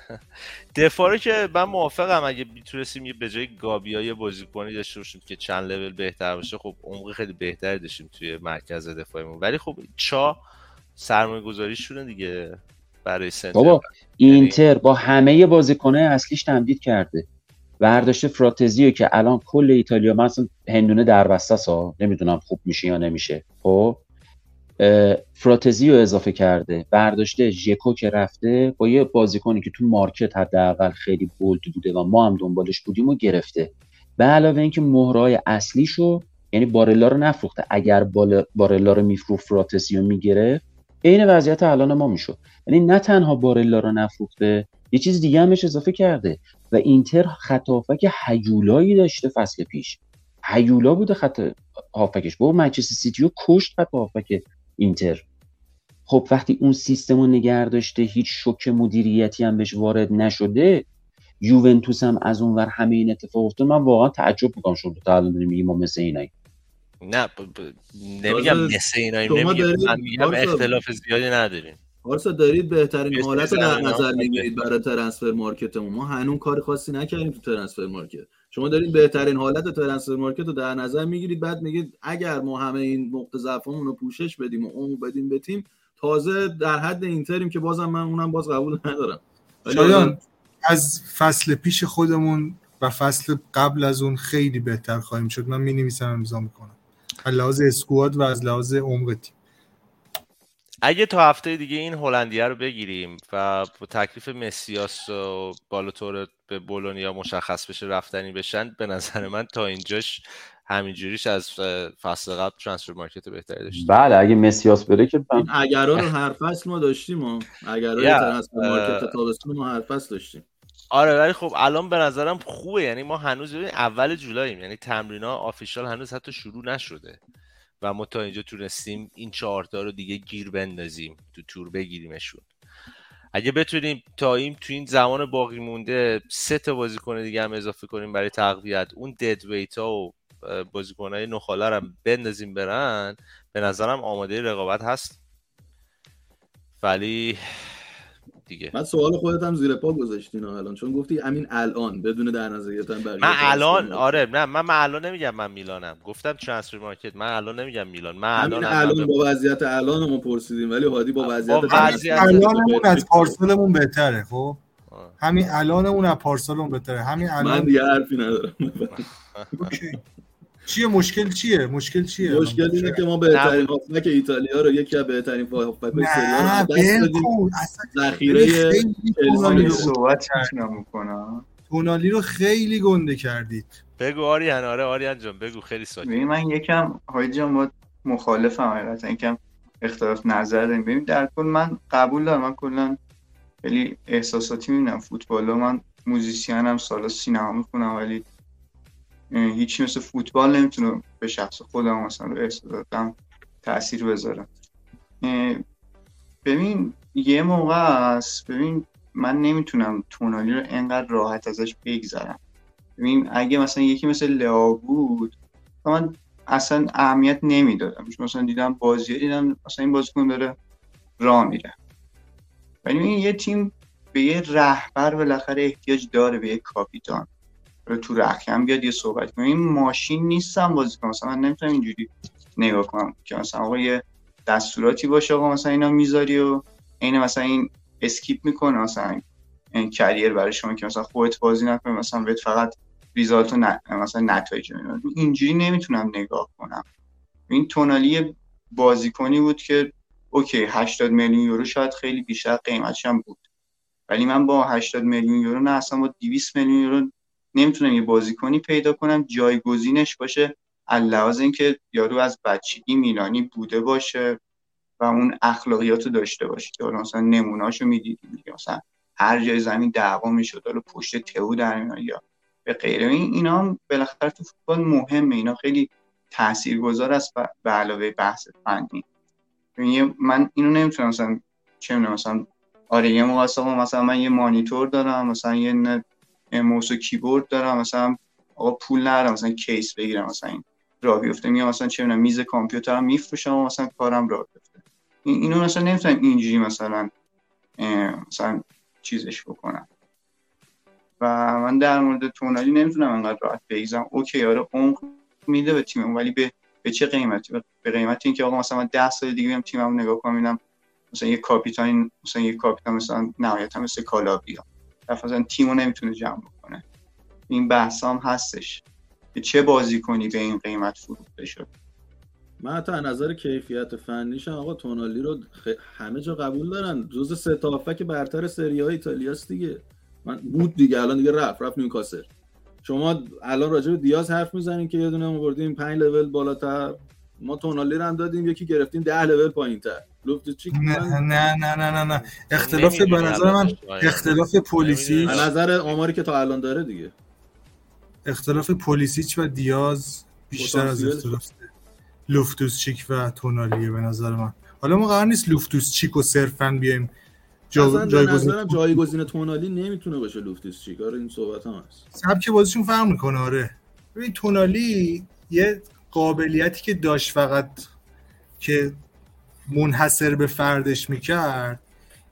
<laughs> دفاع رو که من موافقم اگه می‌تونستیم یه به جای گابیا بازیکنی داشته باشیم که چند لول بهتر باشه خب عمق خیلی بهتری داشتیم توی مرکز دفاعمون. ولی خب چا سرمایه گذاری شونه دیگه برای سنتر. بابا یعنی اینتر با همه بازیکنه اصلیش تمدید کرده. برداشته فراتزیو که الان کل ایتالیا مثلا هندونه در ها نمی‌دونم خوب میشه یا نمیشه. خب؟ فراتزیو اضافه کرده. برداشته ژکو که رفته با یه بازیکنی که تو مارکت حداقل خیلی بولد بوده و ما هم دنبالش بودیم و گرفته. به علاوه اینکه مهرای اصلیشو یعنی بارلا رو نفروخته. اگر بارلا رو میفروخت فراتزیو می‌گرفت عین وضعیت الان ما می‌شد. یعنی نه تنها بارلا رو نفروخته یه چیز دیگه هم بهش اضافه کرده. و اینتر خط هافک هیولایی داشته فصل پیش. هیولا بوده خط هافکش. با منچستر سیتی رو کشت خط هافک اینتر. خب وقتی اون سیستم رو نگر داشته هیچ شوک مدیریتی هم بهش وارد نشده یوونتوس هم از اونور همه این اتفاق افتاد. من واقعا تعجب می‌کنم شما تا الان میگیم ما مثل اینایی. نه نمیگم مثل اینایی نمیگم. من میگم اختلاف زیادی نداریم. پارسا دارید بهترین حالت در نظر می‌گیرید برای ترنسفر مارکتمون؟ ما هنوز کار خاصی نکردیم تو ترنسفر مارکت. شما دارید بهترین حالت ترنسفر مارکت رو در نظر می‌گیرید بعد میگید اگر ما همه این نقطه ضعفمون رو پوشش بدیم و اون بدیم به تیم تازه در حد اینتریم که بازم من اونم باز قبول ندارم. شایان از فصل پیش خودمون و فصل قبل از اون خیلی بهتر خواهیم شد. من می نویسم امضا می‌کنم. از لحاظ اسکواد و از لحاظ عمق تیم. اگه تا هفته دیگه این هلندیه رو بگیریم و با تکلیف مسیاس و بالوتور به بولونیا مشخص بشه رفتنی بشن به نظر من تا اینجاش همینجوریش از فصل قبل ترانسفر مارکت بهتری داشتیم بله اگه مسیاس بره که این اگر رو هر فصل ما داشتیم و اگر رو ترانسفر مارکت تابستون ما هر فصل داشتیم. آره ولی خب الان به نظرم خوبه یعنی ما هنوز اول جولاییم یعنی تمرینا آفیشال هنوز حتی شروع نشده. و ما تا اینجا تونستیم این چهارتا رو دیگه گیر بندازیم تو تور بگیریمشون. اگه بتونیم تا این تو این زمان باقی مونده سه تا بازیکن دیگه هم اضافه کنیم برای تقویت اون دد ویتا و بازیکنهای نخاله هم بندازیم برن به نظرم آماده رقابت هست. ولی دیگه. من سوال خودت هم زیر پا گذاشتین الان چون گفتی همین الان بدون در نظر گرفتن من الان آره نه من, من الان نمیگم من میلانم. گفتم ترانسفر مارکت من الان نمیگم میلان. من الان الان با وضعیت الان ما پرسیدیم ولی هادی با وضعیت با وضعیت الانمون از پارسالمون بهتره خب؟ همین الانمون از پارسالمون بهتره. همین الان من دیگه حرفی ندارم. <laughs> چیه مشکل چیه؟ مشکل چیه؟ مشکل اینه که ما بهترین هافبک ایتالیا رو یکی از بهترین هافبک سری رو ذخیره صحبت می‌کنم تونالی رو خیلی گنده کردید. بگو آریان آره آریان جان بگو خیلی ساکت من یکم های جان با مخالفم حقیقتا. یکم اختلاف نظر داریم. ببین در کل من قبول دارم. من کلا خیلی احساساتی می‌بینم فوتبال من موزیسین سالا سینما می‌خونم ولی هیچی مثل فوتبال نمی‌تونه به شخص خودم مثلا رو احساساتم تاثیر بذاره. ببین یه موقع است ببین من نمی‌تونم تونالی رو انقدر راحت ازش بگذرم. ببین اگه مثلا یکی مثل لئو بود من اصلا اهمیت نمی‌دادم. چون مثلا دیدم بازی دیدم مثلا این بازیکن داره راه میره. ولی این یه تیم به یه رهبر بالاخره احتیاج داره به یه کاپیتان. تو رخکم بیاد یه صحبت کنیم. این ماشین نیستم بازی کنم. مثلا من نمی‌تونم اینجوری نگاه کنم که مثلا آقا یه دستوراتی باشه آقا مثلا اینا می‌ذاری و عین مثلا این skip می‌کنه مثلا این career برای شما که مثلا خودت بازی نکنی مثلا بهت فقط result و مثلا نتایج اینجوری نمی‌تونم نگاه کنم. این تونالی بازیکنی بود که اوکی 80 میلیون یورو شاید خیلی بیشتر قیمتش هم بود. ولی من با 80 میلیون یورو نه اصلا با 200 میلیون یورو نمی‌تونم یه بازیکنی پیدا کنم جایگزینش باشه لحاظ اینکه یارو از بچگی میلانی بوده باشه و اون اخلاقیات رو داشته باشه. که مثلا نموناشو می‌دیدیم مثلا هر جای زمین دعوا می‌شد حالا پشت تئو در یا به غیره. این اینا بالاخره تو فوتبال مهمه. اینا خیلی تاثیرگذار است به علاوه بحث فنی. من اینو نمی‌تونم مثلا چه مثلا آره یه موقع مثلا من یه مانیتور دارم مثلا یه موس و کیبورد دارم مثلا آقا پول ندارم مثلا کیس بگیرم مثلا این راه بیفته میام مثلا چه میز کامپیوترم میفروشم مثلا کارم راه بیفته. این اینو مثلا نمی‌تونم اینجوری مثلا مثلا چیزش بکنم. و من در مورد تونالی نمی‌تونم انقدر راحت بگیرم اوکی آره اون میده به تیمم ولی به به چه قیمتی؟ به قیمتی اینکه آقا مثلا من 10 سال دیگه بیام تیمم نگاه کنم مثلا یه کاپیتان مثلا یه کاپیتان مثلا نهایتا مثل کالابریا مثلا تیمو نمی‌تونه جمع بکنه. این بحث هم هستش. که چه بازی کنی به این قیمت فروخته شد؟ من حتی نظر کیفیت فنیشم آقا تونالی رو همه جا قبول دارن. جز سه که برتر سری های ایتالیاست دیگه. من بود دیگه. الان دیگه رفت. رفت نیوکاسل. شما الان راجع به دیاز حرف می‌زنین که یه دونه آوردیم 5 لول بالاتر. ما تونالی رو هم دادیم. یکی گرفتیم 10 لول پایینتر. نه نه نه نه نه اختلاف به نظر من اختلاف پلیسی به نظر آماری که تا الان داره دیگه. اختلاف پلیسیچ و دیاز بیشتر از اختلاف لوفتوس چیک و تونالیه به نظر من. حالا ما قرار نیست لوفتوس چیک و صرفا بیایم جا... جایگزین جایگزین تونالی نمی‌تونه باشه لوفتوس چیک. آره این صحبت هم هست. سبک بازیشون فرق می‌کنه آره. ببین تونالی یه قابلیتی که داشت فقط که منحصر به فردش می‌کرد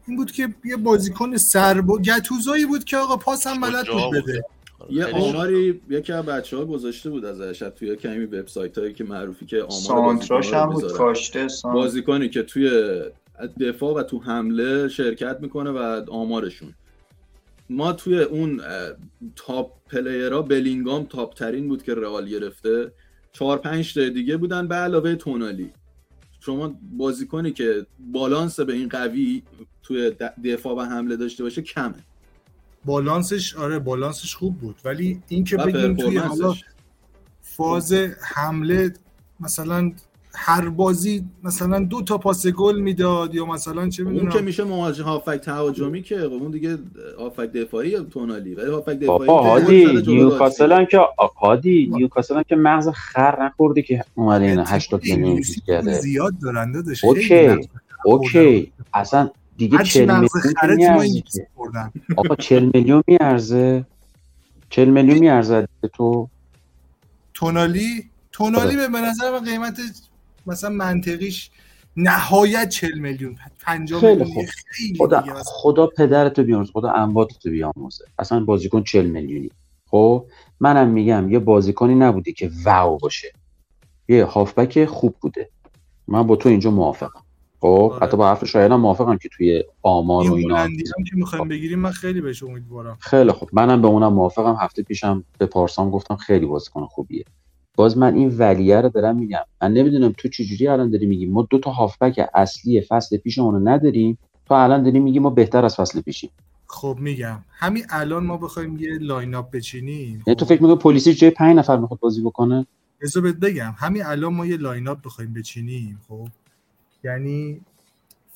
این بود که یه بازیکن سربا گتوزایی بود که آقا پاس هم بلد بود بده. یه آماری یکی از بچه ها گذاشته بود ازش توی کمی وبسایت هایی که معروفی که آمار هم بود کاشته بازیکنی که توی دفاع و تو حمله شرکت می‌کنه و آمارشون. ما توی اون تاپ پلیرها بلینگام تاپ ترین بود که رئال گرفته. چهار پنج تا دیگه بودن به علاوه تونالی. شما بازیکنی که بالانس به این قوی توی دفاع و حمله داشته باشه کمه. بالانسش آره بالانسش خوب بود. ولی این که بگیم توی حالا فاز حمله مثلا هر بازی مثلا دو تا پاس گل می‌داد یا مثلا چه می‌دونم. اون که میشه مهاجم هافبک تهاجمی که اون دیگه هافبک دفاعی تونالی ولی هافبک دفاعی بابا هادی نیوکاسل هم که هادی نیوکاسل هم که مغز خر نخوردی که اومده اینا 80 میلیون کرده زیاد دارن داداش اوکی اوکی. اصلا دیگه 40 میلیون آقا 40 میلیون میارزه. 40 میلیون میارزه تو. تونالی؟ تونالی به نظر من قیمت مثلا منطقیش نهایت 40 میلیون 50 میلیون. خیلی خدا خدا پدرتو بیامرزه خدا امواتتو بیامرزه. اصلا بازیکن 40 میلیونی. خب منم میگم یه بازیکنی نبودی که واو باشه. یه هافبک خوب بوده. من با تو اینجا موافقم. خب آره. حتی با حرف شایدم موافقم که توی آمار و اینا. هم که می‌خوایم بگیریم من خیلی بهش امیدوارم. خیلی خوب. منم به اونم موافقم. هفته پیشم به پارسام گفتم خیلی بازیکن خوبیه. باز من این ولیه رو دارم میگم. من نمی‌دونم تو چجوری الان داری میگی. ما دو تا هافبک اصلی فصل پیشمون رو نداریم. تو الان داری میگی ما بهتر از فصل پیشیم. خب میگم. همین الان ما بخوایم یه line up بچینیم. یعنی تو فکر می‌کنی پولیسیچ جای 5 نفر می‌خواد بازی بکنه؟ بذار بهت بگم. همین الان ما یه line up بخوایم بچینیم خب؟ یعنی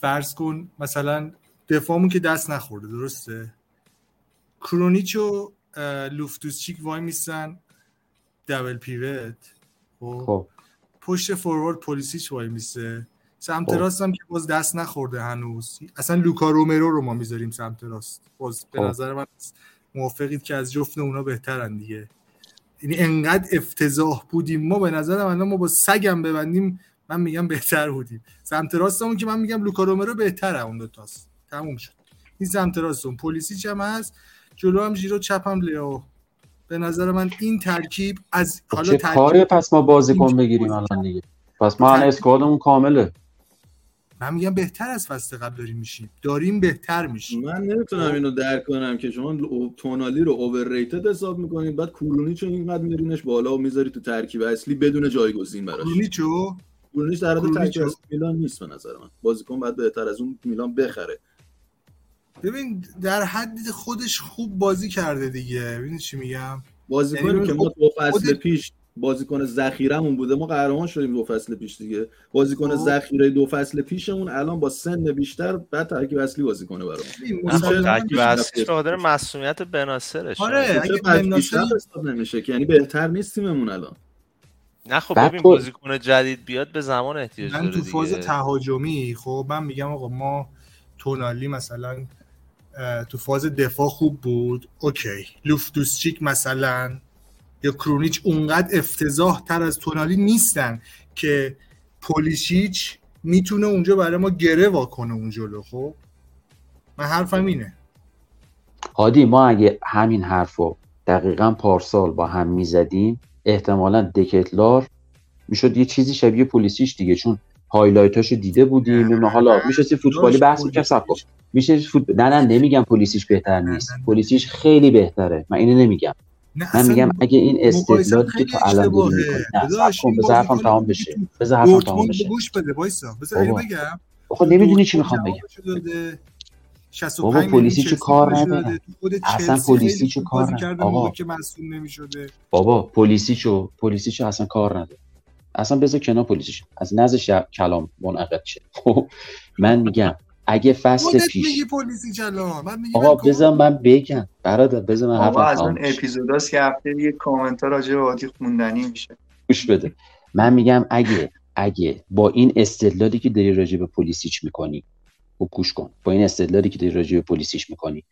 فرض کن مثلا دفاعمون که دست نخورده درسته؟ کرونیچ و لوفتوسچیک وای میستن. دبل پیوت. خب. خب. پشت فوروارد پلیسیچ وای میسته سمت خب. راست هم که باز دست نخورده هنوز. اصلا لوکا رومرو رو ما می‌ذاریم سمت راست. باز به خب. نظر من موافقید که از جفت اونا بهترن دیگه. یعنی انقدر افتضاح بودیم. ما به نظرم الان ما با سگم ببندیم من میگم بهتر بودیم. سمت راستمون که من میگم لوکا رومرو بهتره اون دوتاست تموم شد. این سمت راستمون. پلیسیچ هم هست. جلو هم ژیرو چپ هم لیاو. به نظر من این ترکیب از حالا چه ترکیب کاری؟ پس ما بازیکن اینجا بگیریم الان دیگه. پس ما الان ترکیب- اسکوادمون کامله. من میگم بهتر از فصل قبل داریم میشیم. داریم بهتر میشیم. من نمی‌تونم اینو درک کنم که شما او- تونالی رو اوورریتد حساب می‌کنید بعد کورونیچ رو اینقدر میرینش بالا و می‌ذاری تو ترکیب اصلی بدون جایگزین براش. کرونیچو کورونیچ در حد ترکیب میلان نیست به نظر من. بازیکن بعد بهتر از اون میلان بخره. ببین در حد خودش خوب بازی کرده دیگه. ببین چی میگم؟ بازیکنی یعنی که خب ما دو فصل خودت- پیش بازیکن ذخیرمون بوده ما قهرمان شدیم دو فصل پیش دیگه. بازیکن خب. ذخیره دو فصل پیشمون الان با سن بیشتر بعد ترکیب اصلی بازی کنه خب مسلماً ترکیب اصلیش به خاطر مسئولیت بناسرش آره. اگه حساب نمیشه که؟ یعنی بهتر نیست تیممون الان. نه خب ببین بازیکن جدید بیاد به زمان احتیاج من داره تو فاز تهاجمی خب من میگم آقا ما تونالی مثلا تو فاز دفاع خوب بود. اوکی. لوفتوسچیک مثلا یا کرونیچ اونقدر افتضاح تر از تونالی نیستن که پولیشیچ می‌تونه اونجا برای ما گره واکنه اون جلو خب؟ من حرفم اینه. هادی ما اگه همین حرف رو دقیقا پارسال با هم می‌زدیم احتمالا دکتلار می‌شد یه چیزی شبیه پلیسیش دیگه چون هایلایتاشو دیده بودیم. حالا میشه فوتبالی بحث می‌کرد کن. میشه فوت... نه نه نمیگم پلیسیش بهتر نیست. پلیسیش خیلی بهتره. من اینو نمیگم. من میگم اگه این مقایسه استدلالی که تو الان داری. می‌کنی نه بذار حرفم تمام بشه. بذار حرفم تمام بشه. گوش بده وایسا. بذار اینو بابا. بگم. خب نمی‌دونی چی می‌خوام بگم. جوابشو داده 65 بابا، پلیسیچو چلسی کار خود اصلا پلیسیچو خوب کار موقع آقا. که مصدوم نمی‌شده. بابا پلیسیچو پلیسیچو اصلا کار نداره. اصلا بذار کنار پلیسیچو از نزش کلام منعقد شه. خب من میگم اگه فصل پیش میگی پلیسی چلان من میگی آقا بذار من بگم. برادر بذار من آقا حرفم از اون. اپیزوداست که هفته یه کامنت ها راجع به عادی خوندنی میشه. گوش بده. من میگم اگه اگه با این استدلالی که داری راجع به پلیسیچ می‌کنی و گوش کن. با این استدلالی که داری راجع به پلیسیچ می‌کنی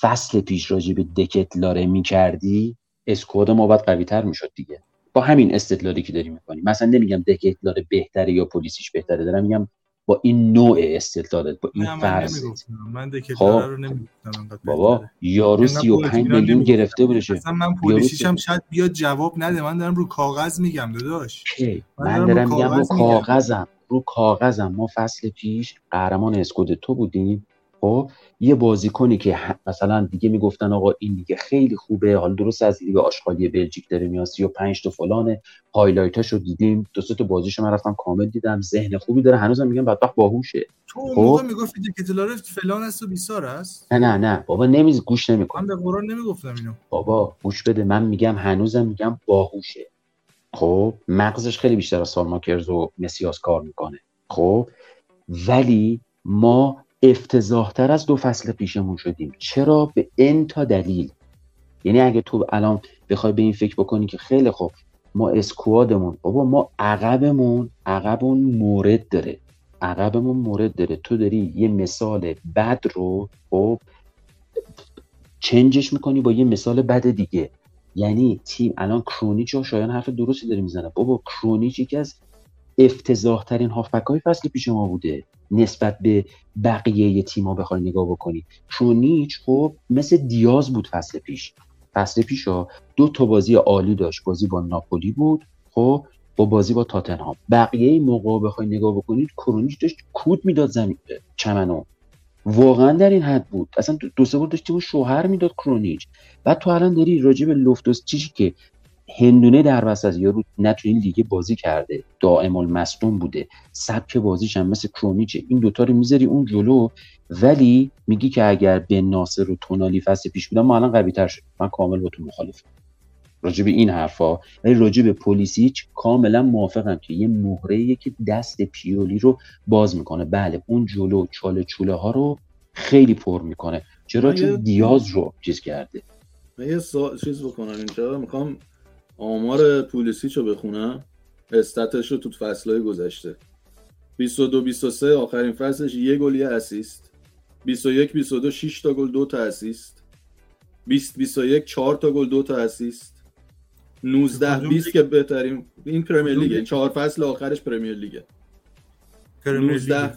فصل پیش راجع به دکت لاره می‌کردی اسکواد ما باید قوی تر می‌شد دیگه. با همین استدلالی که داری می‌کنی مثلا نمیگم دکت لاره بهتره یا پلیسیچ بهتره دارم میگم با این نوع استدلالت با این فرض. من خب. رو بابا بهتره. یارو اینقدر 35 با اطمینان میلیون. گرفته بودشه. اصلا من پلیسیش هم شاید بیاد جواب نده. من دارم رو کاغذ میگم داداش. من من دارم دارم رو میگم رو کاغذ میگم. کاغذم رو کاغذم. ما فصل پیش قهرمان اسکودتو بودیم. خب یه بازیکنی که مثلا دیگه می‌گفتن آقا این دیگه خیلی خوبه حالا درست از لیگ آشغالی بلژیک داره میاد 35 تا فلانه. highlight اشو دیدیم دو سه تا بازیشو من رفتم کامل دیدم ذهن خوبی داره هنوزم میگم بدبخت باهوشه. تو اون خب. موقع می‌گفتی دکتلاره فلان است و بیسار است؟ نه نه نه بابا نمیز گوش نمیکن من به قرآن نمی‌گفتم اینو. بابا گوش بده من میگم هنوزم میگم باهوشه. خب مغزش خیلی بیشتر از سالماکرز و مسیاس کار می‌کنه. خب ولی ما افتضاحتر از دو فصل پیشمون شدیم. چرا؟ به ان تا دلیل. یعنی اگه تو الان بخوای به این فکر بکنی که خیلی خوب ما اسکوادمون بابا ما عقبمون عقبمون مورد داره. عقبمون مورد داره. تو داری یه مثال بد رو خب چنجش می‌کنی با یه مثال بد دیگه. یعنی تیم الان کرونیچ و شایان حرف درستی داره می‌زنه بابا کرونیچ یکی از افتضاح ترین هافبک های فصل پیش ما بوده. نسبت به بقیه تیما بخوای نگاه بکنی. کرونیچ خب مثل دیاز بود فصل پیش. فصل پیش ها دو تا بازی عالی داشت. بازی با ناپولی بود خب با بازی با تاتنهام. بقیه موقع بخوای نگاه بکنید کرونیچ داشت کود می‌داد زمین چمنو. واقعا در این حد بود. اصلا دو- سه بار داشتی و شوهر می‌داد کرونیچ. بعد تو الان داری راجع به لوفتوس چیزی که هندونه در وسط یارو نه تو این لیگ بازی کرده. دائم المصدوم بوده. سبک بازیش هم مثل کرونیچه. این دوتا رو می‌ذاری اون جلو ولی میگی که اگر به ناصر و تونالی فصل پیش بودن ما الان قوی تر شد من کامل با تو مخالفم. راجع به این حرفا. ولی راجع به پلیسیچ کاملا موافقم که یه مهره که دست پیولی رو باز می‌کنه. بله اون جلو چاله چوله ها رو خیلی پر می‌کنه. چرا؟ چون دیاز رو چیز کرده. من یه چیز بکنم اینجا. می‌خوام آمار پولیسیچ رو بخونم. استاتش رو تو فصلهای گذشته. 22 23 آخرین فصلش یه گل یه اسیست. 21 22 6 تا گل دو تا اسیست. 20 21 4 تا گل دو تا اسیست. 19 20 که بهترین این پرمیر لیگه. چهار فصل آخرش پرمیر لیگه. 19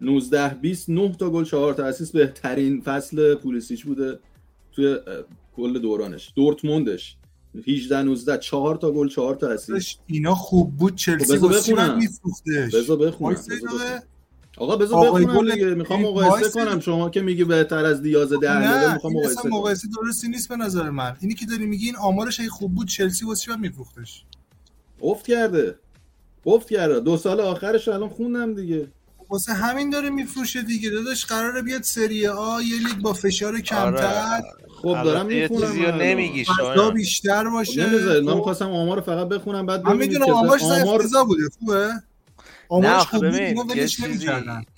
19 20 9 تا گل 4 تا اسیست. بهترین فصل پولیسیچ بوده توی کل دورانش. دورتموندش. 18 19 4 تا گل 4 تا اسیست. اینا خوب بود. چلسی خب من میفروختش. بذار بخونم. آقا بذار بخونم دیگه. می‌خوام مقایسه کنم. شما که میگی بهتر از دیاز ده نه می‌خوام مقایسه مقایسه مقایسه درستی نیست به نظر من. اینی که داری میگی این آمارش اگه خوب بود چلسی واسه من میفروختش؟ افت کرده. افت کرده. دو سال آخرش الان خوندم دیگه. واسه همین داره میفروشه دیگه. داداش قراره بیاد سری آ یه لیگ با فشار کمتر. خب دارم می‌خونم نمیگی فضا بیشتر باشه. نمی‌ذارید. من خب، می‌خواستم آمار رو فقط بخونم بعد من می‌دونم آمارش آمار بوده. خوبه؟ نه بود ببین یه چیزی.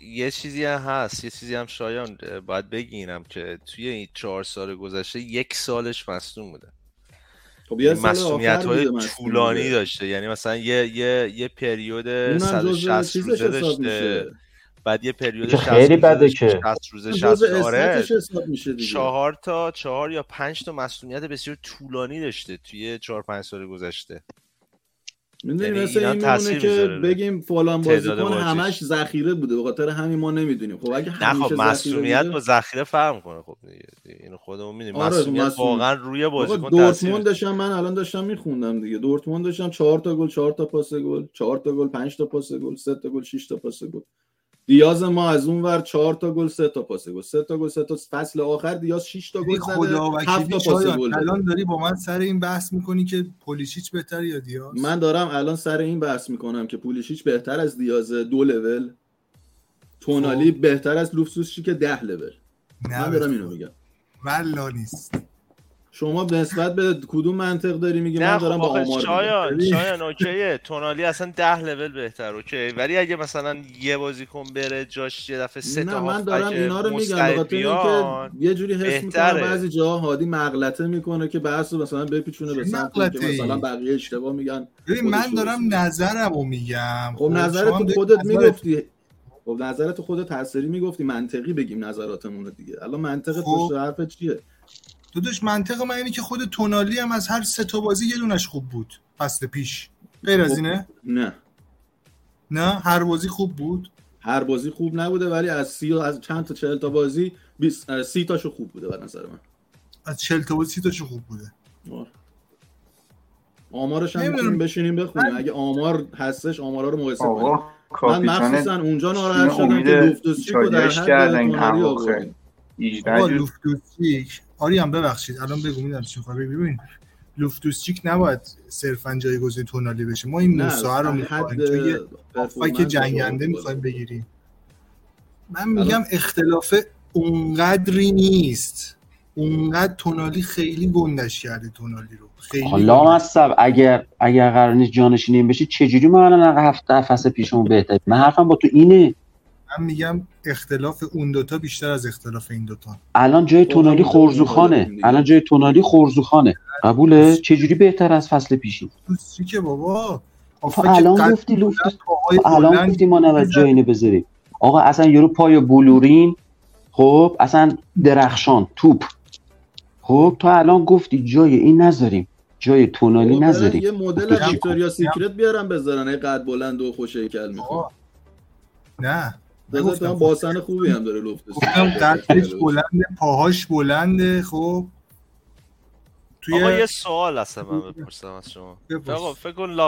یه چیزی هم هست. یه چیزی هم شایان باید بگینم که توی این چهار سال گذشته یک سالش مصدوم بوده. خب یه مسئولیت های طولانی. داشته. یعنی مثلا یه یه یه پریود اونم جزء 160 چیزش روزه داشته. بعد یه پریود که 60 خیلی روزه بده که. 60 روزه جزء 60 آره. استاتش حساب میشه دیگه. چهار تا چهار یا پنج تا مسئولیت بسیار طولانی داشته توی چهار پنج سال گذشته. می‌دونی یعنی مثل این میمونه که بگیم فلان بازیکن. همش ذخیره بوده. به خاطر همین ما نمی‌دونیم. خب اگه نه خب مسئولیت با ذخیره فرق می‌کنه. خب اینو خودمون می‌دونیم. آره، مسئولیت مسئول- واقعا روی بازیکن دورتموند داشتم من الان داشتم میخوندم دیگه. دورتموند داشتم 4 تا گل 4 تا پاس گل 4 تا گل 5 تا پاس گل 3 تا گل 6 تا پاس گل. دیاز ما از اون ور 4 تا گل 3 تا پاس گل. 3 تا گل 3 تا فصل آخر دیاز 6 تا گل زده. خدا 7 تا پاس گل. الان داری با من سر این بحث می‌کنی که پولیشیچ بهتر یا دیاز؟ من دارم الان سر این بحث می‌کنم که پولیشیچ بهتر از دیاز دو لول. تونالی بهتر از لوفسوسچی که ده لول. نه من دارم اینو میگم. والله نیست. شما نسبت به کدوم منطق داری میگی من خب دارم با آخه آمار شایان. شایان اوکیه تونالی اصلا ده لول بهتر اوکی ولی اگه مثلا یه بازیکن بره جاش یه دفعه سه نه تا من دارم اینا رو میگم اینکه یه جوری حس می‌کنم. بعضی جاها هادی مغلطه می‌کنه که بحث رو مثلا بپیچونه به چه سمتی که؟ مثلا بقیه اشتباه میگن من دارم. نظرمو میگم خب شما نظرت هم تو خودت می‌گفتی خب نظرت خودت تأثیری می‌گفتی منطقی بگیم نظراتمون رو دیگه الان منطق خب. پشت حرفت چیه داداش منطق من اینه که خود تونالی هم از هر سه تا بازی یه دونش خوب بود. فصل پیش. غیر از خب. اینه؟ نه. نه؟ هر بازی خوب بود؟ هر بازی خوب نبوده ولی از سی از چند تا چهل تا بازی 20 سی تاشو خوب بوده به نظر من. از 40 تا بازی 30 تاشو خوب بوده. آمارش هم نمی‌دونم. می‌تونیم بشینیم بخونیم. اگه آمار هستش آمارا رو مقایسه کنیم. من مخصوصا اونجا ناراحت شدم که لوفتوسچیک رو در حد کردن. این تونالی اواخر. آوردیم. 18 آقا جور لوفتوسچیک آریان ببخشید الان بگو می‌دونم چی می‌خوای بگی. ببین لوفتوسچیک نباید صرفا جایگزین تونالی بشه. ما این نه، موسا رو می‌خوایم. که جنگنده. می‌خوایم بگیریم. من میگم اختلاف اونقدری نیست. اونقدر تونالی خیلی گندش کرده تونالی رو. خیلی حالا. مصب اگر اگر قرار نیست جانشینی این بشه چجوری ما الان هفته فصل پیشمون بهتر من حرفم با تو اینه. من میگم اختلاف اون دوتا بیشتر از اختلاف این دوتا. الان جای خب، تونالی خورزوخانه. الان جای تونالی خورزوخانه. قبوله؟ چجوری بهتر از فصل پیشی؟ چی که بابا؟ تو هافک الان گفتی پاهای تو الان گفتی ما نباید می‌زنه. جای اینو بذاریم. آقا اصلا یورو پای بلورین. خب اصلا درخشان توپ. خب تو الان گفتی جای این نذاریم. جای تونالی نذاریم. یه مدل خب ویکتوریا سیکرت بیارن بذارن. قد بلند و خوش هیکل می‌خوام نه. بذار هم باسن خوبی هم داره گفتم قدش بلنده پاهاش بلنده خب. توی آقا یه سوال هستم من بپرسم از شما. آقا فکر کن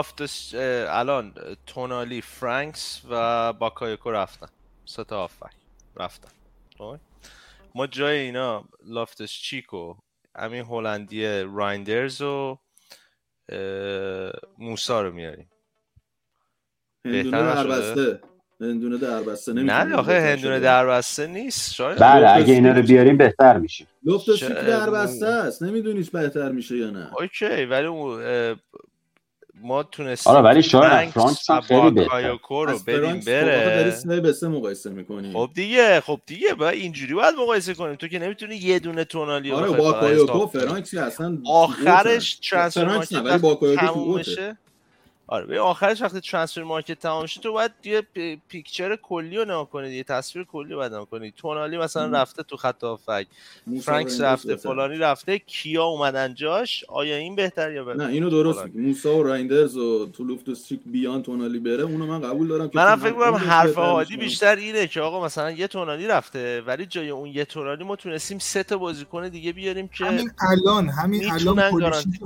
الان تونالی فرانکس و باکایوکو رفتن. سه تا هافبک رفتن. خب؟ ما جای اینا لافتس چیکو؟ همین هلندی رایندرز و موسا رو میاریم. هندونه دربسته هندونه دربسته نه آخه هندونه دربسته نیست شاید بله اگه اینا رو بیاریم بهتر میشه. لافتس چیک دربسته است. نمیدونیش بهتر میشه یا نه. اوکی ولی ما تونستیم آره ولی شاید فرانکس هم خیلی بهتر. رو بدیم بره. سه به سه مقایسه می‌کنی خب دیگه خب دیگه با اینجوری باید مقایسه کنیم. تو که نمی‌تونی یه دونه تونالی آره باکایوکو فرانکس اصلا آخرش transfer market تموم بشه آره به آخرش وقتی transfer market تمام شد تو باید یه picture کلی رو نگاه کنید یه تصویر کلی رو نگاه کنید تونالی مثلا رفته تو خط هافبک. فرانکس رفته فلانی رفته. کیا اومدن جاش؟ آیا این بهتر یا بهتر نه اینو درست میگی. موسا و رایندرز و تو لوفت استریک بیان تونالی بره اونو من قبول دارم که منم فکر کنم حرف هادی بیشتر اینه که آقا مثلا یه تونالی رفته ولی جای اون یه تونالی ما تونستیم سه تا بازیکن دیگه بیاریم که همین الان همین الان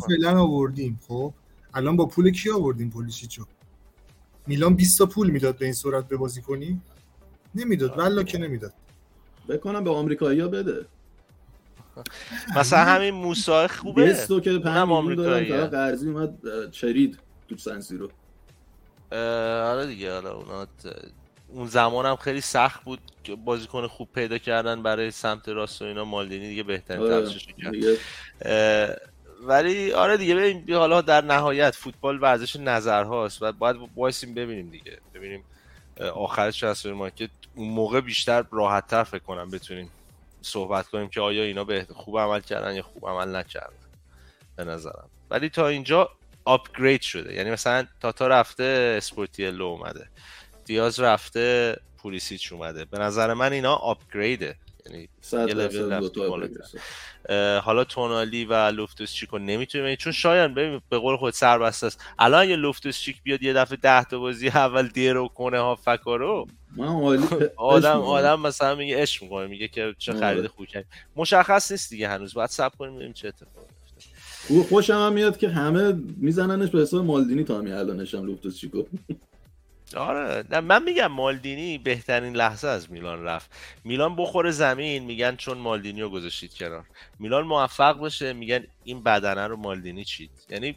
فعلا آوردیم خب؟ الان با پول کی آوردیم پولیسیچو میلان 20 تا پول می‌داد به این صورت به بازی کنی؟ نمی‌داد والا که نمی‌داد. بکنم به آمریکایی‌ها بده. <laughs> مثلا همین موسی خوبه. بیستو که پنج میلیون دارم قرضی اومد چرید تو سنسی رو. آره دیگه حالا اونا اون زمان هم خیلی سخت بود بازیکن خوب پیدا کردن برای سمت راست و اینا. مالدینی دیگه بهترین آره. کرد. ولی آره دیگه ببین حالا در نهایت فوتبال ورزش نظر هاست و باید وایسیم ببینیم دیگه. ببینیم آخرش transfer market اون موقع بیشتر راحت تر فکر کنم بتونیم صحبت کنیم که آیا اینا به خوب عمل کردن یا خوب عمل نکردن. به نظرم. ولی تا اینجا upgrade شده. یعنی مثلا تاتا رفته اسپورتیلو اومده. دیاز رفته پولیسیچ اومده. به نظر من اینا upgrade ه یعنی حالا تونالی و لوفتوس چیکو نمی‌تونه چون شاید ببین به قول خود سربسته است. الان اگه لوفتوس چیک بیاد یه دفعه ده تا بازی اول درو کنه هافبکارو <laughs> آدم آدم مثلا میگه عشق می‌کنه. میگه که چه خرید آره. خوب کرد مشخص نیست دیگه هنوز. باید صبر کنیم ببینیم چه اتفاقی خوب خوشم هم میاد که همه میزننش به حساب مالدینی تا همین الانش هم لوفتوس چیکو. آره. نه من میگم مالدینی بهترین لحظه از میلان رفت. میلان بخوره زمین میگن چون مالدینی رو گذاشتید کنار. میلان موفق بشه میگن این بدنه رو مالدینی چید. یعنی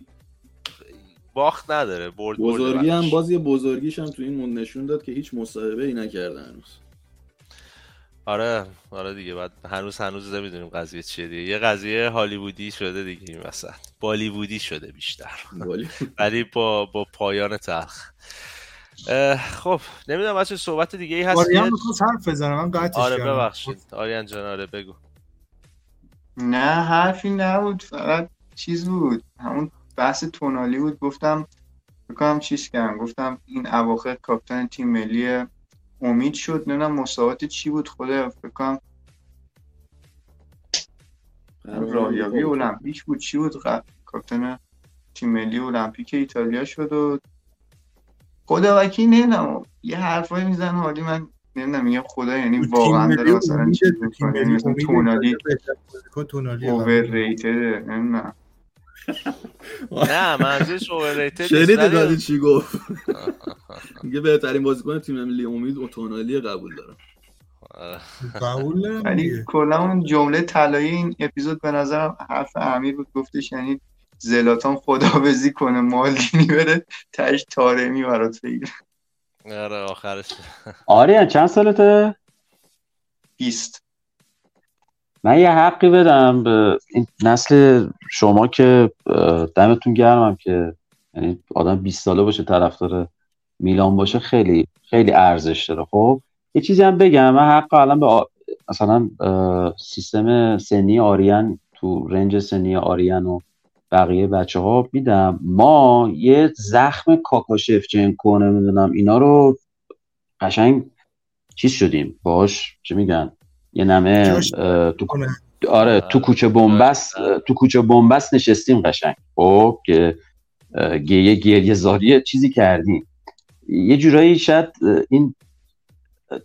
باخت نداره برد بزرگی هم بازی بزرگیش هم تو این نشون داد که هیچ مصاحبه ای نکرده هنوز. آره آره دیگه. بعد هنوز هنوز نمی‌دونیم قضیه چیه دیگه. یه قضیه هالیوودی شده دیگه این وسط. بالیوودی شده بیشتر. <laughs> ولی با با پایان تلخ. خب نمی‌دونم بچه صحبت دیگه ای هست؟ آریان می‌خواست حرف بزنه من قطعش آره ببخشید. آریان جان آره بگو. نه حرفی نبود فقط چیز بود. همون بحث تونالی بود. گفتم بکنم چیز کردم. گفتم این اواخر کاپیتان تیم ملی امید شد. نمی‌دونم مساوات چی بود. خود بکنم راهیابی المپیک بود. چی بود؟ کاپیتان تیم ملی المپیک ایتالیا شد و خدا وکی نمی‌دونم. یه حرفایی میزن حالی من نمی‌دونم میگم خدا یعنی واقعا داره مثلا چیز می‌کنه. یعنی مثلا تونالی اوور ریتد نمی‌دونم. نه منظورش اوور ریتد شنید دادی چی گفت؟ <laughs> میگه بهترین بازیکن تیم ملی امید و تونالی قبول دارم. قبول ولی کلا اون جمله طلایی این اپیزود به نظرم حرف امیر بود گفتش یعنی زلاتان خدابزی کنه مالدینی بره تش تارمی برات بگیره. آره آخرش. آره چند سالته؟ 20 من یه حقی بدم به این نسل شما که دمتون گرمم که یعنی آدم 20 ساله باشه طرفدار میلان باشه خیلی خیلی ارزش داره. خب یه چیزی هم بگم. من حق الان به مثلا سیستم سنی آریان تو رنج سنی آریان و بقیه بچه ها میدم. ما یه زخم کاکاشفچنکو نمی‌دونم اینا رو قشنگ چیز شدیم. باش چه میگن؟ یه نمه تو آره تو کوچه بنبست تو کوچه بنبست نشستیم قشنگ. خب که گیه گریه زاری چیزی کردیم. یه جورایی شاید این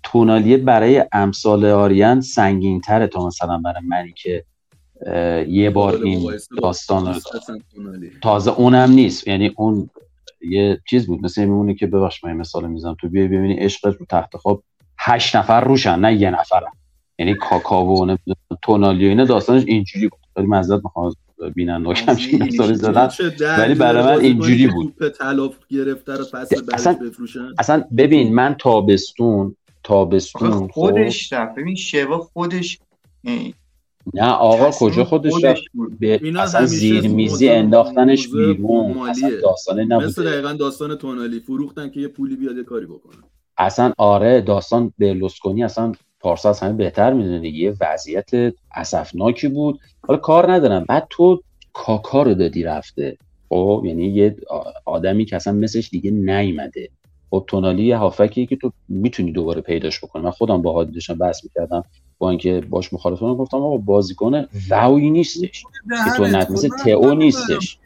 تونالیه برای امثال آریان سنگین تره تا مثلا برای منی که یه بار این داستان تازه اونم نیست. یعنی اون یه چیز بود. مثل اونی که ببخش من مثال می‌زنم. تو بیای ببینی عشق رو تخت خواب هشت نفر روشن نه یه نفرن یعنی کاکا و تونالی و اینا داستانش اینجوری بود. ولی معذرت می‌خوام بیننده همچین مثالی زدن. ولی برای من اینجوری بود. تلاف گرفته رو پس اصلا, اصلا ببین من تابستون تابستون خب خودش رفت. ببین شوا خودش نه آقا کجا خودش رفت؟ اصلا زیر میزی انداختنش بیرون اصلا داستانه نبوده. مثل دقیقا داستان تونالی فروختن که یه پولی بیاد یه کاری بکنن. اصلا آره داستان برلوسکونی اصلا پارسا از همه بهتر می‌دونه یه وضعیت اسفناکی بود. حالا کار ندارم. بعد تو کاکا رو دادی رفته. خب یعنی یه آدمی که اصلا مثلش دیگه نیومده. خب تونالی یه هافکی که تو می‌تونی دوباره پیداش بکنی. من خودم با هادی داشتم بحث می‌کردم. با اینکه باش مخالفت گفتم آقا بازیکن ووی نیستش. که تو نت مثل تئو نیستش.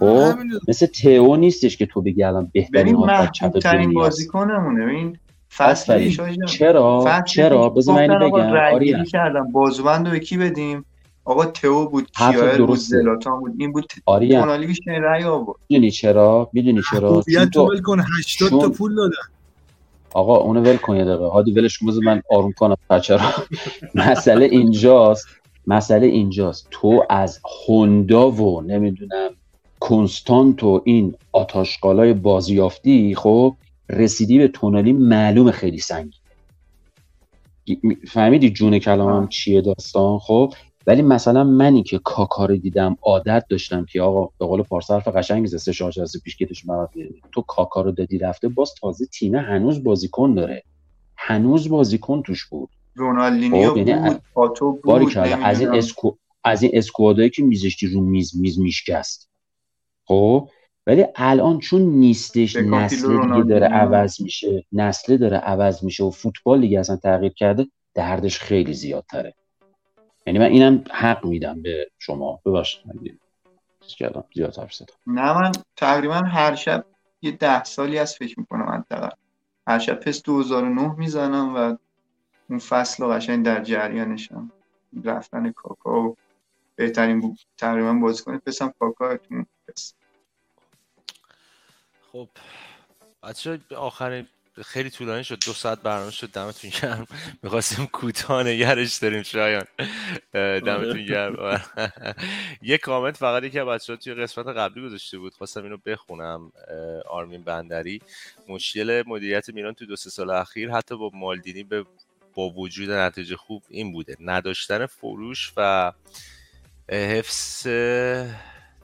خب؟ مثل تئو نیستش که تو بگی الان بهترین هافک چپ دنیاست بازیکنمونه. ببین فصل چرا؟ چرا؟ بذار من اینو بگم. آریا. کردم. بازوبند رو کی بدیم؟ آقا تئو بود کیار بود زلاتان بود. این بود آریا. تونالی بیشتر رأی آورد. می‌دونی چرا؟ می‌دونی چرا؟ تو کن 80 تا پول دادن. آقا اونو ول کن یه دقیقه. هادی ولش کن. من آروم کنم. بچه مسئله اینجاست. مسئله اینجاست. تو از هوندا و نمی‌دونم کنستانت و این آتاشقالای بازیافتی خب رسیدی به تونالی معلوم خیلی سنگی فهمیدی جون کلامم چیه داستان؟ خب ولی مثلا منی که کاکار دیدم عادت داشتم که آقا به قول پارسا حرف قشنگی زسته شارژ پیش کتش تو کاکا رو دادی رفته باز تازه تیمه هنوز بازیکن داره. هنوز بازیکن توش بود. رونالدینیو خب، یعنی بود پاتو بود از این اسکو از این اسکوادایی که میزشتی رو میز میز میشکست. خب؟ ولی الان چون نیستش نسل دیگه داره عوض میشه نسل داره عوض میشه و فوتبال دیگه اصلا تغییر کرده دردش خیلی زیادتره. یعنی من اینم حق میدم به شما. ببخشید کردم زیاد حرف نه من تقریبا هر شب یه ده سالی از فکر می‌کنم حداقل. هر شب پس 2009 می‌زنم و اون فصل رو قشنگ در جریانشم. رفتن کاکا و بهترین بود تقریبا بازیکن پسم کاکا پس خب بچه آخرین خیلی طولانی شد. دو ساعت برنامه شد. دمتون گرم. <laughs> می‌خواستیم کوتاه نگرش داریم شایان. دمتون گرم. <laughs> یه کامنت فقط یکی بچه ها توی قسمت قبلی گذاشته بود. خواستم اینو بخونم. آرمین بندری. مشکل مدیریت میران تو دو سه سال اخیر حتی با مالدینی به با وجود نتیجه خوب این بوده. نداشتن فروش و حفظ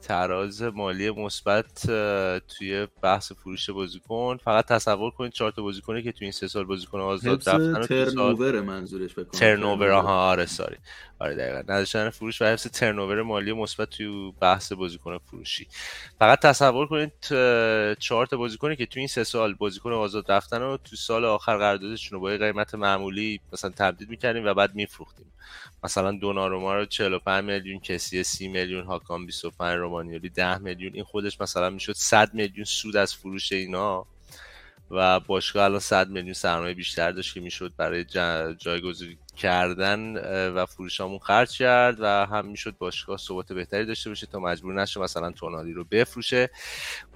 تراز مالی مثبت توی بحث فروش بازیکن. فقط تصور کنید چهار تا بازیکنی که توی این سه سال بازیکن آزاد رفتن ترنوور منظورش بکنم ترنوور ها آره ساری. آره دقیقاً. نداشتن فروش و حفظ ترنوور مالی مثبت توی بحث بازیکن فروشی. فقط تصور کنید چهار تا بازیکنی که توی این سه سال بازیکن آزاد رفتن و تو سال آخر قراردادشون رو با قیمت معمولی مثلا تبدیل می‌کردیم و بعد میفروختیم. مثلا دوناروما رو 45 میلیون کسی 30 میلیون هاکان 25 رومانیولی 10 میلیون. این خودش مثلا می‌شد 100 میلیون سود از فروش اینا. و باشگاه الان 100 میلیون سرمایه بیشتر داشت که می‌شد برای جایگزین کردن و فروشامون خرج کرد و هم می‌شد باشگاه ثبات بهتری داشته باشه تا مجبور نشه مثلا تونالی رو بفروشه.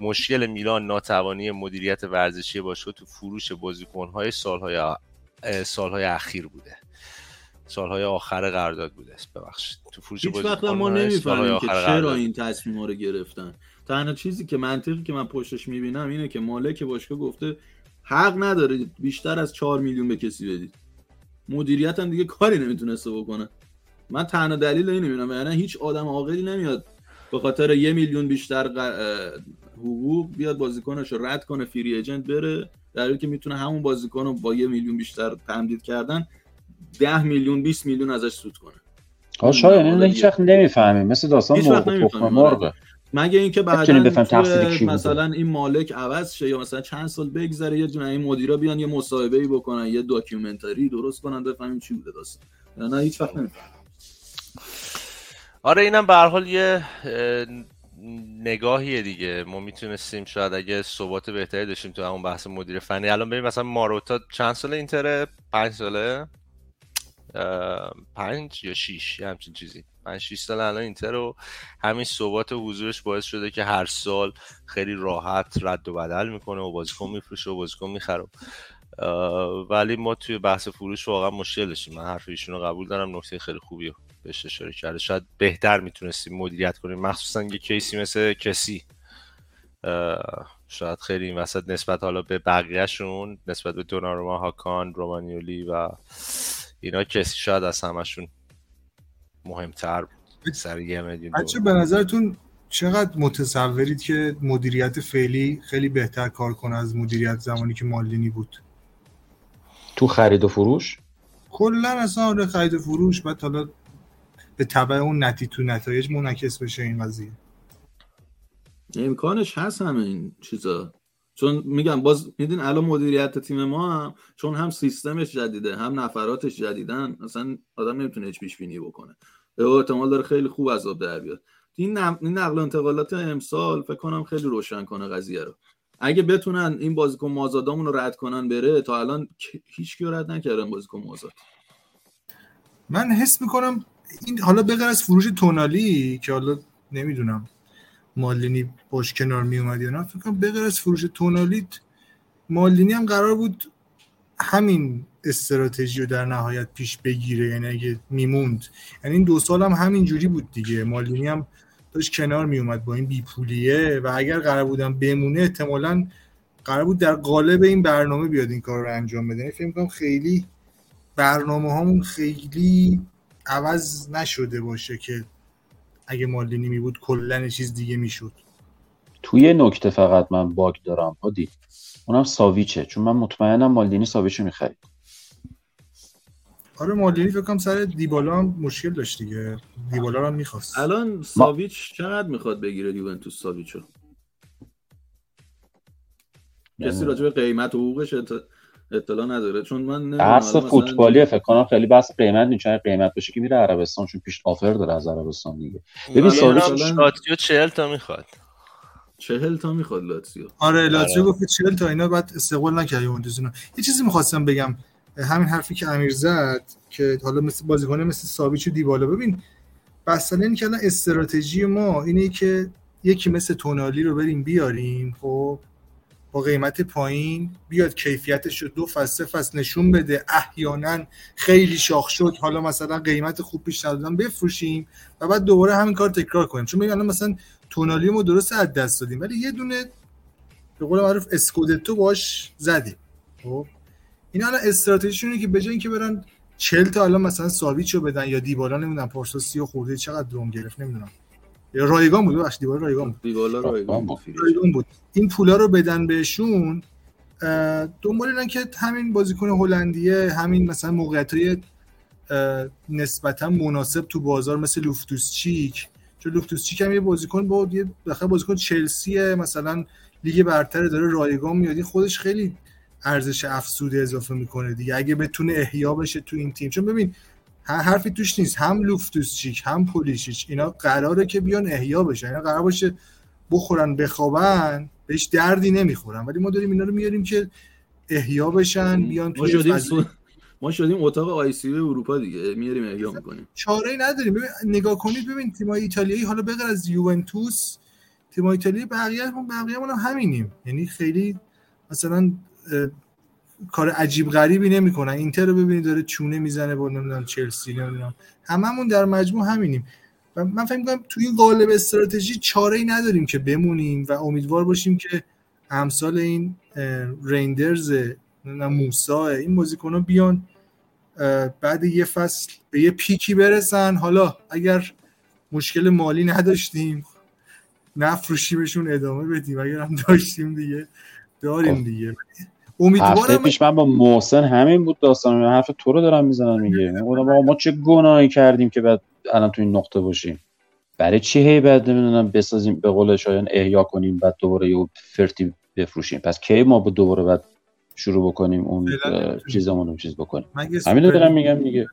مشکل میلان ناتوانی مدیریت ورزشی باشگاه تو فروش بازیکن‌های سالهای سالهای اخیر بوده. سالهای آخر قرارداد بوده ببخشید. تو فروش هیچ وقت ما نمی‌فهمیم که چرا این تصمیم ها رو گرفتن. تنها چیزی که منطقی که من پشتش می‌بینم اینه که مالک باشگاه گفته حق نداره بیشتر از 4 میلیون به کسی بدید. مدیریت هم دیگه کاری نمی‌تونسته بکنه. من تنها دلیل اینو می‌بینم یعنی هیچ آدم عاقلی نمیاد به خاطر یه میلیون بیشتر حقوق بیاد بازیکنش رو رد کنه فری ایجنت بره در حالی که می‌تونه همون بازیکن رو با یه میلیون بیشتر تمدید کردن 10 میلیون 20 میلیون ازش سود کنه. آ شاید. این هیچ وقت نمی‌فهمیم. مثل داستان مرغ مرغ مگه اینکه بعدا مثلا این مالک عوض شه یا مثلا چند سال بگذره یه این مدیرا بیان یه مصاحبه ای بکنن یه داکیومنتری درست کنن بفهمیم چی بوده داستان. نه هیچ وقت نمی‌فهمیم. آره اینم به هر حال یه نگاهیه دیگه. ما می‌تونستیم شاید اگه ثبات بهتری داشتیم تو همون بحث مدیر فنی. الان ببین مثلا ماروتا چند سال اینتره؟ پنج ساله؟ پنج یا شیش یه همچین چیزی. پنج شیش سال الان اینتر رو همین ثبات حضورش باعث شده که هر سال خیلی راحت رد و بدل می‌کنه و بازیکن میفروشه و بازیکن می‌خره. ولی ما توی بحث فروش واقعا مشکل داشتیم. من حرف ایشون رو قبول دارم نکته خیلی خوبی بهش اشاره کرده. شاید بهتر می‌تونستیم مدیریت کنیم. مخصوصا یه کیسی مثل کسی. شاید خیلی این وسط نسبت حالا به بقیهشون نسبت به دوناروما هاکان رومانیولی و اینا کسی شاید از همشون مهمتر سر یه میلیون بچه به نظرتون چقدر متصورید که مدیریت فعلی خیلی بهتر کار کنه از مدیریت زمانی که مالدینی بود؟ تو خرید و فروش؟ کلا اصلا آره خرید و فروش بعد حالا به تبع اون نتی تو نتایج منعکس بشه این قضیه. امکانش هست همه این چیزا. چون میگم باز میدین الان مدیریت تیم ما هم چون هم سیستمش جدیده هم نفراتش جدیدن اصلا آدم نمی‌تونه هیچ پیش بینی بکنه احتمال داره خیلی خوب آب در بیاد. این نقل و انتقالات امسال فکر کنم خیلی روشن کنه قضیه رو. اگه بتونن این بازیکن مازادامون رو رد کنن بره تا الان هیچ کیو رد نکردن بازیکن مازاد. من حس می‌کنم این حالا بغیر از فروش تونالی که حالا نمی‌دونم. مالینی باش کنار می اومد یا نه. فکر کنم بغیر از فروش تونالی مالینی هم قرار بود همین استراتژی رو در نهایت پیش بگیره یعنی اگه میموند. یعنی این دو سال هم همین جوری بود دیگه. مالینی هم داشت کنار میومد با این بیپولیه و اگر قرار بودم بمونه احتمالا قرار بود در قالب این برنامه بیاد این کار رو انجام بده. یعنی فکر کنم خیلی برنامه هامون خیلی عوض نشده باشه که اگه مالدینی می بود کلا چیز دیگه می‌شد. توی نکته فقط من باگ دارم هادی. اونم ساویچه. چون من مطمئنم مالدینی ساویچو می‌خرید آره مالدینی فکر کنم سر دیبالا هم مشکل داشت دیگه. دیبالا هم می‌خواست. الان ساویچ ما... چقدر می‌خواد بگیره یوونتوس ساویچو؟ کسی راجع به قیمت و حقوقش اطلاع نداره. چون من بحث فوتبالی فکر کنم خیلی بحث قیمت نیست قیمت بشه که میره عربستان چون پیش آفر داره از عربستان دیگه. ببین سالیش لاتزیو 40 تا می‌خواد. 40 تا می‌خواد لاتزیو. آره لاتزیو گفت 40 تا اینا بعد استقبال نکرد یوونتوس یه چیزی می‌خواستم بگم همین حرفی که امیر زد که حالا مثل بازیکن مثل ساویچ و دیبالا. ببین مثلا این که الان استراتژی ما اینه که یکی مثل تونالی رو بریم بیاریم خب؟ با قیمت پایین بیاد کیفیتش رو دو فصل فصل نشون بده. احیانا خیلی شاخ شد. حالا مثلا قیمت خوب پیش دادن بفروشیم و بعد دوباره همین کار تکرار کنیم. چون میگن مثلا تونالی ما درست از دست دادیم ولی یه دونه به قول معروف اسکودتو باش زدیم. خب؟ این الان استراتژیشونه که به جای اینکه برن 40 تا الان مثلا ساویچو بدن یا دیبالا نمی‌دونم پارسا سی خورده چقدر دوم گرفت نمی‌دونم. یا رایگان بود بخش دیوار رایگان بود. دیوالا رایگان بود. رایگان بود. این پولا رو بدن بهشون دنبال اینن که همین بازیکن هلندیه همین مثلا موقعیت های نسبتا مناسب تو بازار مثل لوفتوس چیک چون لوفتوس چیک هم یه بازیکن با یه بازیکن چلسی مثلا لیگ برتر داره رایگان میاد. خودش خیلی ارزش افزوده اضافه می‌کنه دیگه. اگه بتونه احیا بشه تو این تیم. چون ببین حرفی توش نیست. هم لوفتوس چیک هم پولیشیچ. اینا قراره که بیان احیا بشن. اینا قرار باشه بخورن بخوابن بهش دردی نمی‌خورن. ولی ما داریم اینا رو میاریم که احیا بشن بیان ما شدیم ما شدیم اتاق آی سی اروپا دیگه. میاریم احیا می‌کنیم. چاره نداریم. ببین نگاه کنید ببین تیمای ایتالیایی حالا بغیر از یوونتوس تیمای ایتالیایی بقیه هم بقیه هم همینیم. یعنی خیلی مثلا کار عجیب غریبی نمی‌کنن. اینتر رو ببینید داره چونه می‌زنه با نمی‌دونم چلسی نمی‌دونم. هممون در مجموع همینیم. و من فکر می‌کنم توی این قالب استراتژی چاره ای نداریم که بمونیم و امیدوار باشیم که امثال این ریندرز موسا این بازیکن بیان بعد یه فصل به یه پیکی برسن. حالا اگر مشکل مالی نداشتیم نفروشیمشون ادامه بدیم. اگر هم داشتیم دیگه داریم خب. دیگه. امیدوارم پیش من با محسن همین بود داستان. حرف تو رو دارم می‌زنم میگه. ما ما چه گناهی کردیم که بعد الان تو این نقطه باشیم. برای چی هی بعد نمی‌دونم بسازیم به قول شایان احیا کنیم بعد دوباره یه فرتی بفروشیم. پس کی ما با دوباره بعد شروع بکنیم اون چیزمون رو چیز بکنیم؟ همین رو دارم میگم دیگه.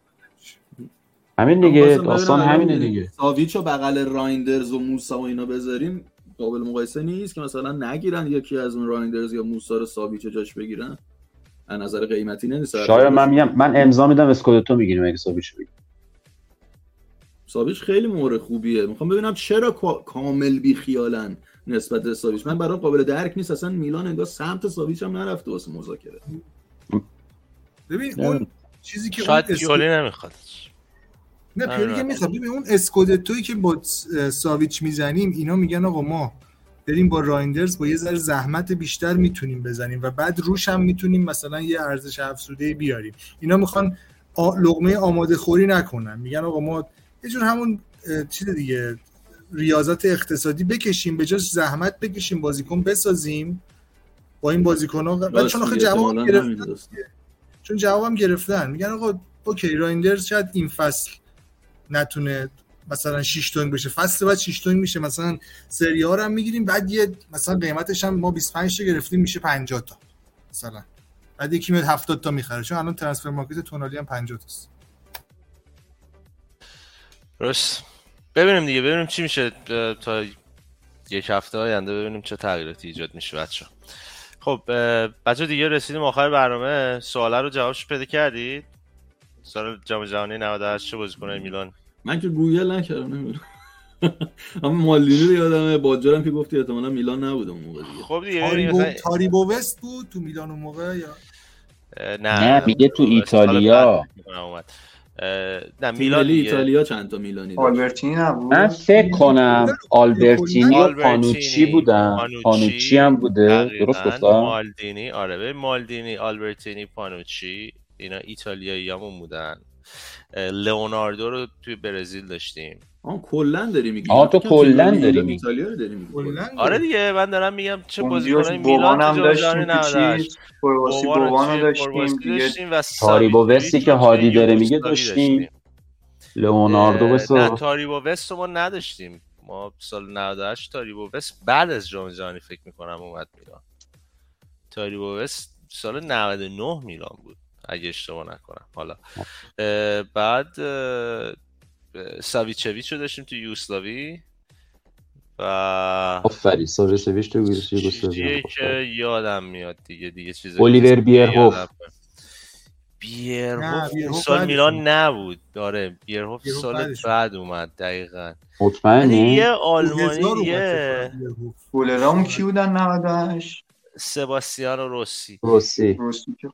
همین دیگه داستان همینه دیگه. ساویچو بغل رایندرز و موسا و اینا بذاریم. قابل مقایسه نیست که مثلا نگیرن یکی از اون رایندرز یا موسا رو ساویچ جاش بگیرن. از نظر قیمتی نیست شاید من میگم من امضا میدم اسکودتو می‌گیریم اگه ساویچ بگیریم. ساویچ خیلی مورد خوبیه. می‌خوام ببینم چرا کامل بی خیالن نسبت به ساویچ. من برام قابل درک نیست. اصلا میلان انگار سمت ساویچ هم نرفته واسه مذاکره ببین اون چیزی که شاید پیولی نمی‌خواد. نه پیولی که می‌خواد. ببین اون اسکودتویی که با ساویچ می‌زنیم اینا میگن آقا ما بریم با رایندرز با یه ذره زحمت بیشتر می‌تونیم بزنیم و بعد روش هم می‌تونیم مثلا یه ارزش افزوده بیاریم. اینا می‌خوان لغمه آماده خوری نکنن. میگن آقا ما یه جور همون چیز دیگه ریاضت اقتصادی بکشیم به جاش زحمت بکشیم بازیکن بسازیم. با این بازیکن ها چون آخه جواب گرفتن چون جوابم گرفتن. میگن آقا اوکی رایندرز شاید این فصل نتونه مثلا 6 دونگ بشه. فصل بعد 6 دونگ میشه. مثلا سری ها رو هم می‌گیریم. بعد یه مثلا قیمتش هم ما 25 تا گرفتیم میشه 50 تا مثلا. بعد یکی میاد 70 تا می‌خره. چون الان transfer market تونالی هم 50 تاست. درست ببینیم دیگه. ببینیم چی میشه. تا یک هفته آینده ببینیم چه تغییراتی ایجاد میشه بچه خب بچه دیگه رسیدیم آخر برنامه. سواله رو جوابش پیدا کردید؟ سال جام جهانی 98 چه بازیکن میلان. من که گوگل نکردم نمی‌دونم. اما مالدینی رو یادمه باجرم که گفتی احتمالاً میلان نبود اون موقع دیگه. خب دیگه تاریبو, تاریبو وست بود تو میلان اون موقع یا؟ نه نه میگه تو ایتالیا. نه میلان ایتالیا چند تا میلانی آلبرتینی نبود؟ من فکر کنم آلبرتینی و پانوچی بودن. پانوچی هم بوده درست گفتم؟ مالدینی آره مالدینی آلبرتینی پانوچی اینا ایتالیایی همون بودن. لئوناردو رو توی برزیل داشتیم. آن کلا داری میگی. آه تو کلا داری میگی. ایتالیا رو داری میگی. آره دیگه من دارم میگم چه بازیکنای میلان هم داشتیم چیز پرواسی بوبان داشتیم دیگه تاریبو وستی که هادی داره میگه داشتیم. لئوناردو بس نه تاریبو وست ما نداشتیم. ما سال 98 تاریبو وست بعد از جام جهانی فکر می‌کنم اومد میلان. تاریبو وست سال 99 میلان بود. اگه اشتباه نکنم. حالا. بعد ساویچویچ رو داشتیم تو یوسلاوی و آفرین ساویچویچ تو یوگسلاوی. که یادم میاد دیگه دیگه چیز الیور بیرهوف. بیرهوف سال میلان نبود. داره بیرهوف سال بعد اومد دقیقا. مطمئنی؟ یه آلمانی دیگه گلرام کی بودن 98 سباستیانو روسی روسی روسی که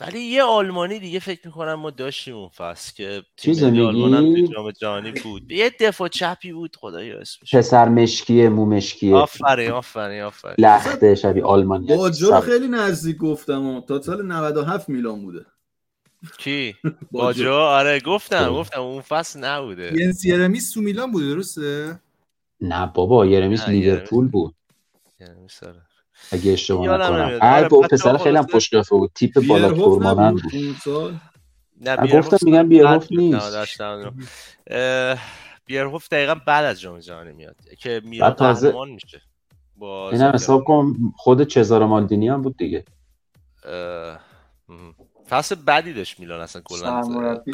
ولی یه آلمانی دیگه فکر می‌کنم ما داشتیم اون فصل که چیز میگی؟ جام جهانی بود. یه دفاع چپی بود خدایا اسمش. پسر مشکیه مو مشکیه. آفرین آفرین آفرین. لخته شبیه آلمانی باجو رو خیلی نزدیک گفتم تا سال 97 میلان بوده. کی؟ <laughs> باجو آره گفتم گفتم اون فصل نبوده. ینس یرمیس تو میلان بوده درسته؟ نه بابا یرمیس لیورپول بود. یرمیس آره. اگه اشتباه نکنم. هر با پسر خیلی هم خوش قیافه بود. تیپ بالا تورمانند بود. نه گفتم میگم بیرهوف نیست. بیرهوف دقیقا بعد از جام جهانی میاد. که میلان قهرمان میشه با این هم حساب کن خود چزار مالدینی هم بود دیگه. فصل بعدی داشت میلان اصلا کلا.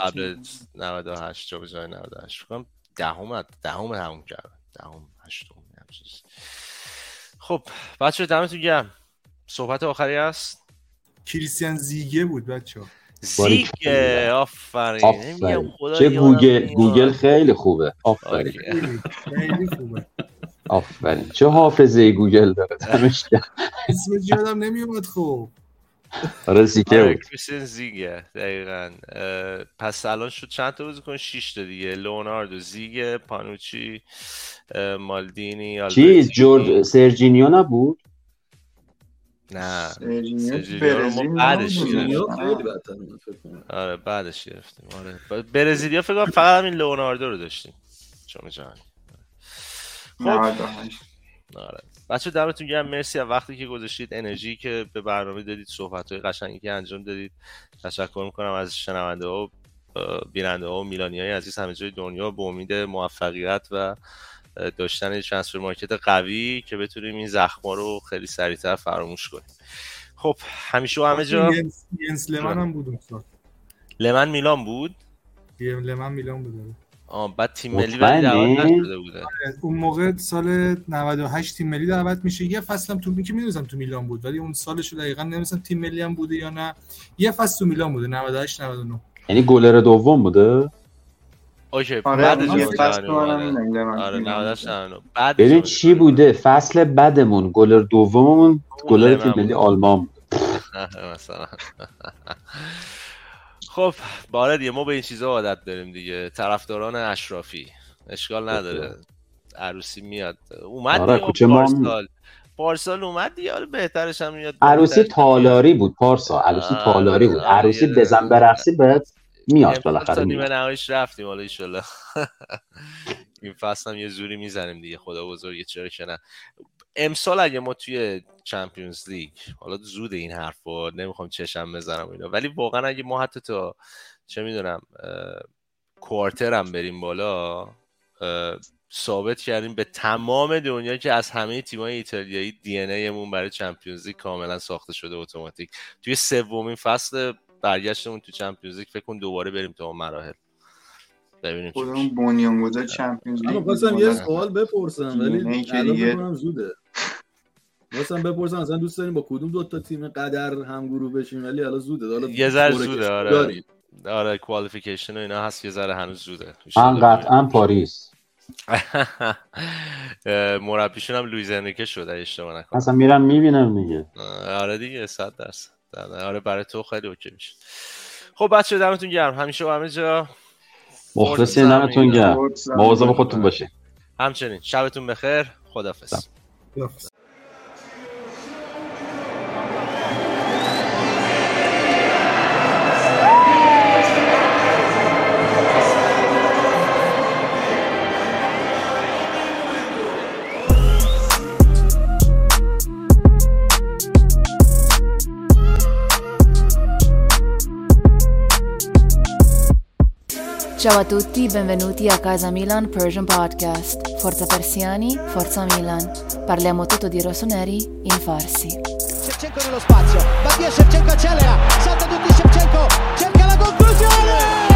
قبل 98 جام جهانی 98 فکر دهم دهم همون کرد دهم هشتم خب بچه دمتون گرم. صحبت آخری هست؟ کریستیان زیگه بود بچه زیگه آفرین. چه گوگل گوگل خیلی خوبه. آفرین. خیلی خوبه آفرین. چه حافظه گوگل داره. اسمش یادم نمیومد خوب. آره زیگه بود. کریستیان زیگه دقیقا. پس الان شد چند تا بازی کن 6 تا دیگه. لئوناردو زیگه پانوچی مالدینی چیز جورج سرجینیو نبود؟ نه سرجینیو بعدش آره بعدش گرفتیم. آره. برزیلیا فکر کنم فقط همین لئوناردو رو داشتیم. جام جهانی. خب. آره. بچه دمتون گرم مرسی از وقتی که گذاشتید انرژی که به برنامه دادید صحبت های قشنگی که انجام دادید. تشکر می‌کنم از شنونده ها بیننده ها و میلانی های عزیز. همه جای دنیا به امید موفقیت و داشتن ترانسفر مارکت قوی که بتونیم این زخما رو خیلی سریعتر فراموش کنیم. خب همیشه و همه جا ینس لمن هم بود لمن میلان بود؟ لمن میلان بود آه بعد تیم ملی ولی دعوت نشده بوده. اون موقع سال 98 تیم ملی دعوت میشه. یه فصل هم تو که می‌دونستم تو میلان بود ولی اون سالش دقیقا نمی‌دونستم تیم ملی هم بوده یا نه. یه فصل تو میلان بوده 98 99 یعنی گلر دوم بوده؟ اوکی آره بعد یه فصل آره بعد ببین چی بوده؟ فصل بعدمون گلر دوممون گلر تیم ملی آلمان. <laughs> مثلا. خب باره دیگه ما به این چیزا عادت داریم دیگه. طرفداران اشرافی. اشکال نداره. عروسی میاد. اومد آره، کوچه پارسال. پارسال اومد دیگه. بهترش هم میاد عروسی. تالاری بود پارسا. عروسی تالاری بود. آره، عروسی بزن برقصی به میاد بالاخره نیمه نهاییش رفتیم حالا ایشالله <laughs> این فصل هم یه زوری می‌زنیم دیگه. خدا بزرگه چرا که نه. امسال اگه ما توی Champions League حالا زود این حرفا نمی‌خوام چشم بزنم و اینا ولی واقعا اگه ما حتی تا چه می‌دونم quarter هم بریم بالا ثابت کردیم به تمام دنیا که از همه تیمای ایتالیایی DNA مون برای Champions League کاملا ساخته شده اتوماتیک توی سومین فصل برگشتمون تو Champions League فکر کن دوباره بریم تا اون مراحل ببینیم خودمون. بنیانگذار Champions League. یه سوال بپرسم ولی الان زوده خواستم بپرسم اصلا دوست داریم با کدوم دو تا تیم قدر هم گروه بشیم؟ ولی الان زوده. حالا یه ذره زوده، آره. داریم. آره qualification و اینا هست یه ذره هنوز زوده. من ایشالله قطعا پاریس. <laughs> مربیشون هم لویز انریکه شده اشتباه نکنم. اصلا میرم می‌بینم دیگه. آره دیگه صد درصد. آره برای تو خیلی okay میشه. خب بچه دمتون گرم. همیشه و همه جا. مخلصی زمین. گرم. مواظب خودتون باشین. همچنین. شبتون بخیر. خدافظ خداحافظ. Ciao a tutti, benvenuti a Casa Milan Persian Podcast. Forza Persiani, Forza Milan. Parliamo tutto di rossoneri in farsi. Shevchenko nello spazio, Mattia Shevchenko accelera, salta tutti Shevchenko, cerca la conclusione!